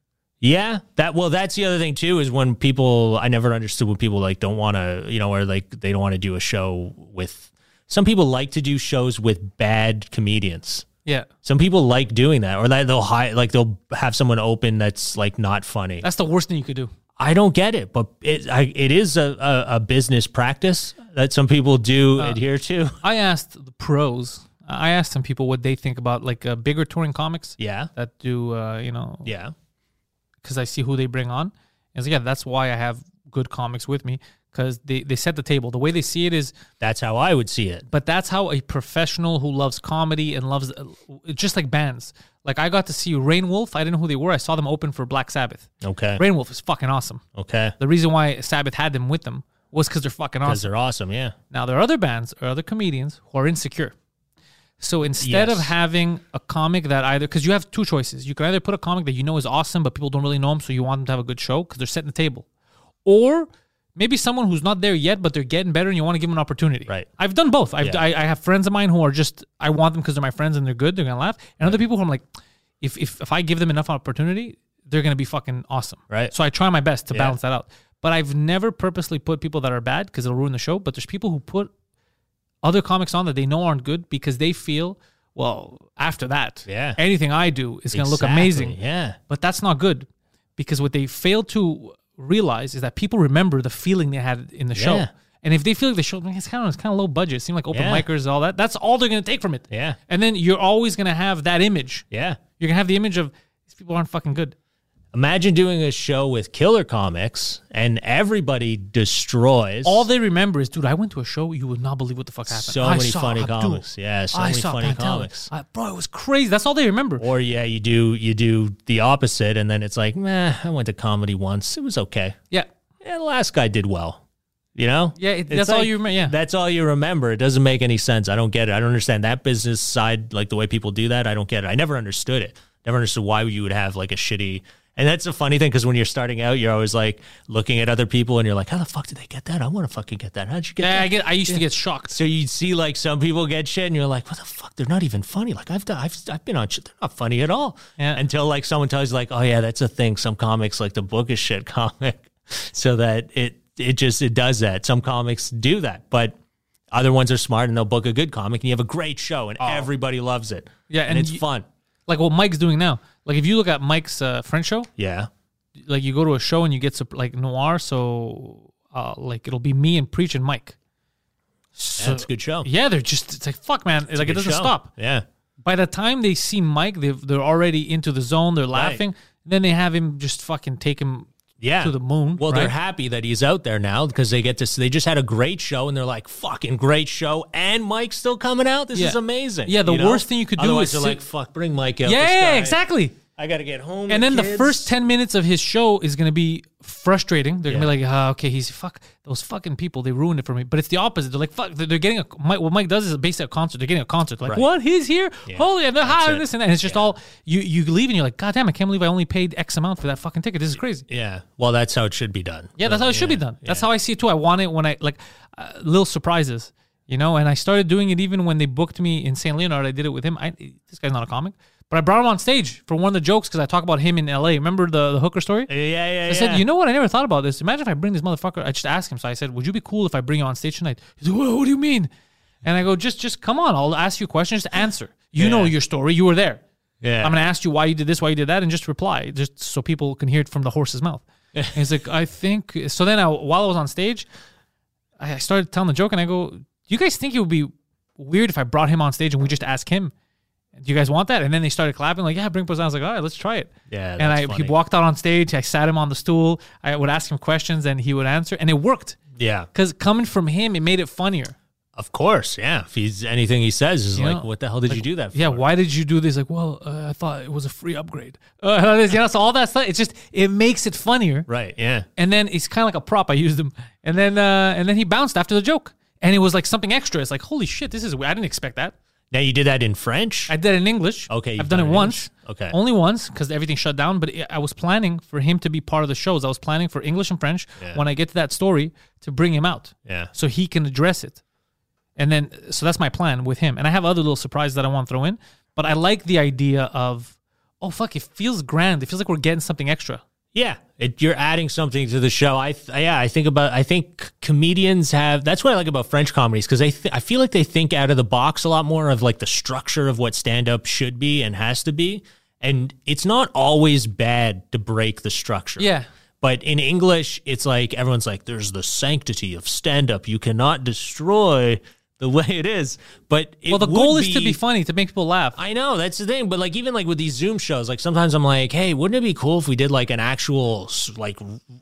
Yeah, that well, that's the other thing too is when people I never understood when people like don't want to, you know, or like they don't want to do a show with. Some people like to do shows with bad comedians. Yeah, Some people like doing that, or like they'll hire, like they'll have someone open that's like not funny. that's the worst thing you could do. I don't get it, but it I, it is a, a, a business practice that some people do Uh, adhere to. I asked the pros. I asked some people what they think about like uh, bigger touring comics Yeah, that do uh, you know yeah, because I see who they bring on. And so, yeah, that's why I have good comics with me because they, they set the table. The way they see it is, that's how I would see it. but that's how a professional who loves comedy and loves uh, just like bands. Like I got to see Reignwolf. I didn't know who they were. I saw them open for Black Sabbath. Okay, Reignwolf is fucking awesome. okay, The reason why Sabbath had them with them was because they're fucking because awesome. they're awesome. Yeah, Now there are other bands or other comedians who are insecure. So instead of Yes. having a comic that either because you have two choices, you can either put a comic that you know is awesome but people don't really know him, so you want them to have a good show because they're setting the table, or maybe someone who's not there yet but they're getting better and you want to give them an opportunity. Right. I've done both. I've, Yeah. I, I have friends of mine who are just I want them because they're my friends and they're good, they're gonna laugh, and other people who I'm like, if if if I give them enough opportunity, they're gonna be fucking awesome. Right. So I try my best to Yeah. balance that out. But I've never purposely put people that are bad because it'll ruin the show. But there's people who put other comics on that they know aren't good because they feel, well, after that, Yeah. anything I do is going to look amazing. Yeah, But that's not good because what they fail to realize is that people remember the feeling they had in the show. Yeah. And if they feel like the show, man, it's kind of it's kind of low budget. It seemed like open Yeah. micers and all that. That's all they're going to take from it. Yeah. And then you're always going to have that image. yeah. You're going to have the image of these people aren't fucking good. Imagine doing a show with killer comics and everybody destroys. All they remember is, dude, I went to a show. You would not believe what the fuck happened. So I many saw funny Abdul. comics. Yeah, so I many saw funny comics. Uh, bro, it was crazy. That's all they remember. Or yeah, you do you do the opposite, and then it's like, meh, I went to comedy once. It was okay. yeah. Yeah, the last guy did well. You know? Yeah, it- that's all you remember, yeah. That's all you remember. It doesn't make any sense. I don't get it. I don't understand that business side, like the way people do that. I don't get it. I never understood it. Never understood why you would have like a shitty And that's a funny thing because when you're starting out, you're always like looking at other people and you're like, how the fuck did they get that? I want to fucking get that. How'd you get Yeah, that? I get. I used to get shocked. So you'd see like some people get shit and you're like, what the fuck? They're not even funny. Like I've done, I've, I've been on shit. They're not funny at all. Yeah. Until like someone tells you like, oh yeah, that's a thing. Some comics like the book is shit comic. so that it, it just, it does that. Some comics do that, but other ones are smart and they'll book a good comic and you have a great show and oh. everybody loves it. Oh. Yeah, And, and it's you- fun. Like what Mike's doing now. Like if you look at Mike's uh, French show, Yeah. like you go to a show and you get sup- like noir, so uh, like it'll be me and preach and Mike. So, That's a good show. Yeah, they're just it's like fuck, man. It's like it doesn't show. stop. Yeah. By the time they see Mike, they they're already into the zone. They're laughing. Then they have him just fucking take him Yeah. to the moon. Well, they're happy that he's out there now because they get to. They just had a great show, and they're like, "Fucking great show!" And Mike's still coming out. This Yeah. is amazing. Yeah, the you know? worst thing you could do Otherwise is they're sit- like, "Fuck, bring Mike out." Yeah, exactly. I got to get home. And then the kids. first 10 minutes of his show is going to be frustrating. They're going to be like, ah, okay, he's fuck those fucking people. They ruined it for me. But it's the opposite. They're like, fuck, they're they're getting a, Mike, what Mike does is basically a concert. They're getting a concert. Like, Right. what? He's here? Holy, and they're That's high, it. this and that. And it's just all, you, you leave and you're like, God damn, I can't believe I only paid X amount for that fucking ticket. This is crazy. Yeah. Well, that's how it should be done. Yeah, that's how it should be done. That's how I see it too. I want it when I like uh, little surprises, you know. And I started doing it even when they booked me in Saint Leonard. I did it with him. I, this guy's not a comic, but I brought him on stage for one of the jokes because I talk about him in L.A. Remember the the hooker story? Yeah, yeah, yeah. I said, you know what? I never thought about this. Imagine if I bring this motherfucker. I just asked him. So I said, would you be cool if I bring you on stage tonight? He's like, what, what do you mean? And I go, just just come on. I'll ask you questions. Just answer. You know your story. You were there. Yeah. I'm gonna ask you why you did this, why you did that, and just reply, just so people can hear it from the horse's mouth. And he's like, I think. So then, I, while I was on stage, I I started telling the joke, and I go, "Do you guys think it would be weird if I brought him on stage and we just ask him? Do you guys want that?" And then they started clapping, like, "Yeah, bring Poseidon." I was like, "All right, let's try it." Yeah, and I funny. he walked out on stage. I sat him on the stool. I would ask him questions, and he would answer, and it worked. Yeah. Because coming from him, it made it funnier. Of course. Yeah. If he's anything he says is You like, know, "What the hell did you do that for?" Yeah, why did you do this? Like, well, uh, I thought it was a free upgrade. Uh, you know, so all that stuff. It's just it makes it funnier. Right. Yeah. And then it's kind of like a prop. I used him, and then uh, and then he bounced after the joke, and it was like something extra. It's like, holy shit, this is. I didn't expect that. Now you did that in French. I did it in English. Okay, I've done, it it once. Okay. only once because everything shut down. But it, I was planning for him to be part of the shows. I was planning for English and French Yeah. when I get to that story to bring him out. Yeah. so he can address it. And then, so that's my plan with him. And I have other little surprises that I want to throw in. But I like the idea of, oh fuck, it feels grand. It feels like we're getting something extra. Yeah, it, you're adding something to the show. I th- yeah, I think about. I think comedians have. That's what I like about French comedies because they. Th- I feel like they think out of the box a lot more of like the structure of what stand up should be and has to be, and it's not always bad to break the structure. Yeah. But in English, it's like everyone's like, "There's the sanctity of stand up. You cannot destroy the way it is." But it well, the goal is to be funny, to make people laugh. I know that's the thing, but like even like with these Zoom shows, like sometimes I'm like, hey, wouldn't it be cool if we did like an actual like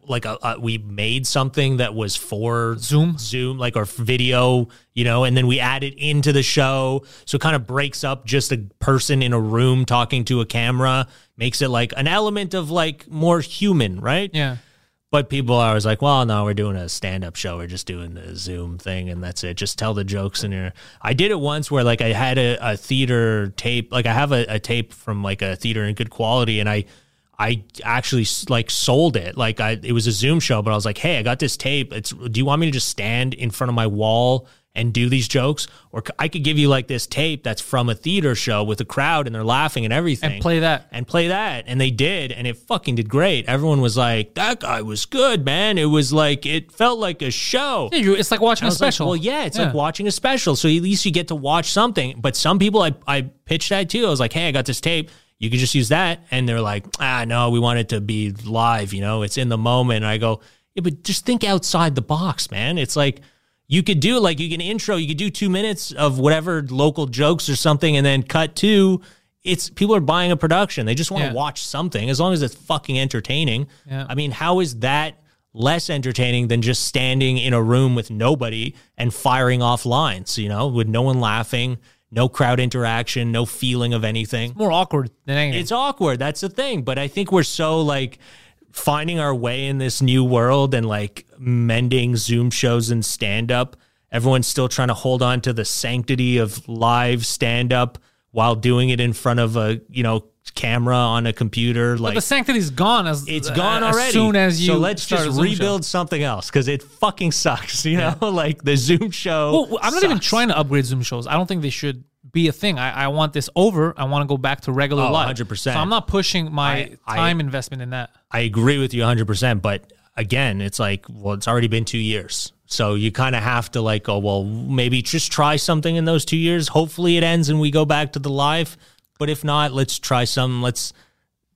like a, a we made something that was for Zoom? Zoom, like our video, you know, and then we add it into the show, so it kind of breaks up just a person in a room talking to a camera, makes it like an element of like more human, right? yeah. But people are always like, well, no, we're doing a stand up show. We're just doing the Zoom thing and that's it. Just tell the jokes in your. I did it once where like I had a, a theater tape. Like I have a, a tape from like a theater in good quality and I. I actually like sold it. Like I, it was a Zoom show, but I was like, "Hey, I got this tape. It's. Do you want me to just stand in front of my wall and do these jokes, or I could give you like this tape that's from a theater show with a crowd and they're laughing and everything, And play that. and play that. And they did, and it fucking did great. Everyone was like, that guy was good, man. It was like, it felt like a show. Yeah, it's like watching a was like, special. well, yeah, it's Yeah. like watching a special. So at least you get to watch something. But some people I, I pitched that too. I was like, hey, I got this tape. You could just use that. And they're like, ah, no, we want it to be live. You know, it's in the moment. And I go, yeah, but just think outside the box, man. It's like, you could do like you can intro, you could do two minutes of whatever local jokes or something, and then cut to it's people are buying a production. They just want to Yeah. watch something as long as it's fucking entertaining. Yeah. I mean, how is that less entertaining than just standing in a room with nobody and firing off lines, you know, with no one laughing, no crowd interaction, no feeling of anything? More awkward than anything. It's awkward. That's the thing. But I think we're so like finding our way in this new world and like mending Zoom shows and stand up. Everyone's still trying to hold on to the sanctity of live stand up while doing it in front of a, you know, camera on a computer. But Like the sanctity's gone as it's uh, gone as already. soon as you so let's just Zoom show. rebuild something else because it fucking sucks. You know, like the Zoom show. Well, I'm not even trying to upgrade Zoom shows. I don't think they should be a thing. I, I want this over. I want to go back to regular Oh, live. 100%. So I'm not pushing my I- I- time investment in that. I agree with you 100%. But again, it's like, well, it's already been two years. So you kind of have to like oh, well, maybe just try something in those two years. Hopefully it ends and we go back to the live. But if not, let's try some. Let's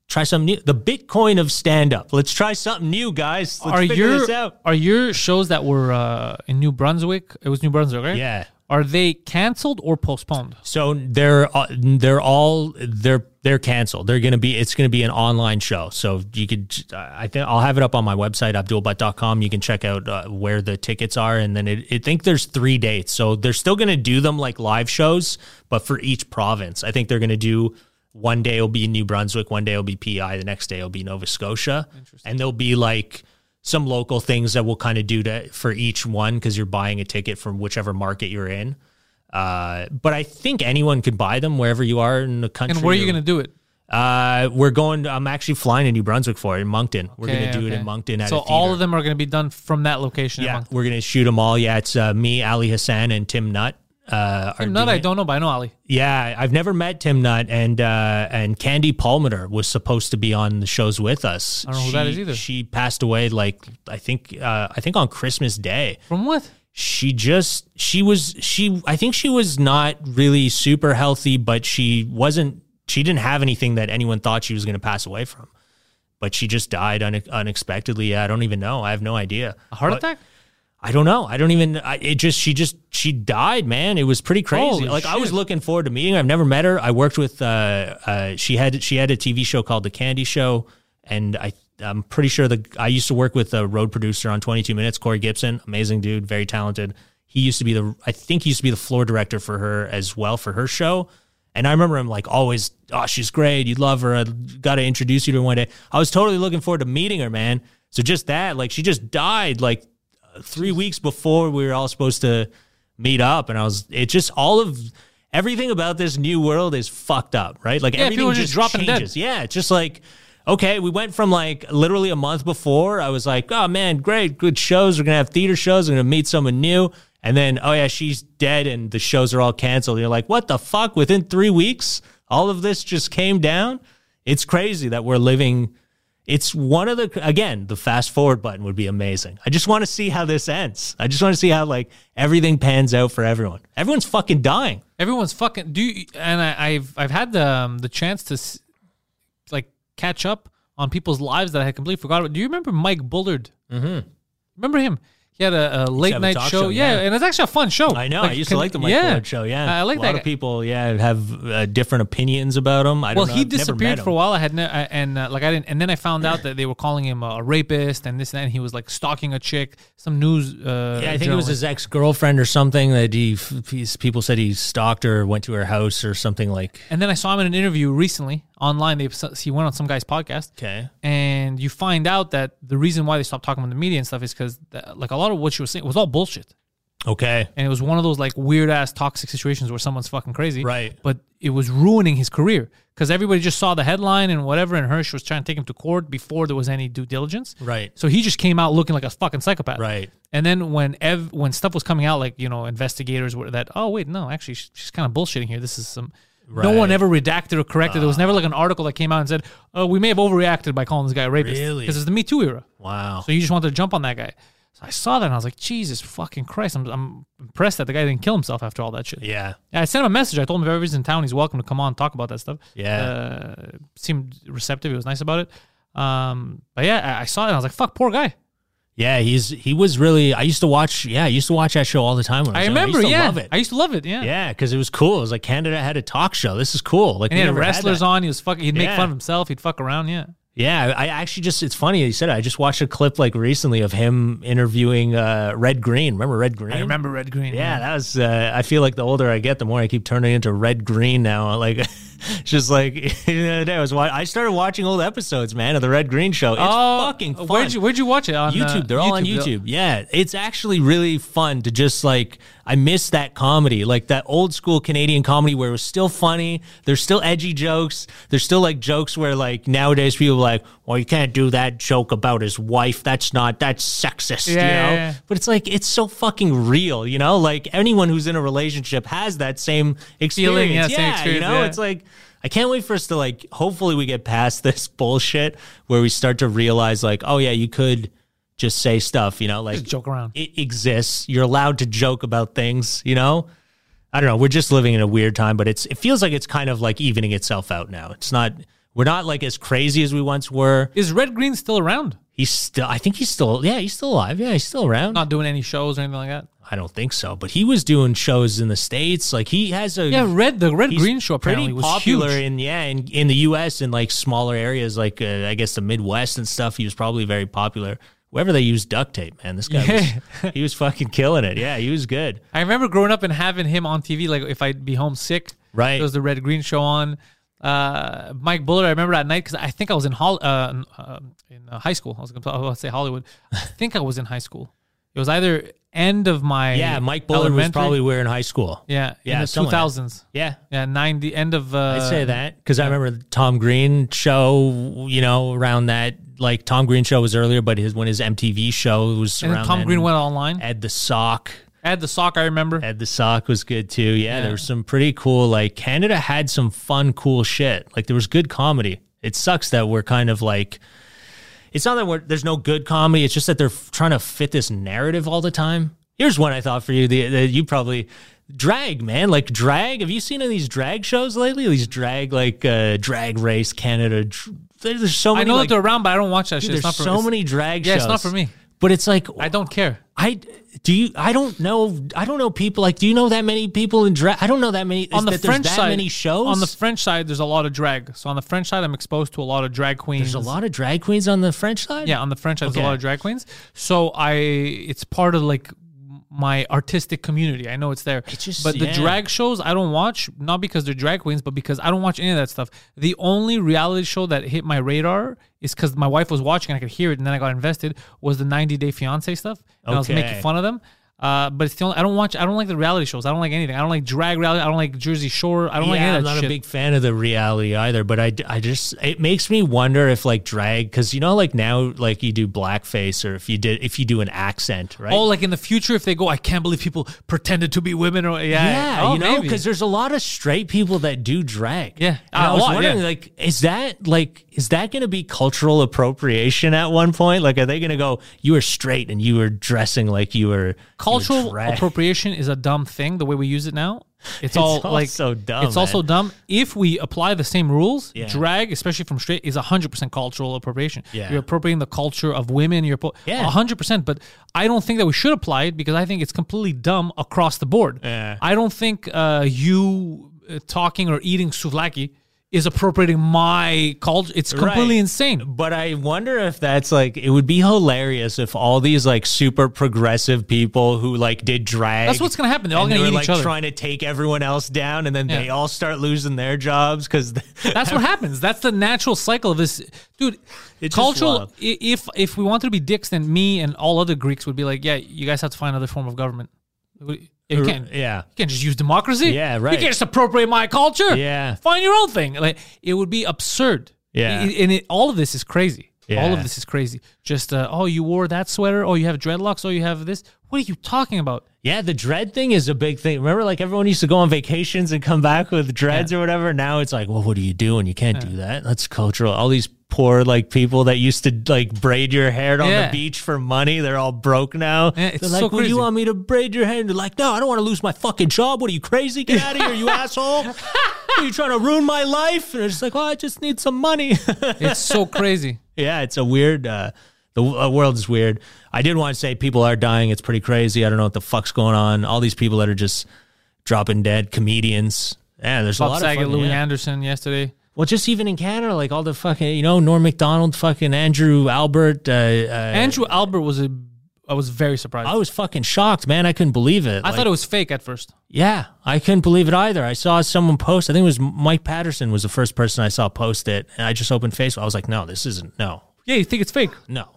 try something new. The Bitcoin of stand up. Let's try something new, guys. Let's are figure your this out. are your shows that were uh, in New Brunswick? It was New Brunswick, right? Yeah. Are they canceled or postponed? So they're uh, they're all they're they're canceled. They're gonna be it's gonna be an online show. So you could I think I'll have it up on my website abdulbutt.com. You can check out uh, where the tickets are, and then it, I think there's three dates. So they're still gonna do them like live shows, but for each province. I think they're gonna do one day will be in New Brunswick, one day will be PI, the next day will be Nova Scotia, and they'll be like some local things that we'll kind of do to for each one because you're buying a ticket from whichever market you're in. Uh, but I think anyone could buy them wherever you are in the country. And where are you going to do it? Uh, we're going. I'm actually flying to New Brunswick for it in Moncton. We're Okay, going to do it in Moncton. At so all of them are going to be done from that location. Yeah, Moncton. we're going to shoot them all. Yeah, it's uh, me, Ali Hassan, and Tim Nutt. Uh, Tim Nutt, I don't know, but I know Ali. Yeah, I've never met Tim Nutt, and uh, and Candy Palmer was supposed to be on the shows with us. I don't know who she, that is either. She passed away like I think uh, I think on Christmas Day. From what? She just she was she I think she was not really super healthy, but she wasn't she didn't have anything that anyone thought she was going to pass away from. But she just died une- unexpectedly. I don't even know. I have no idea. A heart But- attack? I don't know. I don't even. I, it just she just she died, man. It was pretty crazy. Holy like I was looking forward to meeting. her. I've never met her. I worked with. Uh, uh, she had she had a TV show called The Candy Show, and I I'm pretty sure the I used to work with a road producer on 22 Minutes, Corey Gibson, amazing dude, very talented. He used to be the I think he used to be the floor director for her as well for her show. And I remember him like always, oh, she's great. You'd love her. I got to introduce you to her one day. I was totally looking forward to meeting her, man. So just that, like, she just died like three weeks before we were all supposed to meet up, and I was. It just all of everything about this new world is fucked up, right? Like Yeah, everything just, just dropping dead. Yeah, it's just like. Okay, we went from like literally a month before. I was like, "Oh man, great, good shows. We're gonna have theater shows. We're gonna meet someone new." And then, oh yeah, she's dead, and the shows are all canceled. You're like, "What the fuck?" Within three weeks, all of this just came down. It's crazy that we're living it's one of the again the fast forward button would be amazing i just want to see how this ends i just want to see how like everything pans out for everyone everyone's fucking dying Everyone's fucking. Do you, and I, I've I've had the um, the chance to like catch up on people's lives that I had completely forgot about. Do you remember Mike Bullard? Mm-hmm. Remember him? He had a, a late a night show. show, yeah. yeah. and it's actually a fun show. i know i used to like the mike yeah. Bullard show yeah I like a that. lot of people yeah have uh, different opinions about him i Well, don't know he I've disappeared for a while. I had ne- I- and uh, like I didn't, and then I found out that they were calling him a rapist and this and that. And he was like stalking a chick. Some news. Uh, yeah, I think it was his ex girlfriend or something that he. People said he stalked her, went to her house or something like. And then I saw him in an interview recently online. They he went on some guy's podcast. Okay. and you find out that the reason why they stopped talking about the media and stuff is because like a lot of what she was saying was all bullshit Okay. and it was one of those like weird ass toxic situations where someone's fucking crazy Right. but it was ruining his career because everybody just saw the headline and whatever and Hirsch was trying to take him to court before there was any due diligence Right. so he just came out looking like a fucking psychopath Right. and then when Ev when stuff was coming out like you know investigators were that oh wait no actually sh- she's kind of bullshitting here this is some no one ever redacted or corrected. there was never like an article that came out and said, "Oh, we may have overreacted by calling this guy a rapist." Really? Because it's the Me Too era. Wow. So you just wanted to jump on that guy. So I saw that and I was like, Jesus fucking Christ. I'm, I'm impressed that the guy didn't kill himself after all that shit. yeah. I sent him a message. I told him if ever he's in town, he's welcome to come on and talk about that stuff. Yeah. Uh, seemed receptive. He was nice about it. Um, but yeah, I, I saw it and I was like, fuck, poor guy. Yeah, he's he was really. I used to watch. Yeah, I used to watch that show all the time. When I, I was young. remember, used to yeah. love it. I used to love it, yeah. yeah, because it was cool. It was like Canada had a talk show. This is cool. Like And he had wrestlers that. on. He was fucking, he'd make Yeah. fun of himself. He'd fuck around, yeah. Yeah, I actually just. It's funny you said it. I just watched a clip like recently of him interviewing uh, Red Green. Remember Red Green? I remember Red Green. Yeah, that was. Uh, I feel like the older I get, the more I keep turning into Red Green now. Like, just like the I was. I started watching old episodes, man, of the Red Green show. It's Oh, fucking fun. Where'd you, where'd you watch it? On uh, YouTube. They're all on YouTube. Yeah, it's actually really fun to just like I miss that comedy, like that old school Canadian comedy where it was still funny. There's still edgy jokes. There's still like jokes where like nowadays people are like, well, you can't do that joke about his wife. That's not that's sexist, you know. Yeah, yeah, yeah. But it's like it's so fucking real, you know. Like anyone who's in a relationship has that same experience. yeah, same you know. yeah. It's like I can't wait for us to like. Hopefully, we get past this bullshit where we start to realize, like, oh yeah, you could just say stuff, you know, like Just joke around. It exists. You're allowed to joke about things, you know. I don't know. We're just living in a weird time, but it's it feels like it's kind of like evening itself out now. It's not. We're not like as crazy as we once were. Is Red Green still around? He's still. I think he's still. Yeah, he's still alive. Yeah, he's still around. Not doing any shows or anything like that. I don't think so, but he was doing shows in the states. Like he has a Yeah, Red the Red Green show apparently pretty was popular huge. in yeah in, in the U.S. in like smaller areas like uh, I guess the Midwest and stuff. He was probably very popular. Wherever they used duct tape, man, this guy was, he was fucking killing it. Yeah, he was good. I remember growing up and having him on TV. Like if I'd be homesick, Right. There was the Red Green show on. Uh, Mike Bullard. I remember that night because I think I was in hol- uh, in, uh, in uh, high school. I was going to say Hollywood. I think I was in high school. It was either end of my Yeah, Mike Bullard was elementary- probably where in high school. yeah Yeah, in the two somewhere. thousands. Yeah, Yeah, ninety end of. Uh, I'd say that because I remember the Tom Green show. You know, around that like Tom Green show was earlier, but his when his MTV show was And then around Tom then. Green went online. Ed the Sock. Ed the sock. I remember. Ed the Sock was good too. Yeah, Yeah. there was some pretty cool. Like Canada had some fun, cool shit. Like there was good comedy. It sucks that we're kind of like. It's not that we're, there's no good comedy. It's just that they're f- trying to fit this narrative all the time. Here's one I thought for you. The, the you probably drag man like drag. Have you seen any of these drag shows lately? These drag like uh, drag race Canada. dr- There's so many. I know like, that they're around, but I don't watch that dude, shit. It's there's not for so many drag Yeah, shows. Yeah, it's not for me. But it's like I don't care. I do you I don't know I don't know people like do you know that many people in drag I don't know that many on the French that side, many shows On the French side, there's a lot of drag. So on the French side, I'm exposed to a lot of drag queens. there's a lot of drag queens on the French side Yeah, on the French side, there's a lot of drag queens. So I, it's part of like my artistic community. I know it's there. It's just- but the drag shows I don't watch, not because they're drag queens, but because I don't watch any of that stuff. The only reality show that hit my radar is because my wife was watching and I could hear it, and then I got invested. Was the 90 Day Fiance stuff? And I was making fun of them. Uh, but it's the only, I don't watch. I don't like the reality shows. I don't like anything. I don't like drag reality. I don't like Jersey Shore. I don't like any I'm not shit. a big fan of the reality either, but I, I just it makes me wonder if like drag because you know like now like you do blackface or if you did if you do an accent right Oh, like in the future, if they go, I can't believe people pretended to be women, or yeah, yeah, Oh, you know, because there's a lot of straight people that do drag. Yeah. and I was lot, wondering, yeah. like, is that like, is that going to be cultural appropriation at one point? Like, are they going to go, you were straight and you were dressing like you were cultural appropriation is a dumb thing the way we use it now it's, It's all all like so dumb, it's also dumb if we apply the same rules Yeah. drag especially from straight is 100% cultural appropriation Yeah. you're appropriating the culture of women you're Yeah. 100% but i don't think that we should apply it because i think it's completely dumb across the board Yeah. i don't think uh, you uh, talking or eating souvlaki is appropriating my culture it's completely Right. insane But I wonder if that's like it would be hilarious if all these like super progressive people who like did drag. That's what's gonna happen. They're all gonna they eat were, each like, other. trying to take everyone else down, and then Yeah. they all start losing their jobs because That's what happens. That's the natural cycle of this, dude. It's cultural. If if we wanted to be dicks, then me and all other Greeks would be like, yeah, you guys have to find another form of government. You can't. yeah. You can't just use democracy. Yeah, right. You can't just appropriate my culture. Yeah. Find your own thing. Like it would be absurd. Yeah. I- and it, all of this is crazy. All of this is crazy. Just uh, oh, you wore that sweater. Oh, you have dreadlocks. Oh, you have this. What are you talking about? Yeah, the dread thing is a big thing. Remember, like everyone used to go on vacations and come back with dreads Yeah. or whatever. Now it's like, well, what are you doing? You can't do that. That's cultural. All these poor like people that used to like braid your hair on Yeah. the beach for money, they're all broke now. Yeah, it's they're like, would crazy. you want me to braid your hair? And they're like, no, I don't want to lose my fucking job. What are you crazy? Get out of here, you asshole! Are you trying to ruin my life? And it's like, oh, I just need some money. It's so crazy. Yeah, it's a weird. Uh, the uh, world is weird. I did want to say people are dying. It's pretty crazy. I don't know what the fuck's going on. All these people that are just dropping dead. Comedians. Yeah, there's a lot Saget, of Louie fucking, yeah. Anderson yesterday. Well, just even in Canada, like all the fucking you know Norm Macdonald, fucking Andrew Albert. Uh, uh, Andrew Albert was a. I was very surprised. I was fucking shocked, man. I couldn't believe it. I Like, thought it was fake at first. Yeah, I couldn't believe it either. I saw someone post. I think it was Mike Patterson was the first person I saw post it, and I just opened Facebook. I was like, no, this isn't. No, Yeah, you think it's fake? no.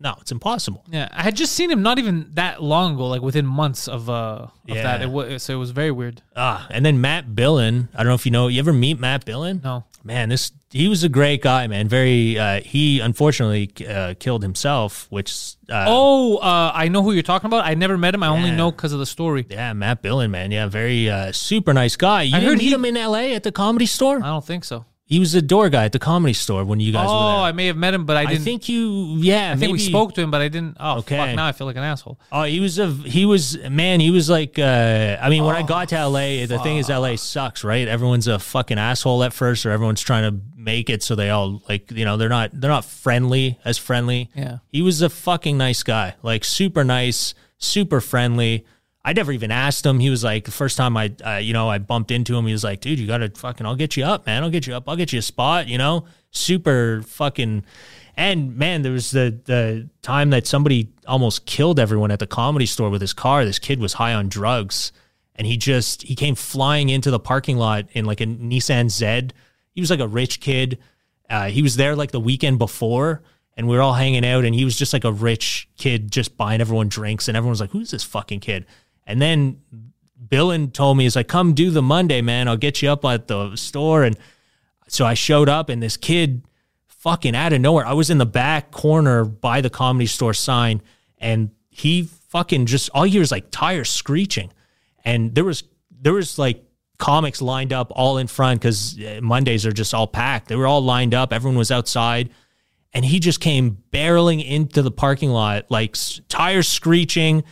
no, it's impossible. Yeah, I had just seen him not even that long ago, like within months of uh of Yeah. that. It was so it was very weird. Ah, and then Matt Billon. I don't know if you know. You ever meet Matt Billon? No. Man, this he was a great guy, man. Very. Uh, he unfortunately uh, killed himself, which. Uh, Oh, uh, I know who you're talking about. I never met him. I only know because of the story. Yeah, Matt Billon, man. Yeah, very uh, super nice guy. You I heard meet he- him in L.A. at the comedy store. I don't think so. He was the door guy at the comedy store when you guys were Oh, there. I may have met him, but I I didn't. think you. Yeah, I think we maybe- spoke to him, but I didn't. Oh, Okay. fuck! Now I feel like an asshole. Oh, he was a he was man. He was like. Uh, I mean, when I got to LA, the thing is, LA sucks, right? Everyone's a fucking asshole at first, or everyone's trying to make it so they all like you know they're not they're not friendly as friendly. Yeah. he was a fucking nice guy, like super nice, super friendly. I never even asked him. He was like the first time I, uh, you know, I bumped into him. He was like, "Dude, you gotta fucking, I'll get you up, man. I'll get you up. I'll get you a spot." You know, super fucking. And man, there was the the time that somebody almost killed everyone at the comedy store with his car. This kid was high on drugs, and he just he came flying into the parking lot in like a Nissan Z. He was like a rich kid. Uh, he was there like the weekend before, and we were all hanging out, and he was just like a rich kid, just buying everyone drinks, and everyone was like, "Who's this fucking kid?" And then Billon told me, "He's like, come do the Monday, man. I'll get you up at the store." And so I showed up, and this kid, fucking out of nowhere, I was in the back corner by the comedy store sign, and he fucking just all hear is like tires screeching, and there was there was like comics lined up all in front because eh, Mondays are just all packed. They were all lined up. Everyone was outside. And he just came barreling into the parking lot, like tires screeching,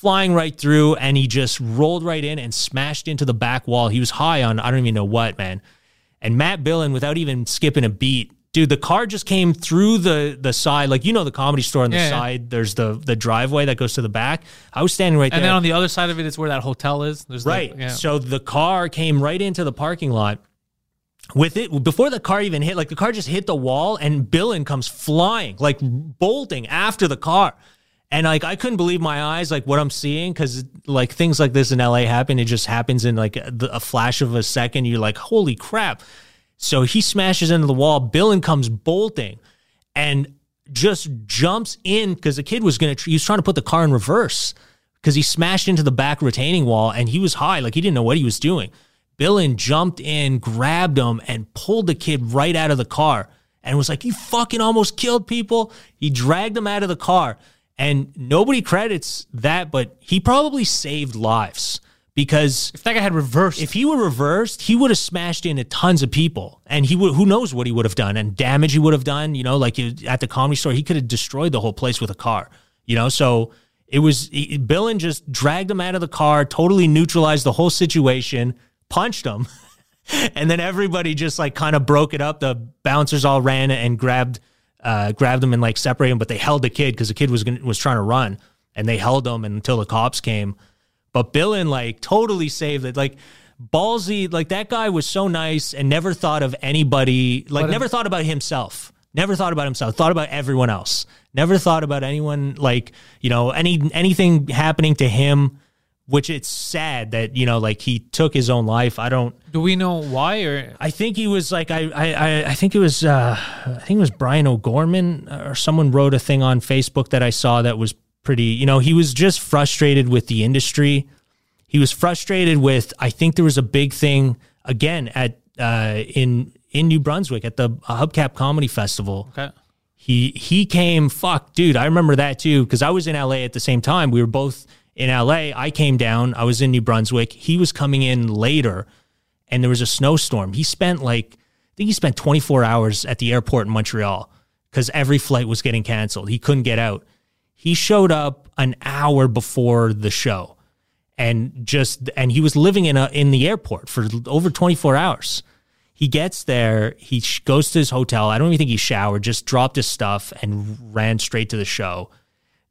flying right through, and he just rolled right in and smashed into the back wall. He was high on I don't even know what, man. And Matt Billon, without even skipping a beat, dude, the car just came through the the side, like you know the comedy store on the Yeah, yeah. side. There's the the driveway that goes to the back. I was standing right And there. And then on the other side of it is where that hotel is. There's Right. Like, yeah. So the car came right into the parking lot. With it before the car even hit, like the car just hit the wall and Billon comes flying, like bolting after the car. And like I couldn't believe my eyes, like what I'm seeing, because like things like this in LA happen. It just happens in like a, a flash of a second. You're like, holy crap! So he smashes into the wall. Billon comes bolting, and just jumps in because the kid was gonna. He was trying to put the car in reverse because he smashed into the back retaining wall and he was high, like he didn't know what he was doing. Billon jumped in, grabbed him, and pulled the kid right out of the car and was like, You fucking almost killed people. He dragged him out of the car. And nobody credits that, but he probably saved lives because if that guy had reversed, if he were reversed, he would have smashed into tons of people, and he would. Who knows what he would have done and damage he would have done. You know, like at the comedy store, he could have destroyed the whole place with a car. You know, so it was. He, Billon just dragged him out of the car, totally neutralized the whole situation, punched him, and then everybody just like kind of broke it up. The bouncers all ran and grabbed, uh, grabbed him and like separated him, but they held the kid because the kid was gonna, was trying to run, and they held him until the cops came. But Billon like totally saved it. Like ballsy, like that guy was so nice and never thought of anybody, like But- never thought about himself. Never thought about himself. Thought about everyone else. Never thought about anyone like, you know, any anything happening to him, which it's sad that, you know, like he took his own life. I don't do we know why or I think he was like I I I- think it was uh I think it was Brian O'Gorman or someone wrote a thing on Facebook that I saw that was pretty you know he was just frustrated with the industry. He was frustrated with I think there was a big thing again at uh in in New Brunswick at the Hubcap Comedy Festival. okay? He he came fuck dude I remember that too because I was in LA at the same time we were both in LA I came down I was in New Brunswick. He was coming in later and there was a snowstorm. He spent like I think he spent 24 hours at the airport in Montreal because every flight was getting canceled. He couldn't get out. He showed up an hour before the show and just and he was living in a in the airport for over 24 hours. He gets there he sh- goes to his hotel. I don't even think he showered just dropped his stuff and ran straight to the show.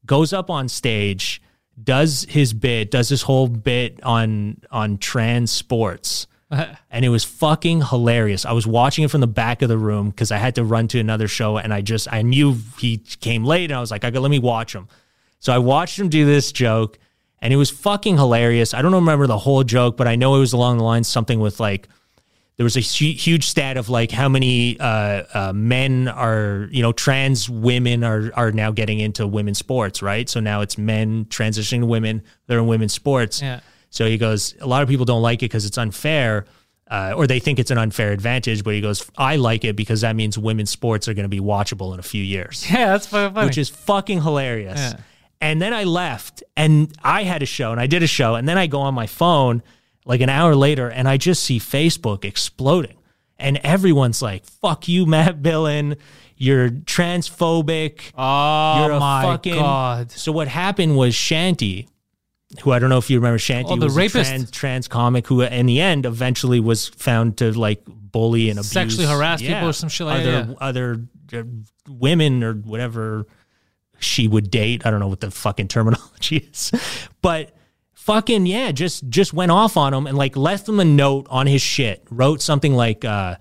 Goes up on stage does his bit does his whole bit on on trans sports. And it was fucking hilarious. I was watching it from the back of the room because i had to run to another show and i just i knew he came late and i was like i go let me watch him. So I watched him do this joke and it was fucking hilarious. I don't remember the whole joke, but I know it was along the lines something with like there was a huge stat of like how many uh, uh, men are you know trans women are are now getting into women's sports, right? So now it's men transitioning to women. They're in women's sports. Yeah. So he goes, a lot of people don't like it because it's unfair. Uh, or they think it's an unfair advantage, but he goes, I like it because that means women's sports are going to be watchable in a few years Yeah, that's funny. which is fucking hilarious. Yeah. And then I left and I had a show and I did a show and then I go on my phone like an hour later and I just see Facebook exploding. And everyone's like, fuck you, Matt Billon. You're transphobic. oh You're a my fucking. god. So what happened was Shanty, who I don't know if you remember Shanty, Oh, the rapist. trans, trans comic who in the end eventually was found to like bully and abuse. Sexually harass people or some shit like other, that. Other uh, women or whatever she would date. I don't know what the fucking terminology is, but fucking yeah, just just went off on him and like left him a note on his shit. Wrote something like uh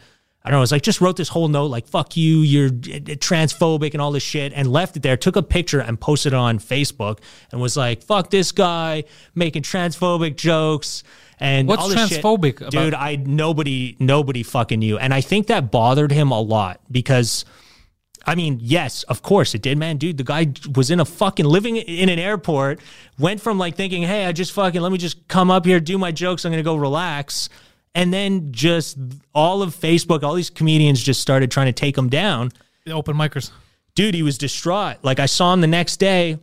I don't know. It's like just wrote this whole note like "fuck you," you're uh, transphobic and all this shit, and left it there. Took a picture and posted it on Facebook and was like "fuck this guy," making transphobic jokes and What's all this shit. transphobic about- dude? I nobody nobody fucking knew, and I think that bothered him a lot because. I mean, yes, of course it did, man. Dude, the guy was in a fucking living in an airport, went from like thinking, hey, I just fucking let me just come up here, do my jokes, I'm gonna go relax. And then just all of Facebook, all these comedians just started trying to take him down. The open micers. Dude, he was distraught. Like I saw him the next day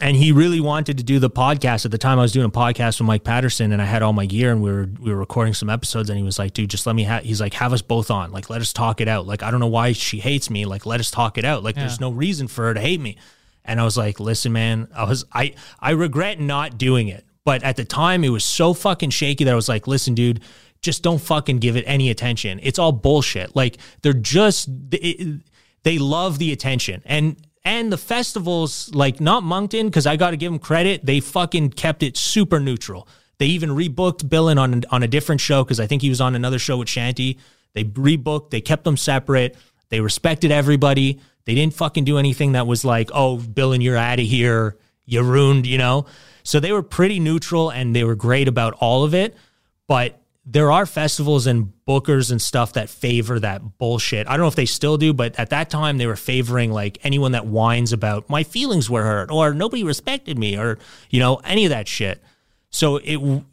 and he really wanted to do the podcast. At the time I was doing a podcast with Mike Patterson and I had all my gear and we were we were recording some episodes and he was like, dude, just let me have he's like, have us both on. Like, let us talk it out. Like, I don't know why she hates me. Like, let us talk it out. Like, there's no reason for her to hate me. And I was like, listen, man, I was I I regret not doing it. But at the time it was so fucking shaky that I was like, listen, dude, just don't fucking give it any attention. It's all bullshit. Like they're just they, they love the attention. And and the festivals, like not Moncton, because I got to give them credit, they fucking kept it super neutral. They even rebooked Billon on on a different show because I think he was on another show with Shanty. They rebooked. They kept them separate. They respected everybody. They didn't fucking do anything that was like, oh, Billon, you're out of here. You ruined, you know. So they were pretty neutral and they were great about all of it. But there are festivals and bookers and stuff that favor that bullshit. I don't know if they still do, but at that time they were favoring like anyone that whines about my feelings were hurt or nobody respected me or you know any of that shit. So it,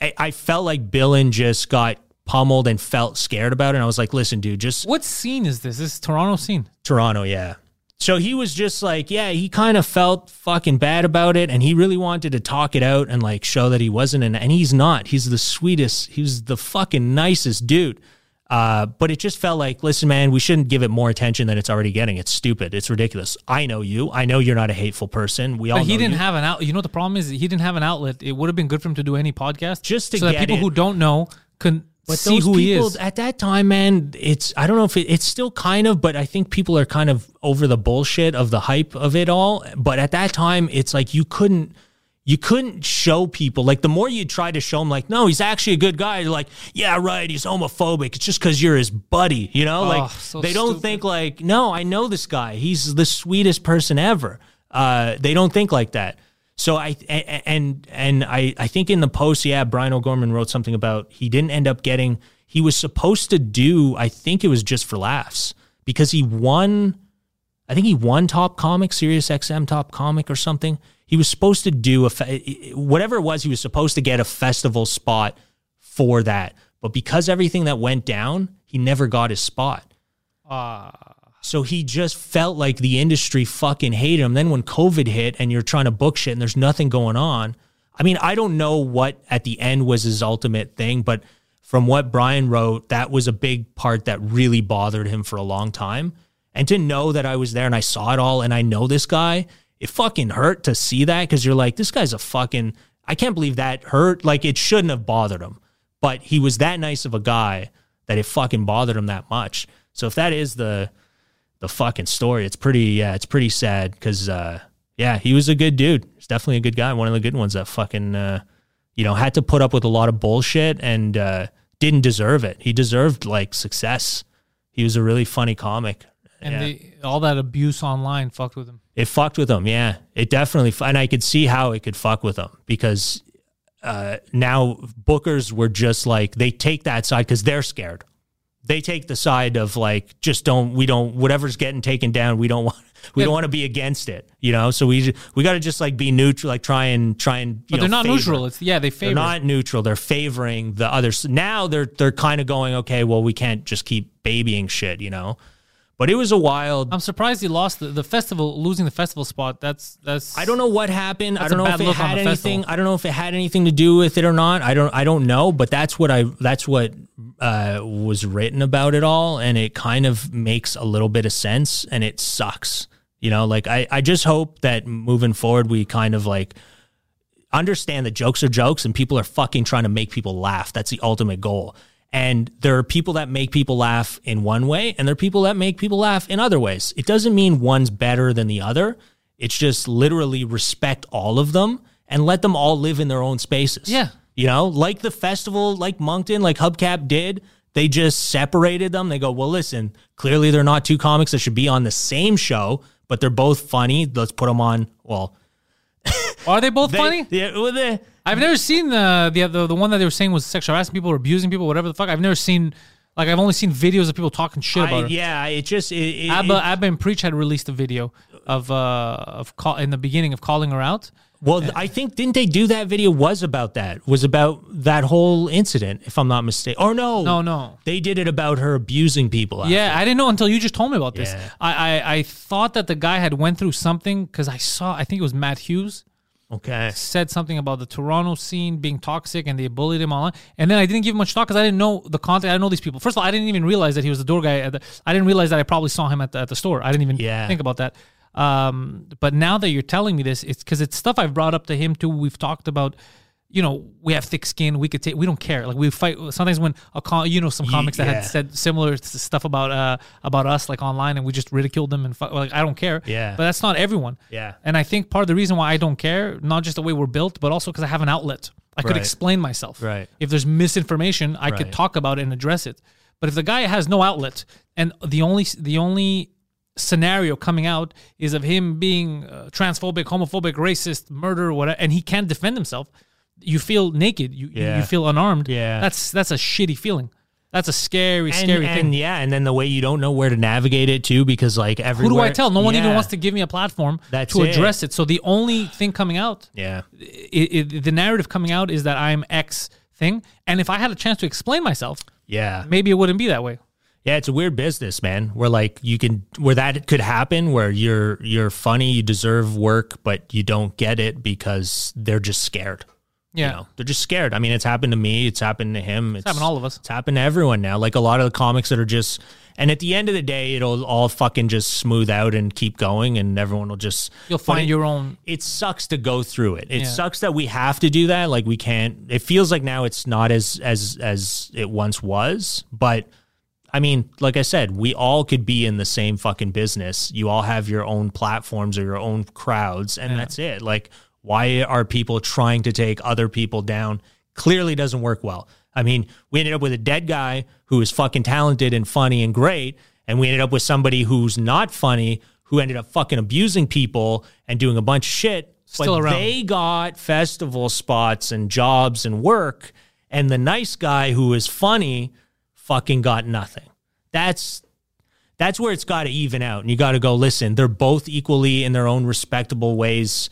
I, I felt like Billon just got pummeled and felt scared about it. And I was like, listen, dude, just What scene is this? This is Toronto scene. Toronto, yeah. So he was just like, yeah, he kind of felt fucking bad about it, and he really wanted to talk it out and like show that he wasn't, an, and he's not. He's the sweetest. He was the fucking nicest dude. Uh, but it just felt like, listen, man, we shouldn't give it more attention than it's already getting. It's stupid. It's ridiculous. I know you. I know you're not a hateful person. We all. But he didn't you. have an out. You know what the problem is? He didn't have an outlet. It would have been good for him to do any podcast, Just to so that get people it. who don't know can But see those who he people is. at that time, man, it's I don't know if it, it's still kind of, but I think people are kind of over the bullshit of the hype of it all. But at that time, it's like you couldn't you couldn't show people like the more you try to show them like no he's actually a good guy they're like yeah right he's homophobic it's just because you're his buddy you know like so they don't stupid. think like no i know this guy he's the sweetest person ever uh, they don't think like that so I and and I I think in the post, yeah, Brian O'Gorman wrote something about he didn't end up getting. He was supposed to do. I think it was just for laughs because he won. I think he won top comic, Sirius XM top comic or something. He was supposed to do a whatever it was. He was supposed to get a festival spot for that, but because everything that went down, he never got his spot. Ah. So he just felt like the industry fucking hated him. Then when COVID hit and you're trying to book shit and there's nothing going on, I mean, I don't know what at the end was his ultimate thing, but from what Brian wrote, that was a big part that really bothered him for a long time. And to know that I was there and I saw it all and I know this guy, it fucking hurt to see that because you're like, this guy's a fucking, I can't believe that hurt. Like it shouldn't have bothered him, but he was that nice of a guy that it fucking bothered him that much. So if that is the, the fucking story. It's pretty, yeah, it's pretty sad because, uh, yeah, he was a good dude. He's definitely a good guy. One of the good ones that fucking, uh, you know, had to put up with a lot of bullshit and uh, didn't deserve it. He deserved like success. He was a really funny comic. and yeah. the, all that abuse online fucked with him. it fucked with him. Yeah, it definitely, and I could see how it could fuck with him because uh, now bookers were just like they take that side because they're scared. They take the side of like just don't we don't whatever's getting taken down we don't want we Yeah. don't want to be against it you know so we we got to just like be neutral like try and try and you But they're not favor. neutral. It's yeah, they They're not neutral. They're favoring the others. Now they're they're kind of going, okay, well, we can't just keep babying shit, you know. But it was a wild. I'm surprised he lost the, the festival, losing the festival spot. That's that's. I don't know what happened. I don't know if it had anything. festival. I don't know if it had anything to do with it or not. I don't. I don't know. But that's what I. That's what uh, was written about it all, and it kind of makes a little bit of sense, and it sucks. You know, like I. I just hope that moving forward, we kind of like understand that jokes are jokes and people are fucking trying to make people laugh. That's the ultimate goal. And there are people that make people laugh in one way and there are people that make people laugh in other ways. It doesn't mean one's better than the other. It's just literally respect all of them and let them all live in their own spaces. Yeah. You know, like the festival, like Moncton, like Hubcap did. They just separated them. They go, well, listen, clearly they're not two comics that should be on the same show, but they're both funny. Let's put them on. Well, Are they both they- funny? Yeah, well, they, I've never seen the, the the the one that they were saying was sexual harassing people or abusing people, whatever the fuck. I've never seen like I've only seen videos of people talking shit I- about her. yeah, it just it, it, Abba it- Abba and Preach had released a video of uh of call in the beginning of calling her out. well, I think didn't they do that video was about that was about that whole incident, if I'm not mistaken. Or no, No, no. they did it about her abusing people. after. Yeah, I didn't know until you just told me about this. Yeah. I, I I thought that the guy had went through something because I saw I think it was Matt Hughes Okay. said something about the Toronto scene being toxic and they bullied him online. And then I didn't give him much thought because I didn't know the content. I didn't know these people. First of all, I didn't even realize that he was the door guy. At the, I didn't realize that I probably saw him at the, at the store. I didn't even Yeah. think about that. Um, but now that you're telling me this, it's because it's stuff I've brought up to him too. We've talked about. You know, we have thick skin. We could take. We don't care. Like we fight. Sometimes when a con, you know, some comics that yeah. had said similar stuff about uh about us like online, and we just ridiculed them and fu- like I don't care. Yeah. But that's not everyone. Yeah. And I think part of the reason why I don't care, not just the way we're built, but also because I have an outlet. I could explain myself. Right. If there's misinformation, I could talk about it and address it. But if the guy has no outlet and the only the only scenario coming out is of him being uh, transphobic, homophobic, racist, murder, whatever, and he can't defend himself, you feel naked. You you- Yeah. you feel unarmed. Yeah. That's that's a shitty feeling. That's a scary, And, scary and thing. yeah, and then the way you don't know where to navigate it too, because like Who do I tell? No one even wants to give me a platform That's to it. address it. So the only thing coming out Yeah. it, it, the narrative coming out is that I'm X thing, and if I had a chance to explain myself, Yeah. maybe it wouldn't be that way. Yeah, it's a weird business, man. Where like you can where that could happen where you're you're funny, you deserve work, but you don't get it because they're just scared. Yeah, You know, they're just scared. I mean, it's happened to me. It's happened to him. It's, happened to all of us. It's happened to everyone now. Like a lot of the comics that are just, and at the end of the day, it'll all fucking just smooth out and keep going, and everyone will just. you'll find it- your own. It sucks to go through it. It Yeah. sucks that we have to do that. Like we can't. It feels like now it's not as as as it once was, but. I mean, like I said, we all could be in the same fucking business. You all have your own platforms or your own crowds, and that's it. Like, why are people trying to take other people down? Clearly doesn't work well. I mean, we ended up with a dead guy who is fucking talented and funny and great, and we ended up with somebody who's not funny who ended up fucking abusing people and doing a bunch of shit. Still but around. they got festival spots and jobs and work, and the nice guy who is funny fucking got nothing. That's that's where it's got to even out. And you got to go, listen, they're both equally in their own respectable ways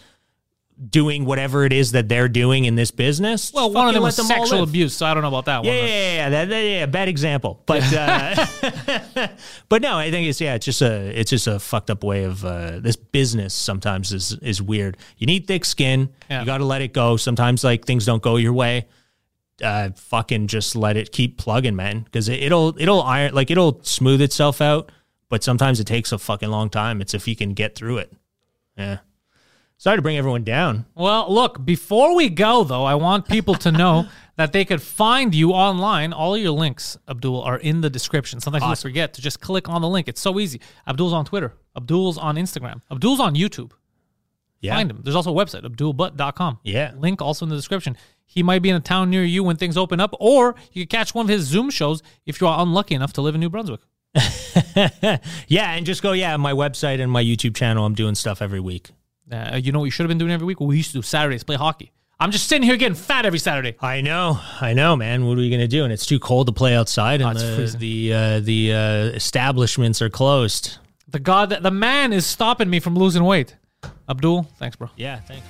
doing whatever it is that they're doing in this business. Well, one of them was them sexual abuse, so I don't know about that Yeah, one. yeah, yeah, yeah, that, that- yeah, bad example, but uh, but no, I think it's yeah, it's just a it's just a fucked up way of uh, this business. Sometimes is is weird. You need thick skin. Yeah. You got to let it go. Sometimes like things don't go your way. Uh, fucking just let it keep plugging, man, because it, it'll it'll iron like it'll smooth itself out. But sometimes it takes a fucking long time. It's if you can get through it. Yeah. Sorry to bring everyone down. Well, look, before we go, though, I want people to know that they could find you online. All your links, Abdul, are in the description. Sometimes you forget to just click on the link. It's so easy. Abdul's on Twitter. Abdul's on Instagram. Abdul's on YouTube. Yeah. Find him. There's also a website, abdulbutt.com. Yeah. Link also in the description. He might be in a town near you when things open up, or you could catch one of his Zoom shows if you are unlucky enough to live in New Brunswick. yeah, and just go, yeah, my website and my YouTube channel. I'm doing stuff every week. Uh, you know what you should have been doing every week? We used to do Saturdays, play hockey. I'm just sitting here getting fat every Saturday. I know, I know, man. What are we gonna do? And it's too cold to play outside, and it's the the uh, the uh, establishments are closed. The God, the man is stopping me from losing weight. Abdul, thanks, bro. Yeah, thanks.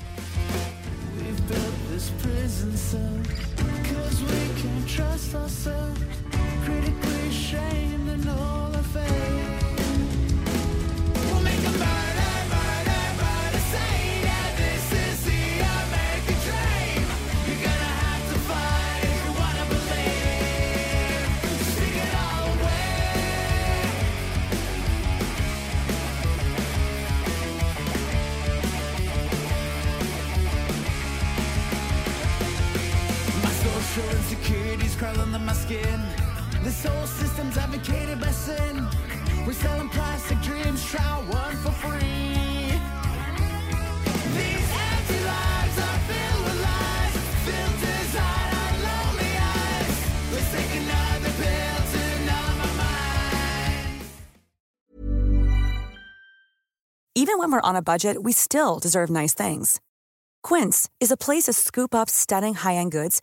Under my skin. This whole system's advocated by sin. We're selling plastic dreams, try one for free. Even when we're on a budget, we still deserve nice things. Quince is a place to scoop up stunning high-end goods